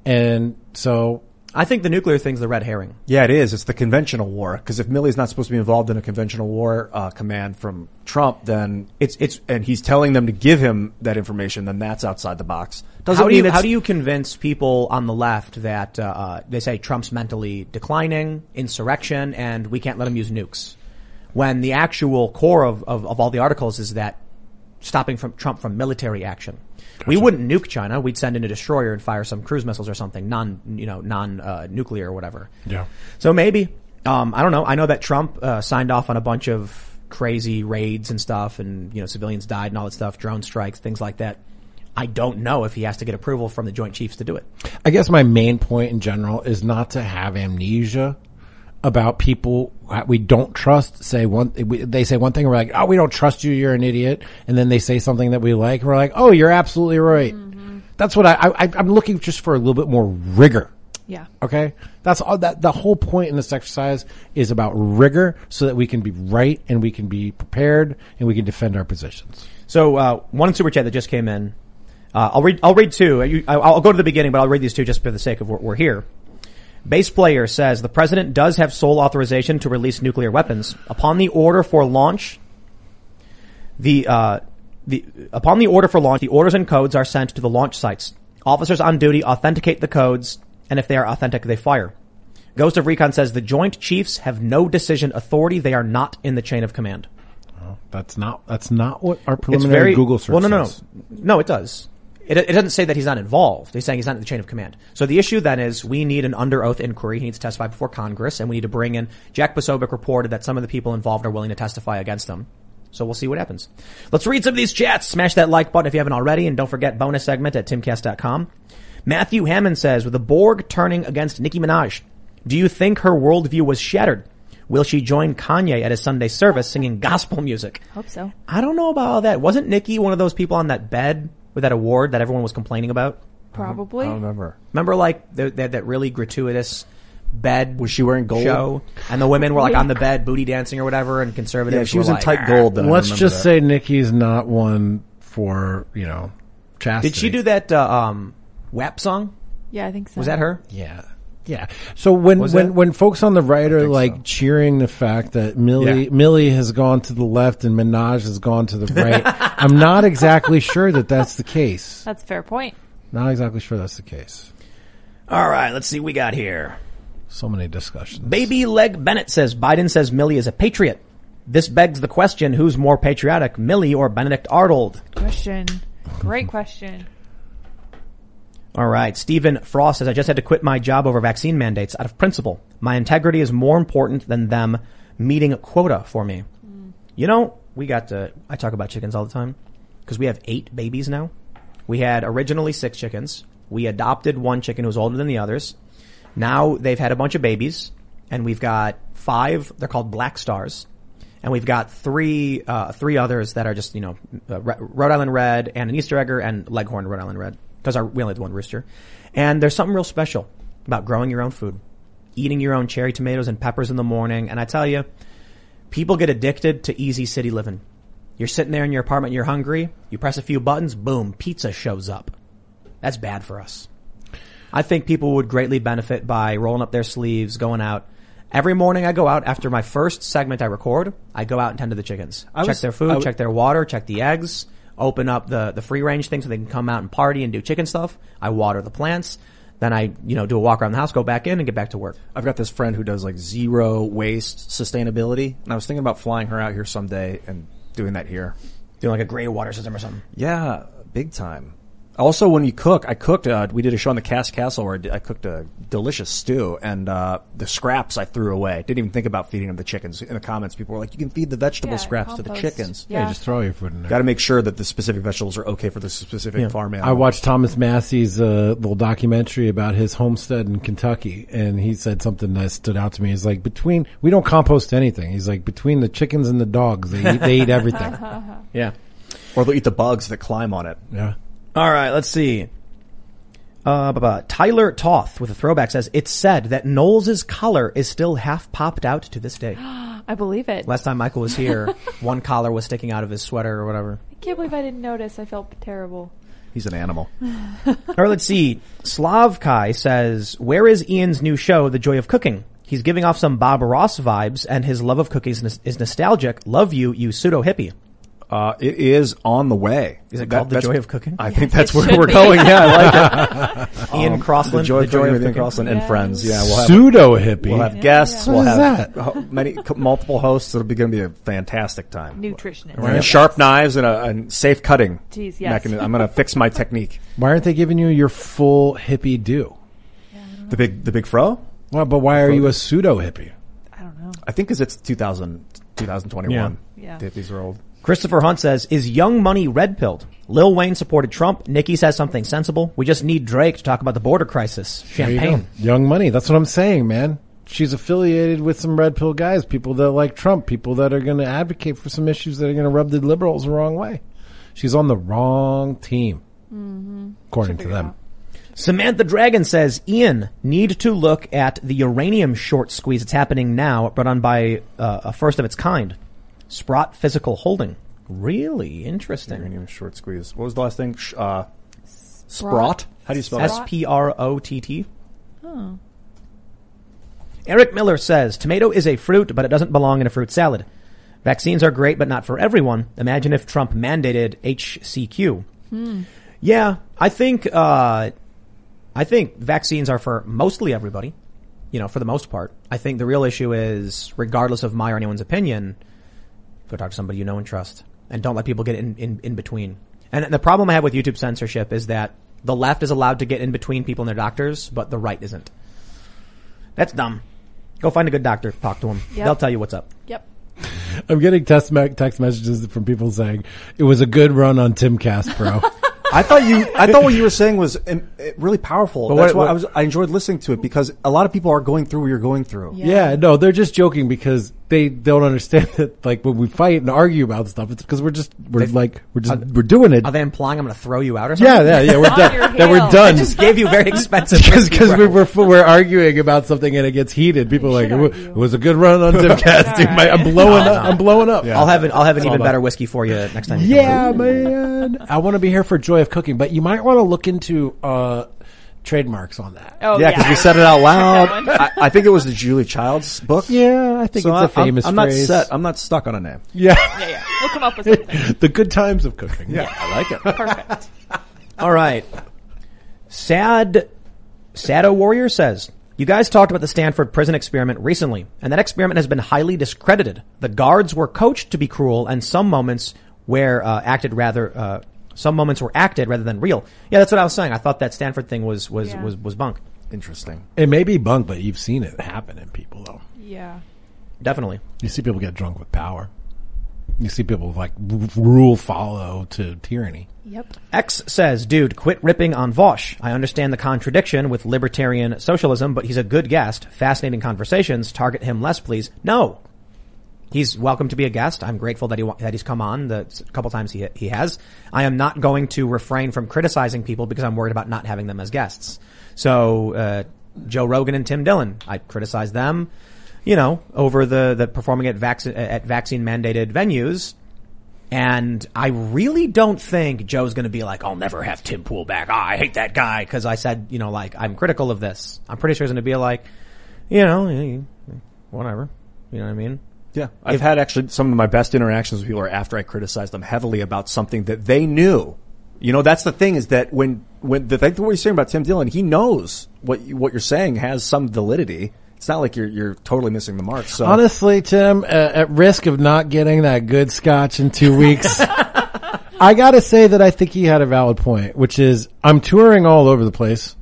and so I think the nuclear thing's the red herring. Yeah, it is. It's the conventional war. Because if Milley's not supposed to be involved in a conventional war uh, command from Trump, then it's it's and he's telling them to give him that information. Then that's outside the box. Doesn't how do you how do you convince people on the left that uh, uh, they say Trump's mentally declining, insurrection, and we can't let him use nukes, when the actual core of, of, of all the articles is that stopping from Trump from military action. We wouldn't nuke China. We'd send in a destroyer and fire some cruise missiles or something, non you know non uh, nuclear or whatever. Yeah. So maybe um, I don't know. I know that Trump uh, signed off on a bunch of crazy raids and stuff, and you know civilians died and all that stuff, drone strikes, things like that. I don't know if he has to get approval from the Joint Chiefs to do it. I guess my main point in general is not to have amnesia about people we don't trust. Say one, we- they say one thing, we're like, oh, we don't trust you, you're an idiot, and then they say something that we like, we're like, oh, you're absolutely right. That's what I, I I'm looking just for a little bit more rigor. Yeah. Okay, that's all. That the whole point in this exercise is about rigor, so that we can be right and we can be prepared and we can defend our positions. So uh, one super chat that just came in. Uh, I'll read. I'll read two. You- I- I'll go to the beginning, but I'll read these two just for the sake of we're, we're here. Base player says the president does have sole authorization to release nuclear weapons upon the order for launch. The uh, the upon the order for launch, the orders and codes are sent to the launch sites. Officers on duty authenticate the codes, and if they are authentic, they fire. Ghost of Recon says the Joint Chiefs have no decision authority. They are not in the chain of command. That's not. That's not what our preliminary very Google search Well, no, no, no, no. It does. It, it doesn't say that he's not involved. He's saying he's not in the chain of command. So the issue then is we need an under oath inquiry. He needs to testify before Congress, and we need to bring in. Jack Posobiec reported that some of the people involved are willing to testify against him. So we'll see what happens. Let's read some of these chats. Smash that like button if you haven't already, and don't forget bonus segment at timcast.com. Matthew Hammond says, with the Borg turning against Nicki Minaj, do you think her worldview was shattered? Will she join Kanye at his Sunday service singing gospel music? Hope so. I don't know about all that. Wasn't Nicki one of those people on that bed with that award that everyone was complaining about? Probably. I don't remember. Remember, like the, that that really gratuitous bed Was she wearing gold? show, and the women were like on the bed booty dancing or whatever, and conservatives. Yeah, she were was in like, tight "Ah." gold. Then Let's remember just that. say Nicki's not one for you know chastity. Did she do that uh, um, WAP song? Yeah, I think so. Was that her? Yeah. Yeah. So when Was when it? when folks on the right are like so. cheering the fact that Milley Yeah. Milley has gone to the left and Minaj has gone to the right, I'm not exactly sure that that's the case. That's a fair point. Not exactly sure that's the case. All right, let's see what we got here. So many discussions. Baby Leg Bennett says Biden says Milley is a patriot. This begs the question: Who's more patriotic, Milley or Benedict Arnold? Question. Great question. All right. Stephen Frost says, I just had to quit my job over vaccine mandates out of principle. My integrity is more important than them meeting a quota for me. You know, we got to, I talk about chickens all the time because we have eight babies now. We had originally six chickens. We adopted one chicken who's older than the others. Now they've had a bunch of babies and we've got five, they're called black stars. And we've got three, uh, three others that are just, you know, uh, Rhode Island Red and an Easter egger and Leghorn Rhode Island Red. Because we only had one rooster. And there's something real special about growing your own food. Eating your own cherry tomatoes and peppers in the morning. And I tell you, people get addicted to easy city living. You're sitting there in your apartment, you're hungry, you press a few buttons, boom, pizza shows up. That's bad for us. I think people would greatly benefit by rolling up their sleeves, going out. Every morning I go out after my first segment I record, I go out and tend to the chickens. I check was- their food, I w- check their water, check the eggs, open up the, the free range thing so they can come out and party and do chicken stuff. I water the plants. Then I, you know, do a walk around the house, go back in and get back to work. I've got this friend who does like zero waste sustainability, and I was thinking about flying her out here someday and doing that here. Doing like a gray water system or something. Yeah, big time. Also, when you cook, I cooked. Uh, we did a show on the Cast Castle where I, did- I cooked a delicious stew, and uh, the scraps I threw away. Didn't even think about feeding them the chickens. In the comments, people were like, "You can feed the vegetable Yeah, scraps to the chickens." Yeah, Yeah. just throw your food in there. Got to make sure that the specific vegetables are okay for the specific farm animal. I watched Thomas Massie's uh, little documentary about his homestead in Kentucky, and he said something that stood out to me. He's like, between we don't compost anything. He's like, between the chickens and the dogs, they eat, they eat everything. Yeah. or they'll eat the bugs that climb on it. Yeah. All right, let's see. Uh, blah, blah. Tyler Toth with a throwback says, it's said that Knowles' collar is still half popped out to this day. I believe it. Last time Michael was here, one collar was sticking out of his sweater or whatever. I can't believe I didn't notice. I felt terrible. He's an animal. Or let's see. Slavkai says, where is Ian's new show, The Joy of Cooking? He's giving off some Bob Ross vibes and his love of cookies is is nostalgic. Love you, you pseudo hippie. Uh, it is on the way. Is it That- called The that's- Joy of Cooking? I think that's where we're be. going. Yeah, I like it. Ian Um, Crossland, the joy, The Joy of of Ian Cooking. Crossland and friends. Yeah, we'll have Pseudo hippie. we'll have guests. What We'll is have that? many multiple hosts. It'll be going to be a fantastic time. Nutritionist. And sharp knives and a and safe cutting. Jeez, yes. mechanism. I'm going to fix my technique. Why aren't they giving you your full hippie due? The big the big fro. Well, but why are you a pseudo hippie? I don't know. I think because it's 2000, 2021. Yeah. The hippies are old. Christopher Hunt says, is Young Money red pilled? Lil Wayne supported Trump. Nicki says something sensible. We just need Drake to talk about the border crisis. There you Champagne. Young money. That's what I'm saying, man. She's affiliated with some red pill guys, people that like Trump, people that are going to advocate for some issues that are going to rub the liberals the wrong way. She's on the wrong team, according to them. Samantha Dragon says, Ian, need to look at the uranium short squeeze that's happening now, brought on by uh, a first of its kind. Sprott Physical Holding. Really interesting. Uranium short squeeze. What was the last thing? Sh- Uh, Sprott. How do you spell S that? P R O T T. Eric Miller says, tomato is a fruit, but it doesn't belong in a fruit salad. Vaccines are great, but not for everyone. Imagine if Trump mandated HCQ. Yeah, I think, uh, I think vaccines are for mostly everybody. You know, for the most part. I think the real issue is, regardless of my or anyone's opinion, go talk to somebody you know and trust. And don't let people get in, in, in between. And the problem I have with YouTube censorship is that the left is allowed to get in between people and their doctors, but the right isn't. That's dumb. Go find a good doctor, talk to them. Yep. They'll tell you what's up. Yep. I'm getting text, me- text messages from people saying it was a good run on Timcast, bro. I thought you. I thought what you were saying was um, really powerful. But That's what- why I was. I enjoyed listening to it because a lot of people are going through what you're going through. yeah, no, they're just joking because they don't understand that. Like when we fight and argue about stuff, it's because we're just we're like we're just we're doing it. Are they implying I'm going to throw you out or something? Yeah, yeah, yeah. We're done. That we're done. I just gave you very expensive because because we bro. we're we're arguing about something and it gets heated. People are like it it was a good run on Timcast. dude. All I'm blowing up. I'm blowing up. I'll have an, I'll have an even about- better whiskey for you next time. you Yeah, man. I want to be here for joy of cooking, but you might want to look into uh, trademarks on that. Oh, Yeah, yeah. because we said it out loud. I, I think it was the Julie Childs book. Yeah, I think So I- it's a famous I'm, I'm phrase. not set. I'm not stuck on a name. Yeah. Yeah, yeah. We'll come up with something. the good times of cooking. Yeah, I like it. Perfect. All right. Sad, Sado Warrior says, you guys talked about the Stanford prison experiment recently, and that experiment has been highly discredited. The guards were coached to be cruel, and some moments where uh, acted rather, uh, some moments were acted rather than real. Yeah, that's what I was saying. I thought that Stanford thing was was Yeah. was, was bunk. Interesting. It may be bunk, but you've seen it happen in people though. Yeah. Definitely. You see people get drunk with power. You see people like r- rule follow to tyranny. Yep. X says, dude, quit ripping on Vaush. I understand the contradiction with libertarian socialism, but he's a good guest. Fascinating conversations. Target him less, please. No. He's welcome to be a guest. I'm grateful that he that he's come on the couple times he he has. I am not going to refrain from criticizing people because I'm worried about not having them as guests. So uh, Joe Rogan and Tim Dillon, I criticize them, you know, over the the performing at vac- at vaccine mandated venues. And I really don't think Joe's going to be like, I'll never have Tim Pool back. Ah, I hate that guy because I said, you know, like I'm critical of this. I'm pretty sure he's going to be like, you know, whatever. You know what I mean? Yeah, I've had actually some of my best interactions with people are after I criticized them heavily about something that they knew. You know, that's the thing is that when when the thing what you're saying about Tim Dillon, he knows what you, what you're saying has some validity. It's not like you're you're totally missing the mark. So Honestly, Tim, uh, at risk of not getting that good scotch in two weeks, I gotta say that I think he had a valid point, which is I'm touring all over the place.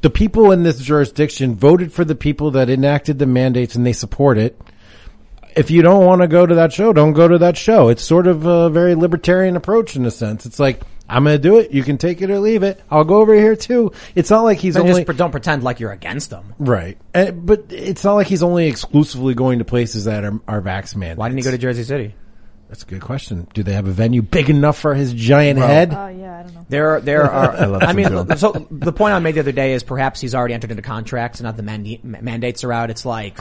The people in this jurisdiction voted for the people that enacted the mandates and they support it. If you don't want to go to that show, don't go to that show. It's sort of a very libertarian approach in a sense. It's like, I'm going to do it. You can take it or leave it. I'll go over here too. It's not like he's Then only, just don't pretend like you're against them. right. Uh, but it's not like he's only exclusively going to places that are, are vax mandates. Why didn't he go to Jersey City? That's a good question. Do they have a venue big enough for his giant head? Oh yeah, I don't know. There, there are. love I, mean, Tim so the point I made the other day is perhaps he's already entered into contracts and now the manda- mandates are out. It's like,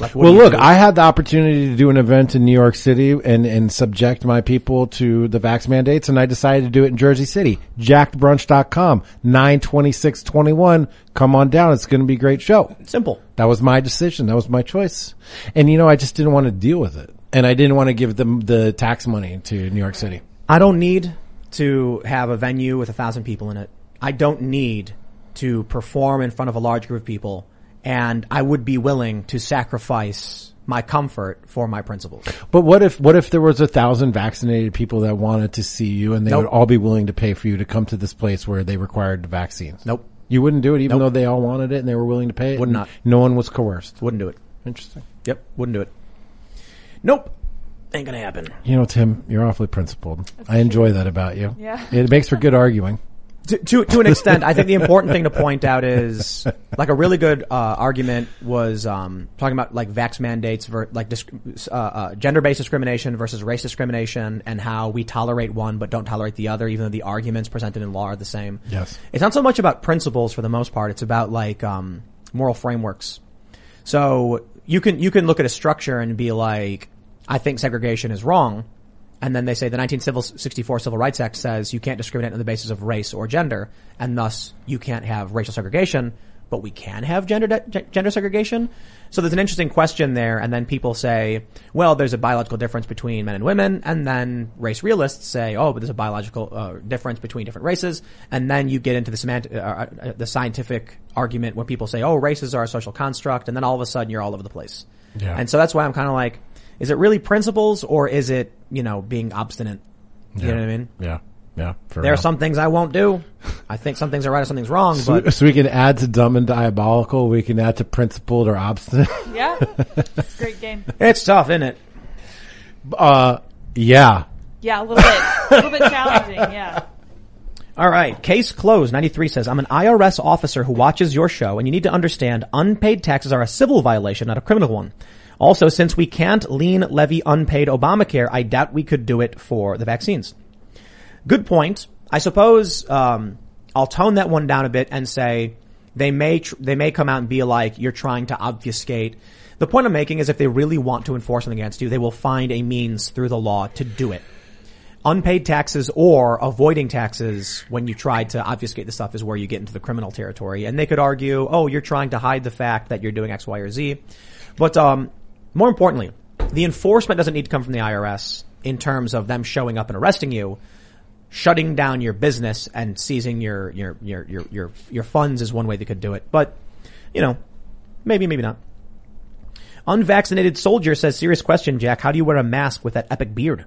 like Well, look? I had the opportunity to do an event in New York City and, and subject my people to the vax mandates, and I decided to do it in Jersey City. JackedBrunch.com, 92621. Come on down. It's going to be a great show. simple. That was my decision. That was my choice. And you know, I just didn't want to deal with it. And I didn't want to give them the tax money to New York City. I don't need to have a venue with a thousand people in it. I don't need to perform in front of a large group of people, and I would be willing to sacrifice my comfort for my principles. But what if, what if there was a thousand vaccinated people that wanted to see you and they Nope. would all be willing to pay for you to come to this place where they required the vaccines? Nope. You wouldn't do it even Nope. though they all wanted it and they were willing to pay it? Would not. No one was coerced. Wouldn't do it. Interesting. Yep, wouldn't do it. Nope. Ain't gonna happen. You know, Tim, you're awfully principled. I enjoy that about you. Yeah. It makes for good arguing. To, to, to an extent, I think the important thing to point out is like a really good uh, argument was um, talking about like vax mandates, ver- like disc- uh, uh, gender-based discrimination versus race discrimination, and how we tolerate one but don't tolerate the other, even though the arguments presented in law are the same. Yes. it's not so much about principles for the most part; it's about like um, moral frameworks. So you can you can look at a structure and be like, I think segregation is wrong. And then they say the 1964 Civil Rights Act says you can't discriminate on the basis of race or gender, and thus you can't have racial segregation, but we can have gender de- gender segregation. So there's an interesting question there, and then people say, well, there's a biological difference between men and women, and then race realists say, oh, but there's a biological uh, difference between different races, and then you get into the semantic, uh, uh, the scientific argument where people say, oh, races are a social construct, and then all of a sudden you're all over the place. Yeah. And so that's why I'm kind of like, is it really principles or is it, you know, being obstinate? You know what I mean? Yeah. Yeah. For There real. are some things I won't do. I think some things are right or something's wrong, So, but so we can add to dumb and diabolical. We can add to principled or obstinate. Yeah, it's a great game. it's tough, isn't it? uh, yeah. Yeah, a little bit, a little bit challenging. Yeah. All right. Case closed. 93 says, I'm an IRS officer who watches your show and you need to understand unpaid taxes are a civil violation, not a criminal one. Also, since we can't lien levy unpaid Obamacare, I doubt we could do it for the vaccines. Good point. I suppose, um, I'll tone that one down a bit and say they may, tr- they may come out and be like, you're trying to obfuscate. The point I'm making is if they really want to enforce something against you, they will find a means through the law to do it unpaid taxes or avoiding taxes when you try to obfuscate the stuff is where you get into the criminal territory. And they could argue, oh, you're trying to hide the fact that you're doing X, Y, or Z. But um, more importantly, the enforcement doesn't need to come from the IRS in terms of them showing up and arresting you. Shutting down your business and seizing your your your your your, your funds is one way they could do it. But you know, maybe maybe not. Unvaccinated soldier says, serious question, Jack. How do you wear a mask with that epic beard?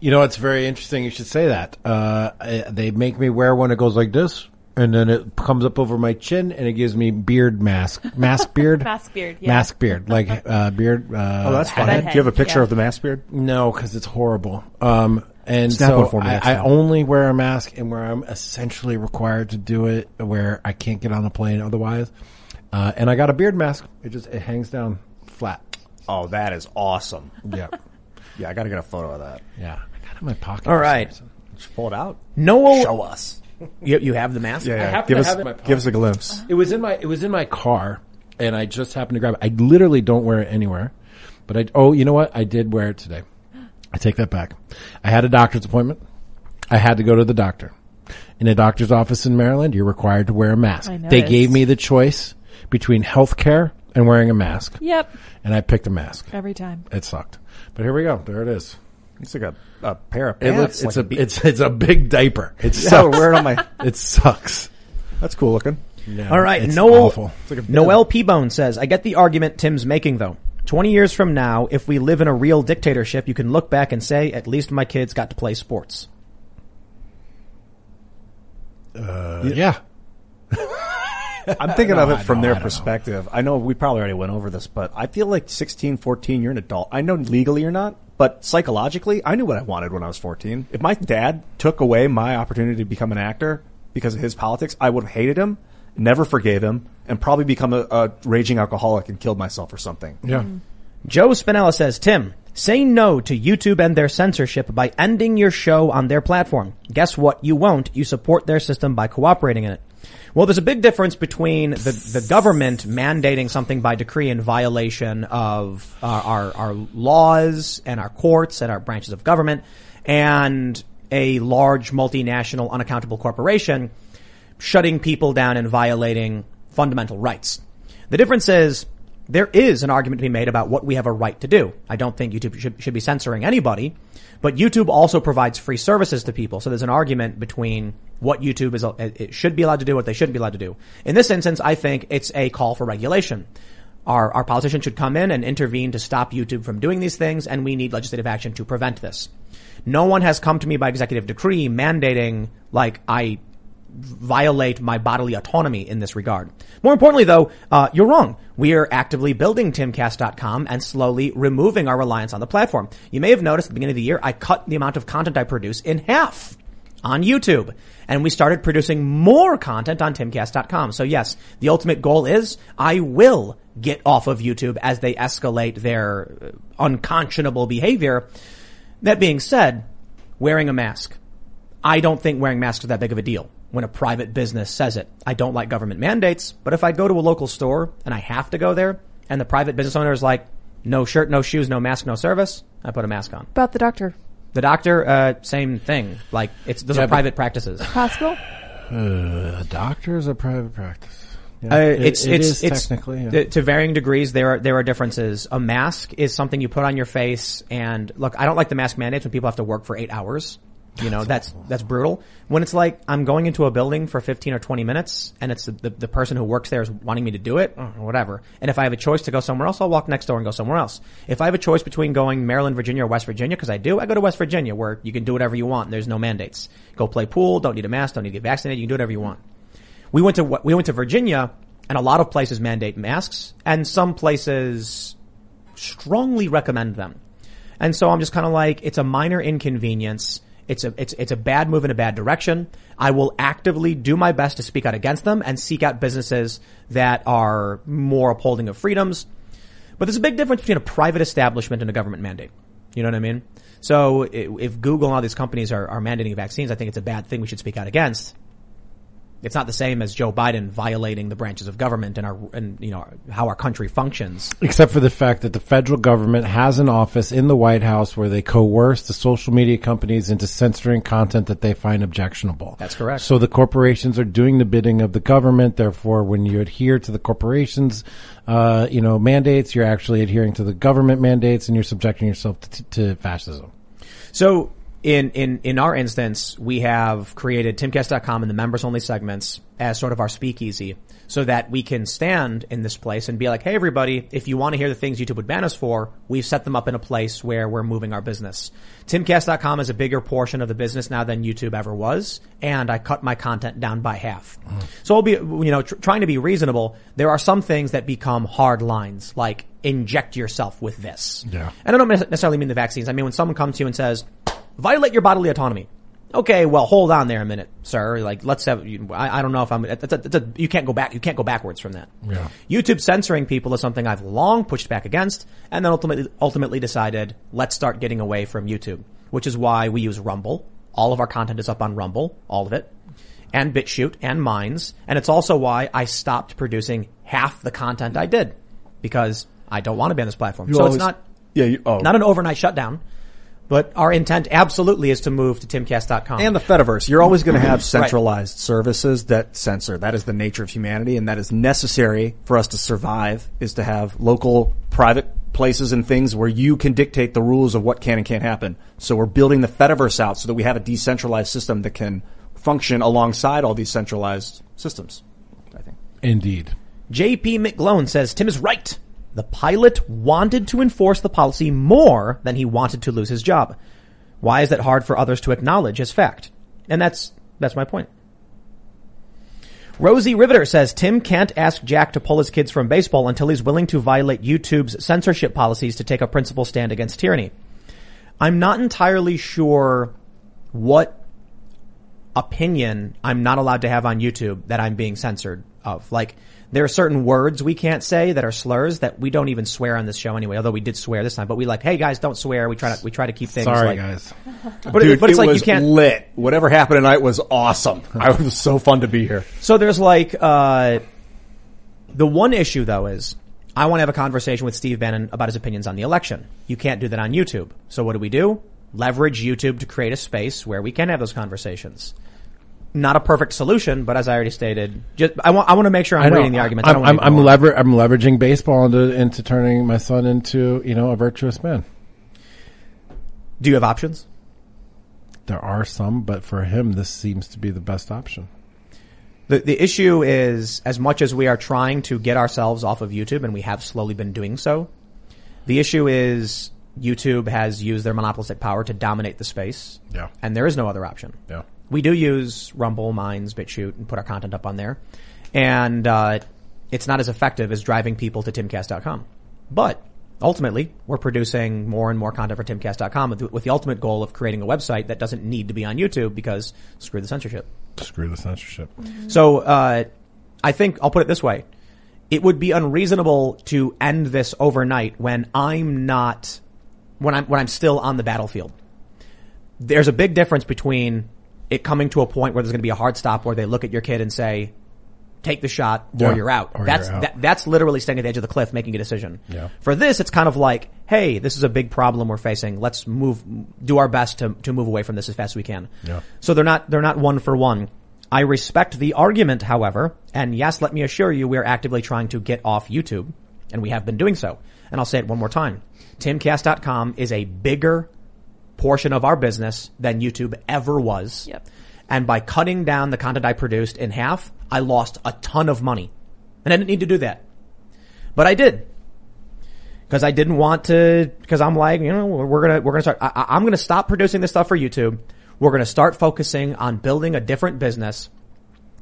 You know, it's very interesting. You should say that. Uh, they make me wear one that goes like this, and then it comes up over my chin, and it gives me beard mask, mask beard, Mask beard, yeah. mask beard, like uh, beard. Uh, Oh, that's fun. That Do you have a picture yeah. of the mask beard? No, because it's horrible. Um, and Snap so for me I, I only wear a mask and where I'm essentially required to do it, where I can't get on the plane otherwise. Uh, and I got a beard mask. It just it hangs down flat. Oh, that is awesome. Yeah, Yeah, I gotta get a photo of that. yeah. I got it in my pocket. All right. Just pull it out. Noel, Show us. You, you have the mask? Yeah, yeah. happen Give to us, have it in my pocket. give us a glimpse. Uh-huh. It was in my it was in my car, and I just happened to grab it. I literally don't wear it anywhere, but I oh you know what I did wear it today. I take that back. I had a doctor's appointment. I had to go to the doctor. In a doctor's office in Maryland, you're required to wear a mask. I They noticed. gave me the choice between health care and wearing a mask, Yep. and I picked a mask. Every time. It sucked, but here we go. There it is. It's like a, a pair of It pants. looks, it's like a be- it's it's a big diaper. It Yeah, sucks. wear it on my. it sucks. That's cool looking. Yeah, All right, it's Noel. awful. Noel P Bone says, "I get the argument Tim's making, though. 20 years from now, if we live in a real dictatorship, you can look back and say, at least my kids got to play sports. Uh, yeah. I'm thinking of it I from know, their I don't know. perspective. I know we probably already went over this, but I feel like 16, 14, you're an adult. I know legally you're not, but psychologically, I knew what I wanted when I was 14. If my dad took away my opportunity to become an actor because of his politics, I would have hated him, never forgave him, and probably become a, a raging alcoholic and killed myself or something. Yeah. Mm-hmm. Joe Spinella says, Tim, say no to YouTube and their censorship by ending your show on their platform. Guess what? You won't. You support their system by cooperating in it. Well, there's a big difference between the, the government mandating something by decree in violation of our, our, our laws and our courts and our branches of government and a large multinational unaccountable corporation shutting people down and violating fundamental rights. The difference is there is an argument to be made about what we have a right to do. I don't think YouTube should, should be censoring anybody, but YouTube also provides free services to people. So there's an argument between what YouTube is, it should be allowed to do, what they shouldn't be allowed to do. In this instance, I think it's a call for regulation. Our, our politicians should come in and intervene to stop YouTube from doing these things, and we need legislative action to prevent this. No one has come to me by executive decree mandating, like, I violate my bodily autonomy in this regard. More importantly though, uh, you're wrong. We are actively building timcast.com and slowly removing our reliance on the platform. You may have noticed at the beginning of the year, I cut the amount of content I produce in half on YouTube. And we started producing more content on timcast.com. So yes, the ultimate goal is I will get off of YouTube as they escalate their uh, unconscionable behavior. That being said, wearing a mask. I don't think wearing masks is that big of a deal when a private business says it. I don't like government mandates, but if I go to a local store and I have to go there and the private business owner is like, no shirt, no shoes, no mask, no service, I put a mask on. About the doctor. The doctor, uh, same thing. Like, it's, those Yeah, are private practices. Hospital? Uh, a doctor is a private practice. Yeah. Uh, It- it's it it's is it's technically yeah. to, to varying degrees. There are there are differences. A mask is something you put on your face, and look, I don't like the mask mandates when people have to work for eight hours. You know, that's that's brutal. When it's like I'm going into a building for 15 or 20 minutes, and it's the, the, the person who works there is wanting me to do it, or whatever. And if I have a choice to go somewhere else, I'll walk next door and go somewhere else. If I have a choice between going Maryland, Virginia, or West Virginia, because I do, I go to West Virginia, where you can do whatever you want. And there's no mandates. Go play pool. Don't need a mask. Don't need to get vaccinated. You can do whatever you want. We went to we went to Virginia, and a lot of places mandate masks, and some places strongly recommend them. And so I'm just kind of like, it's a minor inconvenience. It's a it's it's a bad move in a bad direction. I will actively do my best to speak out against them and seek out businesses that are more upholding of freedoms. But there's a big difference between a private establishment and a government mandate. You know what I mean? So if Google and all these companies are, are mandating vaccines, I think it's a bad thing we should speak out against. It's not the same as Joe Biden violating the branches of government and our and you know how our country functions. Except for the fact that the federal government has an office in the White House where they coerce the social media companies into censoring content that they find objectionable. That's correct. So the corporations are doing the bidding of the government. Therefore, when you adhere to the corporations, uh, you know, mandates, you're actually adhering to the government mandates and you're subjecting yourself to, to fascism. So in, in, in our instance, we have created timcast.com and the members only segments as sort of our speakeasy so that we can stand in this place and be like, hey everybody, if you want to hear the things YouTube would ban us for, we've set them up in a place where we're moving our business. Timcast.com is a bigger portion of the business now than YouTube ever was, and I cut my content down by half. So I'll be, you know, tr- trying to be reasonable. There are some things that become hard lines, like inject yourself with this. Yeah. And I don't necessarily mean the vaccines. I mean when someone comes to you and says, violate your bodily autonomy. Okay, well, hold on there a minute, sir. Like, let's have. you- I, I don't know if I'm. That's a, that's a, you can't go back. You can't go backwards from that. Yeah. YouTube censoring people is something I've long pushed back against, and then ultimately, ultimately decided let's start getting away from YouTube, which is why we use Rumble. All of our content is up on Rumble, all of it, and BitChute and Minds, and it's also why I stopped producing half the content I did because I don't want to be on this platform. You so always- it's not Yeah, you, oh. not an overnight shutdown, but our intent absolutely is to move to timcast.com. and the Fediverse. You're always going to have centralized services that censor. That is the nature of humanity, and that is necessary for us to survive. Is to have local, private places and things where you can dictate the rules of what can and can't happen. So we're building the Fediverse out so that we have a decentralized system that can function alongside all these centralized systems. I think. Indeed. JP McGlone says Tim is right. The pilot wanted to enforce the policy more than he wanted to lose his job. Why is that hard for others to acknowledge as fact? And that's, that's my point. Rosie Riveter says Tim can't ask Jack to pull his kids from baseball until he's willing to violate YouTube's censorship policies to take a principled stand against tyranny. I'm not entirely sure what opinion I'm not allowed to have on YouTube that I'm being censored of. Like, there are certain words we can't say that are slurs that we don't even swear on this show anyway, although we did swear this time, but we like, hey guys, don't swear. We try to, we try to keep things Sorry, like, guys. but, Dude, but it's it like was you can't, lit. Whatever happened tonight was awesome. I was so fun to be here. So there's like uh the one issue though is I want to have a conversation with Steve Bannon about his opinions on the election. You can't do that on YouTube. So what do we do? Leverage YouTube to create a space where we can have those conversations. Not a perfect solution, but as I already stated, just I want I want to make sure I'm reading the arguments. I I'm, I'm, I'm, lever- I'm leveraging baseball into, into turning my son into, you know, a virtuous man. Do you have options? There are some, but for him, this seems to be the best option. The the issue is as much as we are trying to get ourselves off of YouTube and we have slowly been doing so, the issue is YouTube has used their monopolistic power to dominate the space. Yeah. And there is no other option. Yeah. We do use Rumble, Minds, BitChute, and put our content up on there. And uh, it's not as effective as driving people to timcast.com. But ultimately, we're producing more and more content for timcast.com with, with the ultimate goal of creating a website that doesn't need to be on YouTube because screw the censorship. Screw the censorship. So uh, I think I'll put it this way: it would be unreasonable to end this overnight when I'm not when I'm when I'm still on the battlefield. There's a big difference between it coming to a point where there's going to be a hard stop where they look at your kid and say, "Take the shot, or Yeah, you're out." or that's you're out. That, that's literally standing at the edge of the cliff making a decision. Yeah. For this, it's kind of like, "Hey, this is a big problem we're facing. Let's move, do our best to to move away from this as fast as we can." Yeah. So they're not they're not one for one. I respect the argument, however, and yes, let me assure you, we are actively trying to get off YouTube, and we have been doing so. And I'll say it one more time: TimCast.com is a bigger portion of our business than YouTube ever was. Yep. And by cutting down the content I produced in half, I lost a ton of money, and I didn't need to do that, but I did because I didn't want to. Because I'm like, you know, we're gonna we're gonna start. I, I- I'm gonna stop producing this stuff for YouTube. We're gonna start focusing on building a different business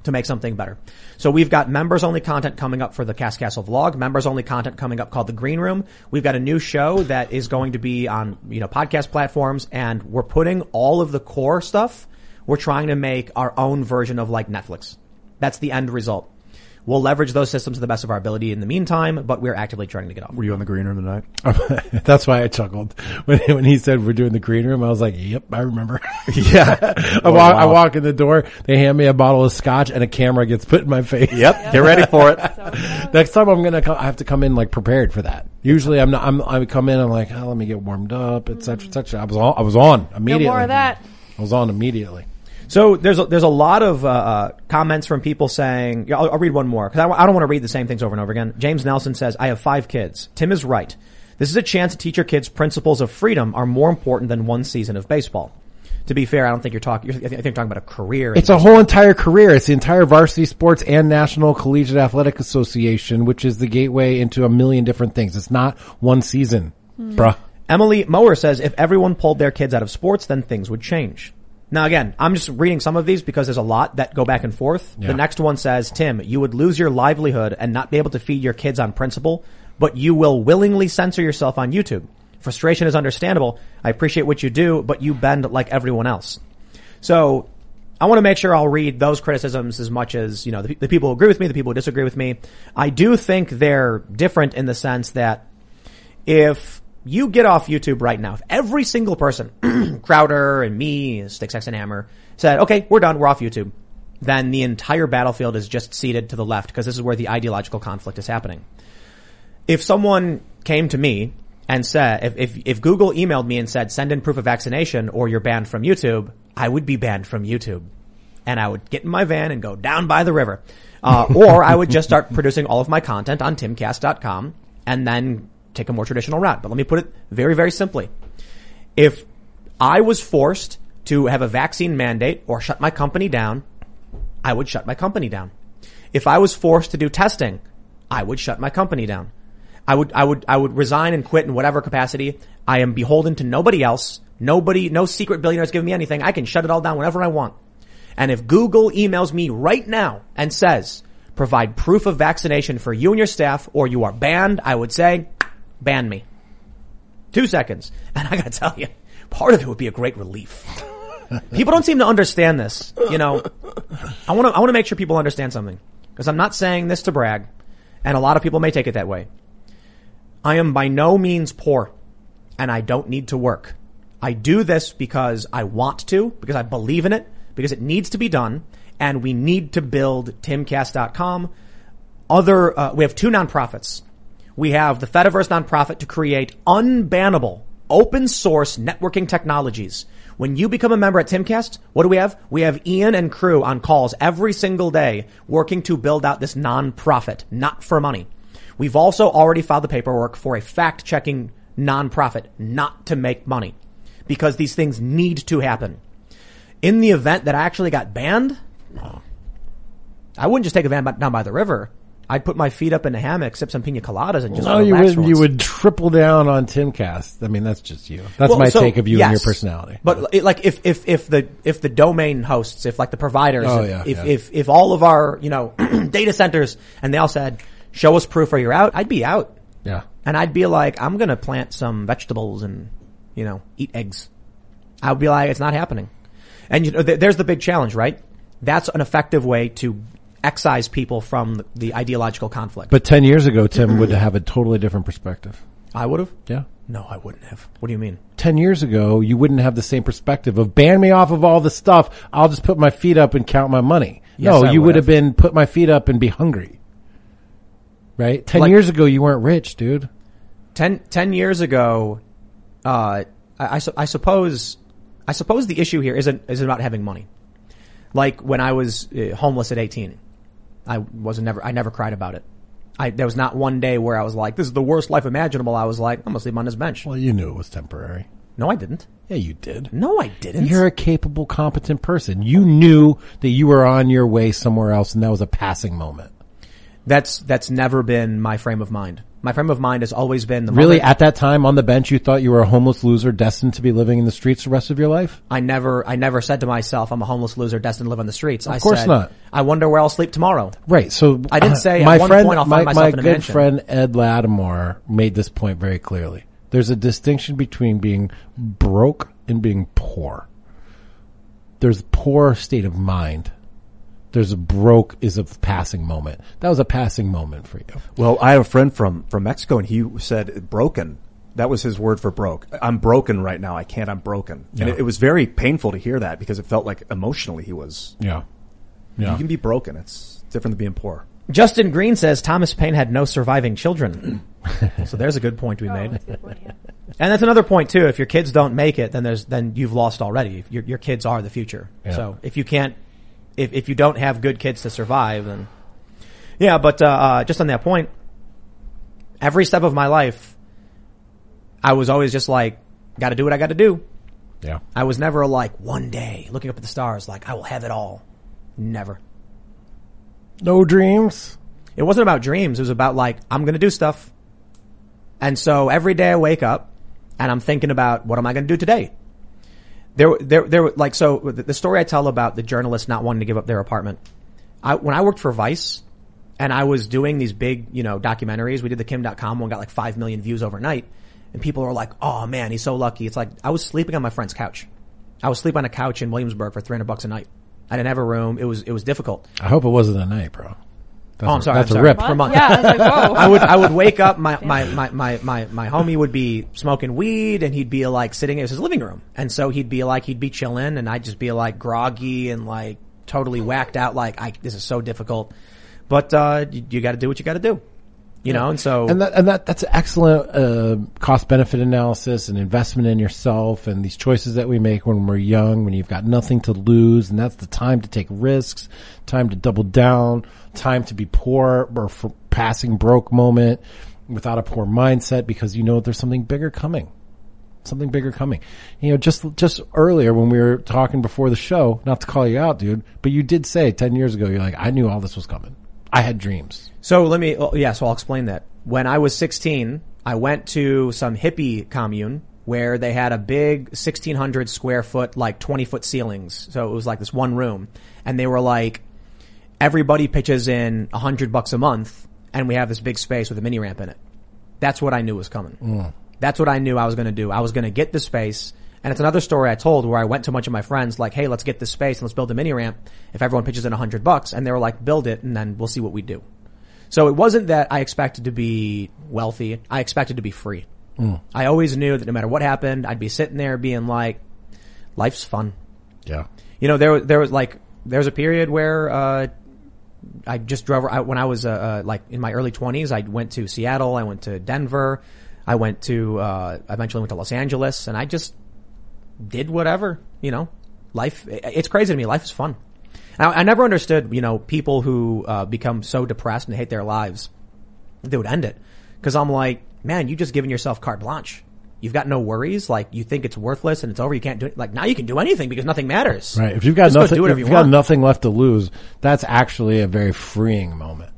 to make something better. So we've got members only content coming up for the Cast Castle vlog, members only content coming up called the Green Room. We've got a new show that is going to be on, you know, podcast platforms and we're putting all of the core stuff. We're trying to make our own version of like Netflix. That's the end result. We'll leverage those systems to the best of our ability in the meantime, but we're actively trying to get off. Were you on the green room tonight? That's why I chuckled when when he said we're doing the green room. I was like, "Yep, I remember." Yeah. I walk, I walk in the door. They hand me a bottle of scotch, and a camera gets put in my face. Yep. Get ready for it. Next time I'm gonna come, I have to come in like prepared for that. Usually I'm not. I'm, I come in. I'm like, oh, let me get warmed up, et cetera, et cetera. I was on. I was on No immediately. more of that. I was on immediately. So there's a, there's a lot of uh, uh, comments from people saying, yeah, I'll, I'll read one more because I, I don't want to read the same things over and over again. James Nelson says, I have five kids. Tim is right. This is a chance to teach your kids principles of freedom are more important than one season of baseball. To be fair, I don't think you're talking. I think you're talking about a career. in It's a whole entire career. It's the entire varsity sports and National Collegiate Athletic Association, which is the gateway into a million different things. It's not one season, bruh. Emily Mower says if everyone pulled their kids out of sports, then things would change. Now again, I'm just reading some of these because there's a lot that go back and forth. Yeah. The next one says, Tim, you would lose your livelihood and not be able to feed your kids on principle, but you will willingly censor yourself on YouTube. Frustration is understandable. I appreciate what you do, but you bend like everyone else. So I want to make sure I'll read those criticisms as much as, you know, the, the people who agree with me, the people who disagree with me. I do think they're different in the sense that if you get off YouTube right now, if every single person, Crowder and me, Styxhexenhammer, said, okay, we're done, we're off YouTube, then the entire battlefield is just ceded to the left because this is where the ideological conflict is happening. If someone came to me and said, if, if, if Google emailed me and said, send in proof of vaccination or you're banned from YouTube, I would be banned from YouTube. And I would get in my van and go down by the river. Uh, or I would just start producing all of my content on timcast.com and then take a more traditional route. But let me put it very, very simply. If I was forced to have a vaccine mandate or shut my company down, I would shut my company down. If I was forced to do testing, I would shut my company down. I would, I would, I would resign and quit in whatever capacity. I am beholden to nobody else. Nobody, no secret billionaires giving me anything. I can shut it all down whenever I want. And if Google emails me right now and says, provide proof of vaccination for you and your staff or you are banned, I would say, ban me. Two seconds. And I gotta tell you, part of it would be a great relief. people don't seem to understand this. You know, I want to, I want to make sure people understand something because I'm not saying this to brag and a lot of people may take it that way. I am by no means poor and I don't need to work. I do this because I want to, because I believe in it, because it needs to be done and we need to build timcast.com. Other, uh, we have two nonprofits. We have the Fediverse nonprofit to create unbannable open source networking technologies. When you become a member at Timcast, what do we have? We have Ian and crew on calls every single day working to build out this nonprofit, not for money. We've also already filed the paperwork for a fact checking nonprofit, not to make money because these things need to happen. In the event that I actually got banned, I wouldn't just take a van down by the river. I'd put my feet up in a hammock, sip some pina coladas, and just No, you relax would you would triple down on Timcast. I mean, that's just you. That's Well, my so, take of you and your personality. But uh, it, like if if if the if the domain hosts, if like the providers, Oh, if, yeah, if, yeah. if if all of our you know data centers and they all said, "Show us proof or you're out," I'd be out, yeah, and I'd be like, "I'm gonna plant some vegetables and you know eat eggs." I'd be like, "It's not happening," and you know th- there's the big challenge, right? That's an effective way to excise people from the, ideological conflict. but ten years ago, Tim would have a totally different perspective. I would have. Yeah. No, I wouldn't have. What do you mean? 10 years ago, you wouldn't have the same perspective of ban me off of all the stuff. I'll just put my feet up and count my money. Yes, no, I you would have. been put my feet up and be hungry. Right? 10 Like- years ago, you weren't rich, dude. Ten, 10 years ago, uh, I, I, su- I suppose, I suppose the issue here isn't, isn't about having money. Like when I was uh, homeless at 18, I wasn't never, I never cried about it. I, there was not one day where I was like, this is the worst life imaginable. I was like, I'm gonna sleep on this bench. Well, you knew it was temporary. No, I didn't. Yeah, you did. No, I didn't. You're a capable, competent person. You knew that you were on your way somewhere else and that was a passing moment. That's, that's never been my frame of mind. My frame of mind has always been the Really, moment- at that time on the bench, you thought you were a homeless loser destined to be living in the streets the rest of your life? I never, I never said to myself, I'm a homeless loser destined to live on the streets. I course said, not. I wonder where I'll sleep tomorrow. Right. So I didn't uh, say at my one friend, point I'll my, find myself my good mansion. friend Ed Latimore made this point very clearly. There's a distinction between being broke and being poor. There's a poor state of mind. There's a broke is a passing moment. That was a passing moment for you. Well, I have a friend from, from Mexico and he said broken. That was his word for broke. I'm broken right now. I can't. I'm broken. And Yeah. it, it was very painful to hear that because it felt like emotionally he was. Yeah. You can be broken. It's different than being poor. Justin Green says Thomas Paine had no surviving children. so there's a good point to be made. And that's another point too. If your kids don't make it, then there's, then you've lost already. Your, your kids are the future. Yeah. So if you can't, if, if you don't have good kids to survive, then yeah, but, uh, uh, just on that point, every step of my life, I was always just like, gotta do what I gotta do. Yeah. I was never like one day looking up at the stars like I will have it all. Never. No dreams. It wasn't about dreams. It was about like, I'm going to do stuff. And so every day I wake up and I'm thinking about what am I going to do today? There, there, there, like, so the story I tell about the journalist not wanting to give up their apartment. I, when I worked for Vice and I was doing these big, you know, documentaries, we did the Kim Dotcom one, got like 5 million views overnight. And people were like, oh man, he's so lucky. It's like, I was sleeping on my friend's couch. I was sleeping on a couch in Williamsburg for 300 bucks a night. I didn't have a room. It was, it was difficult. I hope it wasn't a night, bro. That's Oh, I'm sorry. That's I'm a sorry. rip. For months. Yeah, I was like, whoa. I would I would wake up my my, my, my, my, my homie would be smoking weed and he'd be like sitting in his living room. And so he'd be like he'd be chilling and I'd just be like groggy and like totally whacked out like I this is so difficult. But uh you, you gotta do what you gotta do. You know, and so and that and that that's excellent uh, cost benefit analysis and investment in yourself and these choices that we make when we're young when you've got nothing to lose and that's the time to take risks time to double down time to be poor or for passing broke moment without a poor mindset because you know there's something bigger coming. Something bigger coming. You know just just earlier when we were talking before the show not to call you out dude but you did say 10 years ago you're like I knew all this was coming I had dreams. So let me, oh, yeah, so I'll explain that. When I was 16, I went to some hippie commune where they had a big 1600 square foot, like 20 foot ceilings. So it was like this one room. And they were like, everybody pitches in a hundred bucks a month and we have this big space with a mini ramp in it. That's what I knew was coming. Mm. That's what I knew I was going to do. I was going to get the space. And it's another story I told where I went to a bunch of my friends like, Hey, let's get this space and let's build a mini ramp. If everyone pitches in a hundred bucks and they were like, build it and then we'll see what we do. So it wasn't that I expected to be wealthy. I expected to be free. I always knew that no matter what happened, I'd be sitting there being like, life's fun. Yeah. You know, there there was like there was a period where uh, I just drove I, when I was uh, uh, like in my early twenties. I went to Seattle. I went to Denver. I went to uh, I eventually went to Los Angeles, and I just did whatever. You know, life. It's crazy to me. Life is fun. I, I never understood. You know, people who uh, become so depressed and hate their lives, they would end it. Because I'm like, man, you just given yourself carte blanche. You've got no worries. Like you think it's worthless and it's over. You can't do it. Like now you can do anything because nothing matters. Right. If you've got Just nothing, if you you've got nothing left to lose, that's actually a very freeing moment.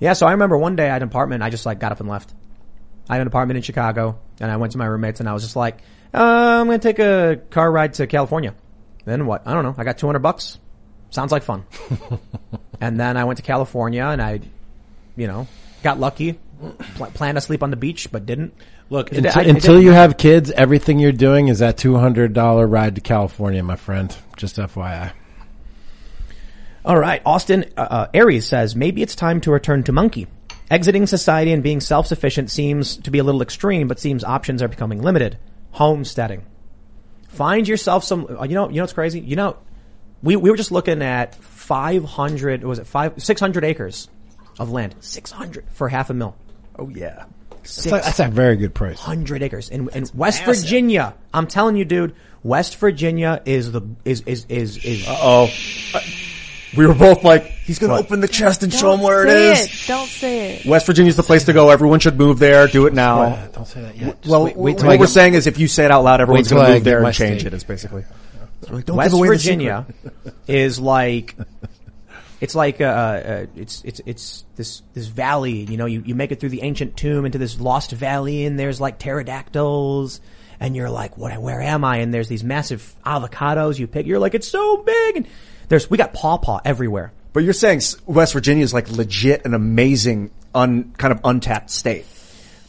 Yeah, so I remember one day I had an apartment, I just like got up and left. I had an apartment in Chicago, and I went to my roommates and I was just like, uh, I'm gonna take a car ride to California. Then what? I don't know. I got 200 bucks. Sounds like fun. and then I went to California and I, you know, got lucky. Pl- planned to sleep on the beach, but didn't. Look, It- until, I- until you have kids, everything you're doing is that two hundred dollar ride to California, my friend. Just FYI. All right. Austin uh, uh, Aries says maybe it's time to return to monkey. Exiting society and being self-sufficient seems to be a little extreme, but seems options are becoming limited. Homesteading. Find yourself some. uh, You know. You know what's crazy? You know, we we were just looking at five hundred. Was it five six hundred acres of land? Six hundred for half a mil. Oh yeah. That's a, that's a very good price. hundred acres in, in West Virginia. I'm telling you, dude. West Virginia is the is is is is. Oh. We were both like, he's gonna open the chest and show him where it say is. Don't say it. West Virginia's the place to go. Everyone should move there. Do it now. Don't say that yet. Well, wait, wait till what we're get- saying is if you say it out loud, everyone's till going I to move get there my and change steak. it. It's basically. Like, don't West give away the Virginia is like it's like uh, uh, it's it's it's this this valley. You know, you you make it through the ancient tomb into this lost valley, and there's like pterodactyls, and you're like, what? Where am I? And there's these massive avocados you pick. You're like, it's so big. And there's we got pawpaw everywhere. But you're saying West Virginia is like legit an amazing, un, kind of untapped state.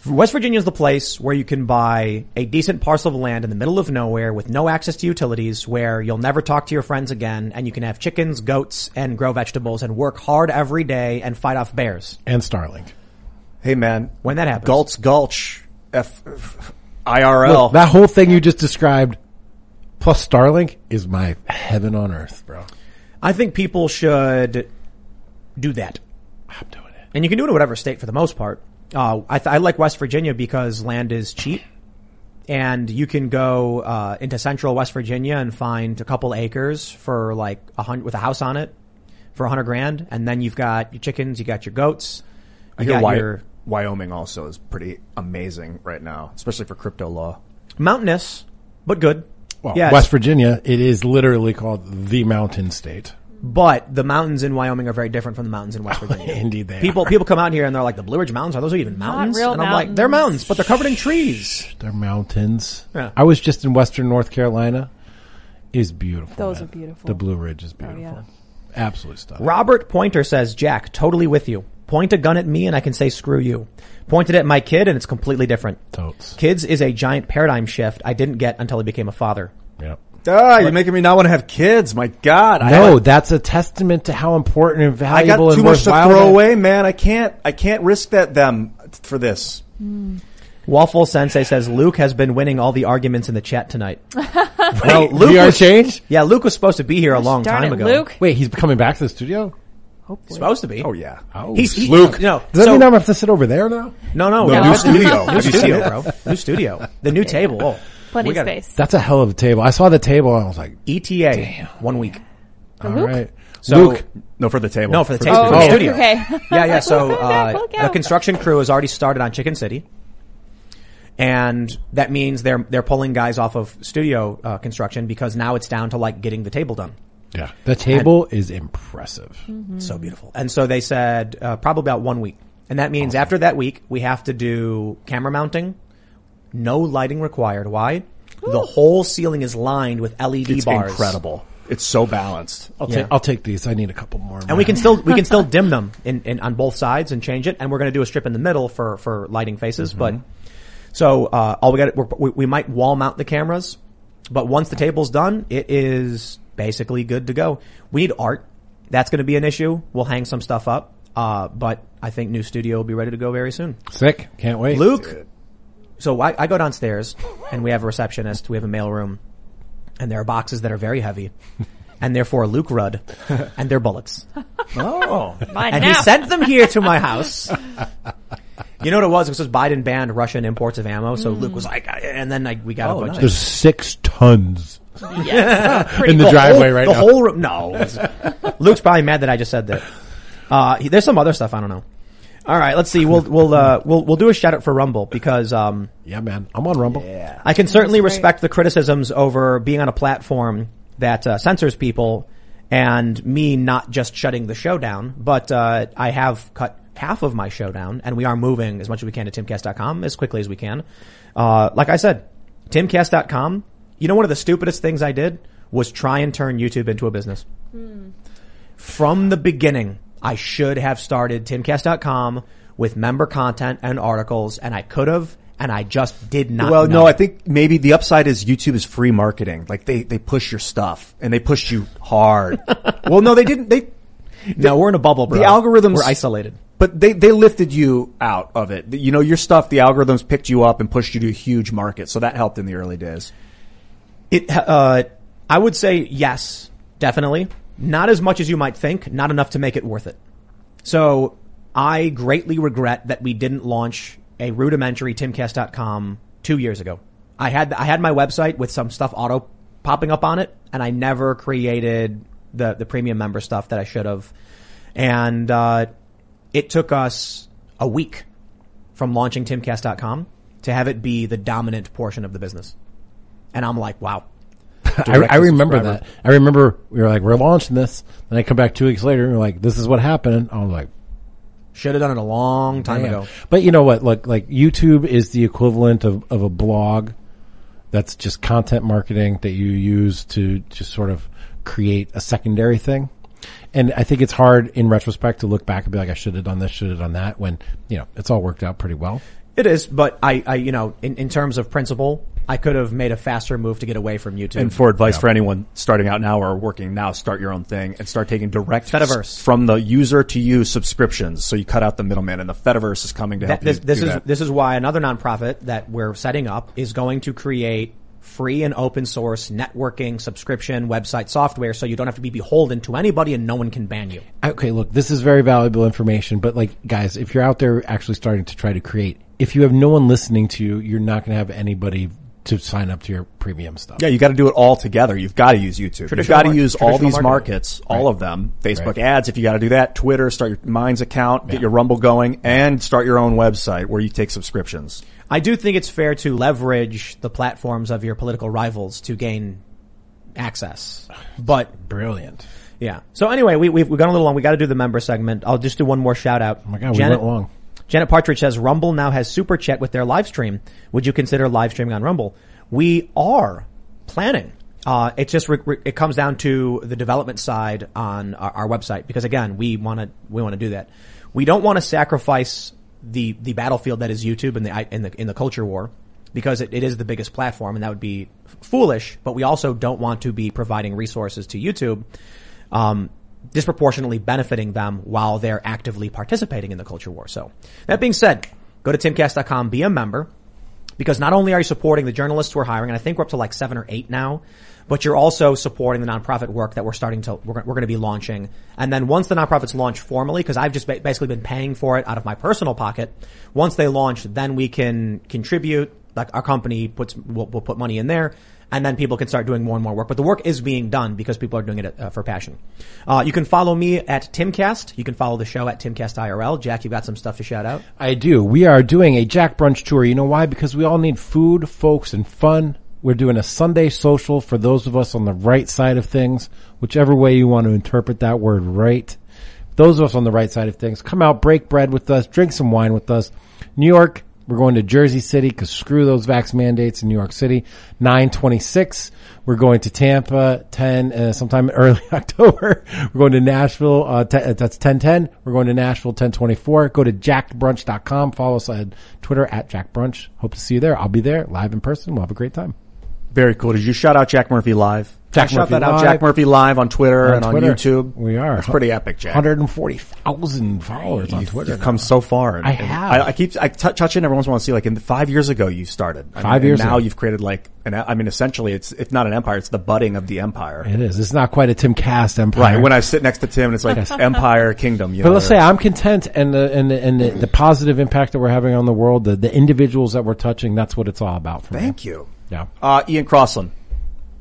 West Virginia is the place where you can buy a decent parcel of land in the middle of nowhere with no access to utilities where you'll never talk to your friends again and you can have chickens, goats, and grow vegetables and work hard every day and fight off bears. and Starlink. Hey man, When that happens. Gulch Gulch, F, F- IRL. Look, that whole thing you just described, plus Starlink, is my heaven on earth, bro. I think people should do that. I'm doing it. And you can do it in whatever state for the most part. Uh, I, th- I like West Virginia because land is cheap. And you can go uh, into central West Virginia and find a couple acres for like a hundred with a house on it for a hundred grand, and then you've got your chickens, you got your goats, I you hear got Wy- your Wyoming also is pretty amazing right now, especially for crypto law. mountainous, but good. Well, Yes. West Virginia, it is literally called the mountain state. But the mountains in Wyoming are very different from the mountains in West oh, Virginia. Indeed they people are. people come out here and they're like the Blue Ridge Mountains. Are those even mountains? real and I'm like, they're mountains. mountains, but they're covered in trees. They're mountains. Yeah. I was just in Western North Carolina. Is beautiful. Those man. are beautiful. The Blue Ridge is Oh, beautiful. yeah. Absolutely stunning. Robert Pointer says, Jack, totally with you. Point a gun at me and I can say screw you. Pointed at my kid and it's completely different. Totes. Kids is a giant paradigm shift I didn't get until I became a father. Yep. Ah, you're making me not want to have kids. My God, No, have- that's a testament to how important and I got valuable too and much to worthwhile throw away, man. I can't. I can't risk that them for this. Waffle Sensei says Luke has been winning all the arguments in the chat tonight. well, Luke VR was, change? yeah, Luke was supposed to be here a long Darn time it, ago. Luke. Wait, he's coming back to the studio? Hopefully. supposed to be. Oh yeah. Oh, He's he, Luke. No, Does that so- mean I'm gonna have to sit over there now? no, no, No, no, new studio. new Have you seen studio, bro. New studio. The new table. Oh, Plenty we of space. That's a hell of a table. I saw the table and I was like, ETA. One week. all Luke? right. So- Luke, No, for the table. No, for the table. Oh, for the okay. studio. okay. Yeah, yeah. So uh, the construction crew has already started on Chicken City, and that means they're they're pulling guys off of studio uh, construction because now it's down to like getting the table done. Yeah. The table is impressive. So beautiful. And so they said uh, probably about one week. And that means after that week, we have to do camera mounting. No lighting required. Why? The whole ceiling is lined with LED It's bars. incredible. It's so balanced. I'll, Yeah. take, I'll take these. I need a couple more. And we can still we can still dim them in, in on both sides and change it. And we're going to do a strip in the middle for for lighting faces. But so uh, all we got we we might wall mount the cameras, but once the table's done, it is basically good to go. We need art. That's going to be an issue. We'll hang some stuff up. Uh, but I think new studio will be ready to go very soon. Sick. Can't wait. Luke. So I, I go downstairs and we have a receptionist. We have a mail room and there are boxes that are very heavy and therefore Luke Rudd and they're bullets. Oh. Mine And now. he sent them here to my house. You know what it was? It was Biden banned Russian imports of ammo. So Luke was like, and then I, we got Oh, a bunch nice. of There's six tons yes. In the driveway whole, right the now. whole room. No, Luke's probably mad that I just said that. Uh, he- there's some other stuff I don't know. All right, let's see. We'll we'll uh, we'll we'll do a shout out for Rumble because um, yeah, man. I'm on Rumble. I can certainly respect the criticisms over being on a platform that uh, censors people and me not just shutting the show down, but uh, I have cut half of my show down and we are moving as much as we can to timcast.com as quickly as we can. Uh, like I said, timcast.com, you know one of the stupidest things I did was try and turn YouTube into a business. From the beginning, I should have started timcast.com with member content and articles and I could have and I just did not Well, know. no, I think maybe the upside is YouTube is free marketing. Like they, they push your stuff and they push you hard. well, no, they didn't. They, No, we're in a bubble, bro. the algorithms We're isolated. but they, they lifted you out of it. You know, your stuff, the algorithms picked you up and pushed you to a huge market. So that helped in the early days. It, uh, I would say yes, definitely. Not as much as you might think, not enough to make it worth it. So I greatly regret that we didn't launch a rudimentary timcast.com two years ago. I had, I had my website with some stuff auto popping up on it and I never created the, the premium member stuff that I should have. And, uh, it took us a week from launching timcast.com to have it be the dominant portion of the business. And I'm like, wow. I, I remember that. I remember we were like, we're launching this. Then I come back two weeks later and we're like, this is what happened. I was like, Should have done it a long time ago. But you know what? Like, like YouTube is the equivalent of, of a blog. That's just content marketing that you use to just sort of create a secondary thing. And I think it's hard in retrospect to look back and be like, I should have done this, should have done that when, you know, it's all worked out pretty well. It is, but I, I you know, in, in terms of principle, I could have made a faster move to get away from YouTube. And for advice for anyone starting out now or working now, start your own thing and start taking direct Fediverse. s- from the user to you subscriptions. So you cut out the middleman and the Fediverse is coming to help That- this, you this do is that. this is why another nonprofit that we're setting up is going to create free and open source networking subscription website software, so you don't have to be beholden to anybody and no one can ban you. Okay, look, this is very valuable information, but like, guys, if you're out there actually starting to try to create, if you have no one listening to you, you're not going to have anybody to sign up to your premium stuff. Yeah, you got to do it all together. You've got to use YouTube. You've got to use all these marketing. markets, all of them. Facebook Right. ads, if you got to do that. Twitter, start your Minds account, get your Rumble going, and start your own website where you take subscriptions. I do think it's fair to leverage the platforms of your political rivals to gain access, but Brilliant. Yeah. So anyway, we, we've, we've gone a little long. We got to do the member segment. I'll just do one more shout out. Oh my God, we went long. Janet Partridge says Rumble now has super chat with their live stream. Would you consider live streaming on Rumble? We are planning. Uh, it just re- re- it comes down to the development side on our, our website because again, we want to we want to do that. We don't want to sacrifice the the battlefield that is YouTube and the in the in the culture war because it, it is the biggest platform and that would be foolish. But we also don't want to be providing resources to YouTube, um, disproportionately benefiting them while they're actively participating in the culture war. So that being said, go to timcast.com, be a member because not only are you supporting the journalists we're hiring, and I think we're up to like seven or eight now, but you're also supporting the nonprofit work that we're starting to, we're, we're going to be launching. And then once the nonprofits launch formally, because I've just ba- basically been paying for it out of my personal pocket, once they launch, then we can contribute, like our company puts, will will put money in there, and then people can start doing more and more work. But the work is being done because people are doing it uh, for passion. Uh, you can follow me at Timcast. You can follow the show at Timcast IRL. Jack, you got some stuff to shout out? I do. We are doing a Jack Brunch tour. You know why? Because we all need food, folks, and fun. We're doing a Sunday social for those of us on the right side of things, whichever way you want to interpret that word right. Those of us on the right side of things, come out, break bread with us, drink some wine with us. New York, we're going to Jersey City because screw those vax mandates in New York City. 926. We're going to Tampa 10, uh, sometime early October. We're going to Nashville, uh, te- uh, that's 1010. We're going to Nashville 1024. Go to jackedbrunch.com. Follow us on Twitter at jackbrunch. Hope to see you there. I'll be there live in person. We'll have a great time. Very cool. Did you shout out Jack Murphy live? Jack I shout Murphy that out. Live. Jack Murphy live on Twitter and Twitter. on YouTube. We are. It's pretty epic, Jack. 140,000 followers on Twitter. You've come so far. And- I have. I, I keep I t- touch in every once in a while. to See, like in five years ago, you started. I Five mean, years and now ago. you've created like an. I mean, essentially, it's if not an empire, it's the budding of the empire. It is. It's not quite a Tim Cast empire. Right. When I sit next to Tim, it's like empire, kingdom. You But know, let's say I'm content and the, and the, and the, the positive impact that we're having on the world, the, the individuals that we're touching, that's what it's all about for me. Thank you. Yeah. Uh, Ian Crossland.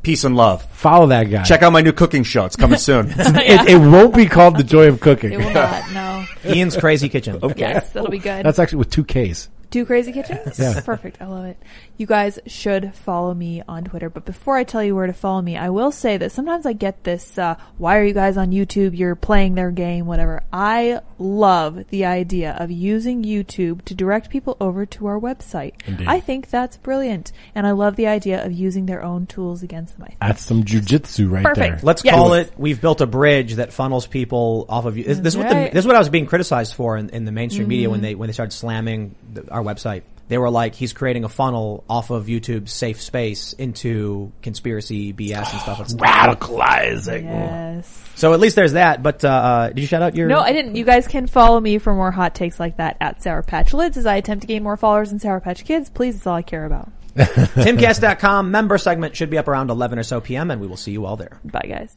Peace and love. Follow that guy. Check out my new cooking show. It's coming soon. it, it won't be called the joy of cooking. It will not. No. Ian's Crazy Kitchen. Yes, that'll be good. That's actually with two Ks. Two crazy kitchens? Yeah. Perfect. I love it. You guys should follow me on Twitter. But before I tell you where to follow me, I will say that sometimes I get this, uh, why are you guys on YouTube? You're playing their game, whatever. I love the idea of using YouTube to direct people over to our website. Indeed. I think that's brilliant. And I love the idea of using their own tools against them. I think. That's some jujitsu right Perfect. there. Let's Yes. call it. We've built a bridge that funnels people off of you. This, this is what the, this is what I was being criticized for in, in the mainstream media when they when they started slamming the, our website. They were like, "He's creating a funnel off of YouTube's safe space into conspiracy BS and stuff." It's- Radicalizing. Yes. So at least there's that. But uh, uh, did you shout out your? No, I didn't. You guys can follow me for more hot takes like that at Sour Patch Lyds as I attempt to gain more followers than Sour Patch Kids. Please, it's all I care about. Timcast.com member segment should be up around 11 or so p.m. and we will see you all there. Bye, guys.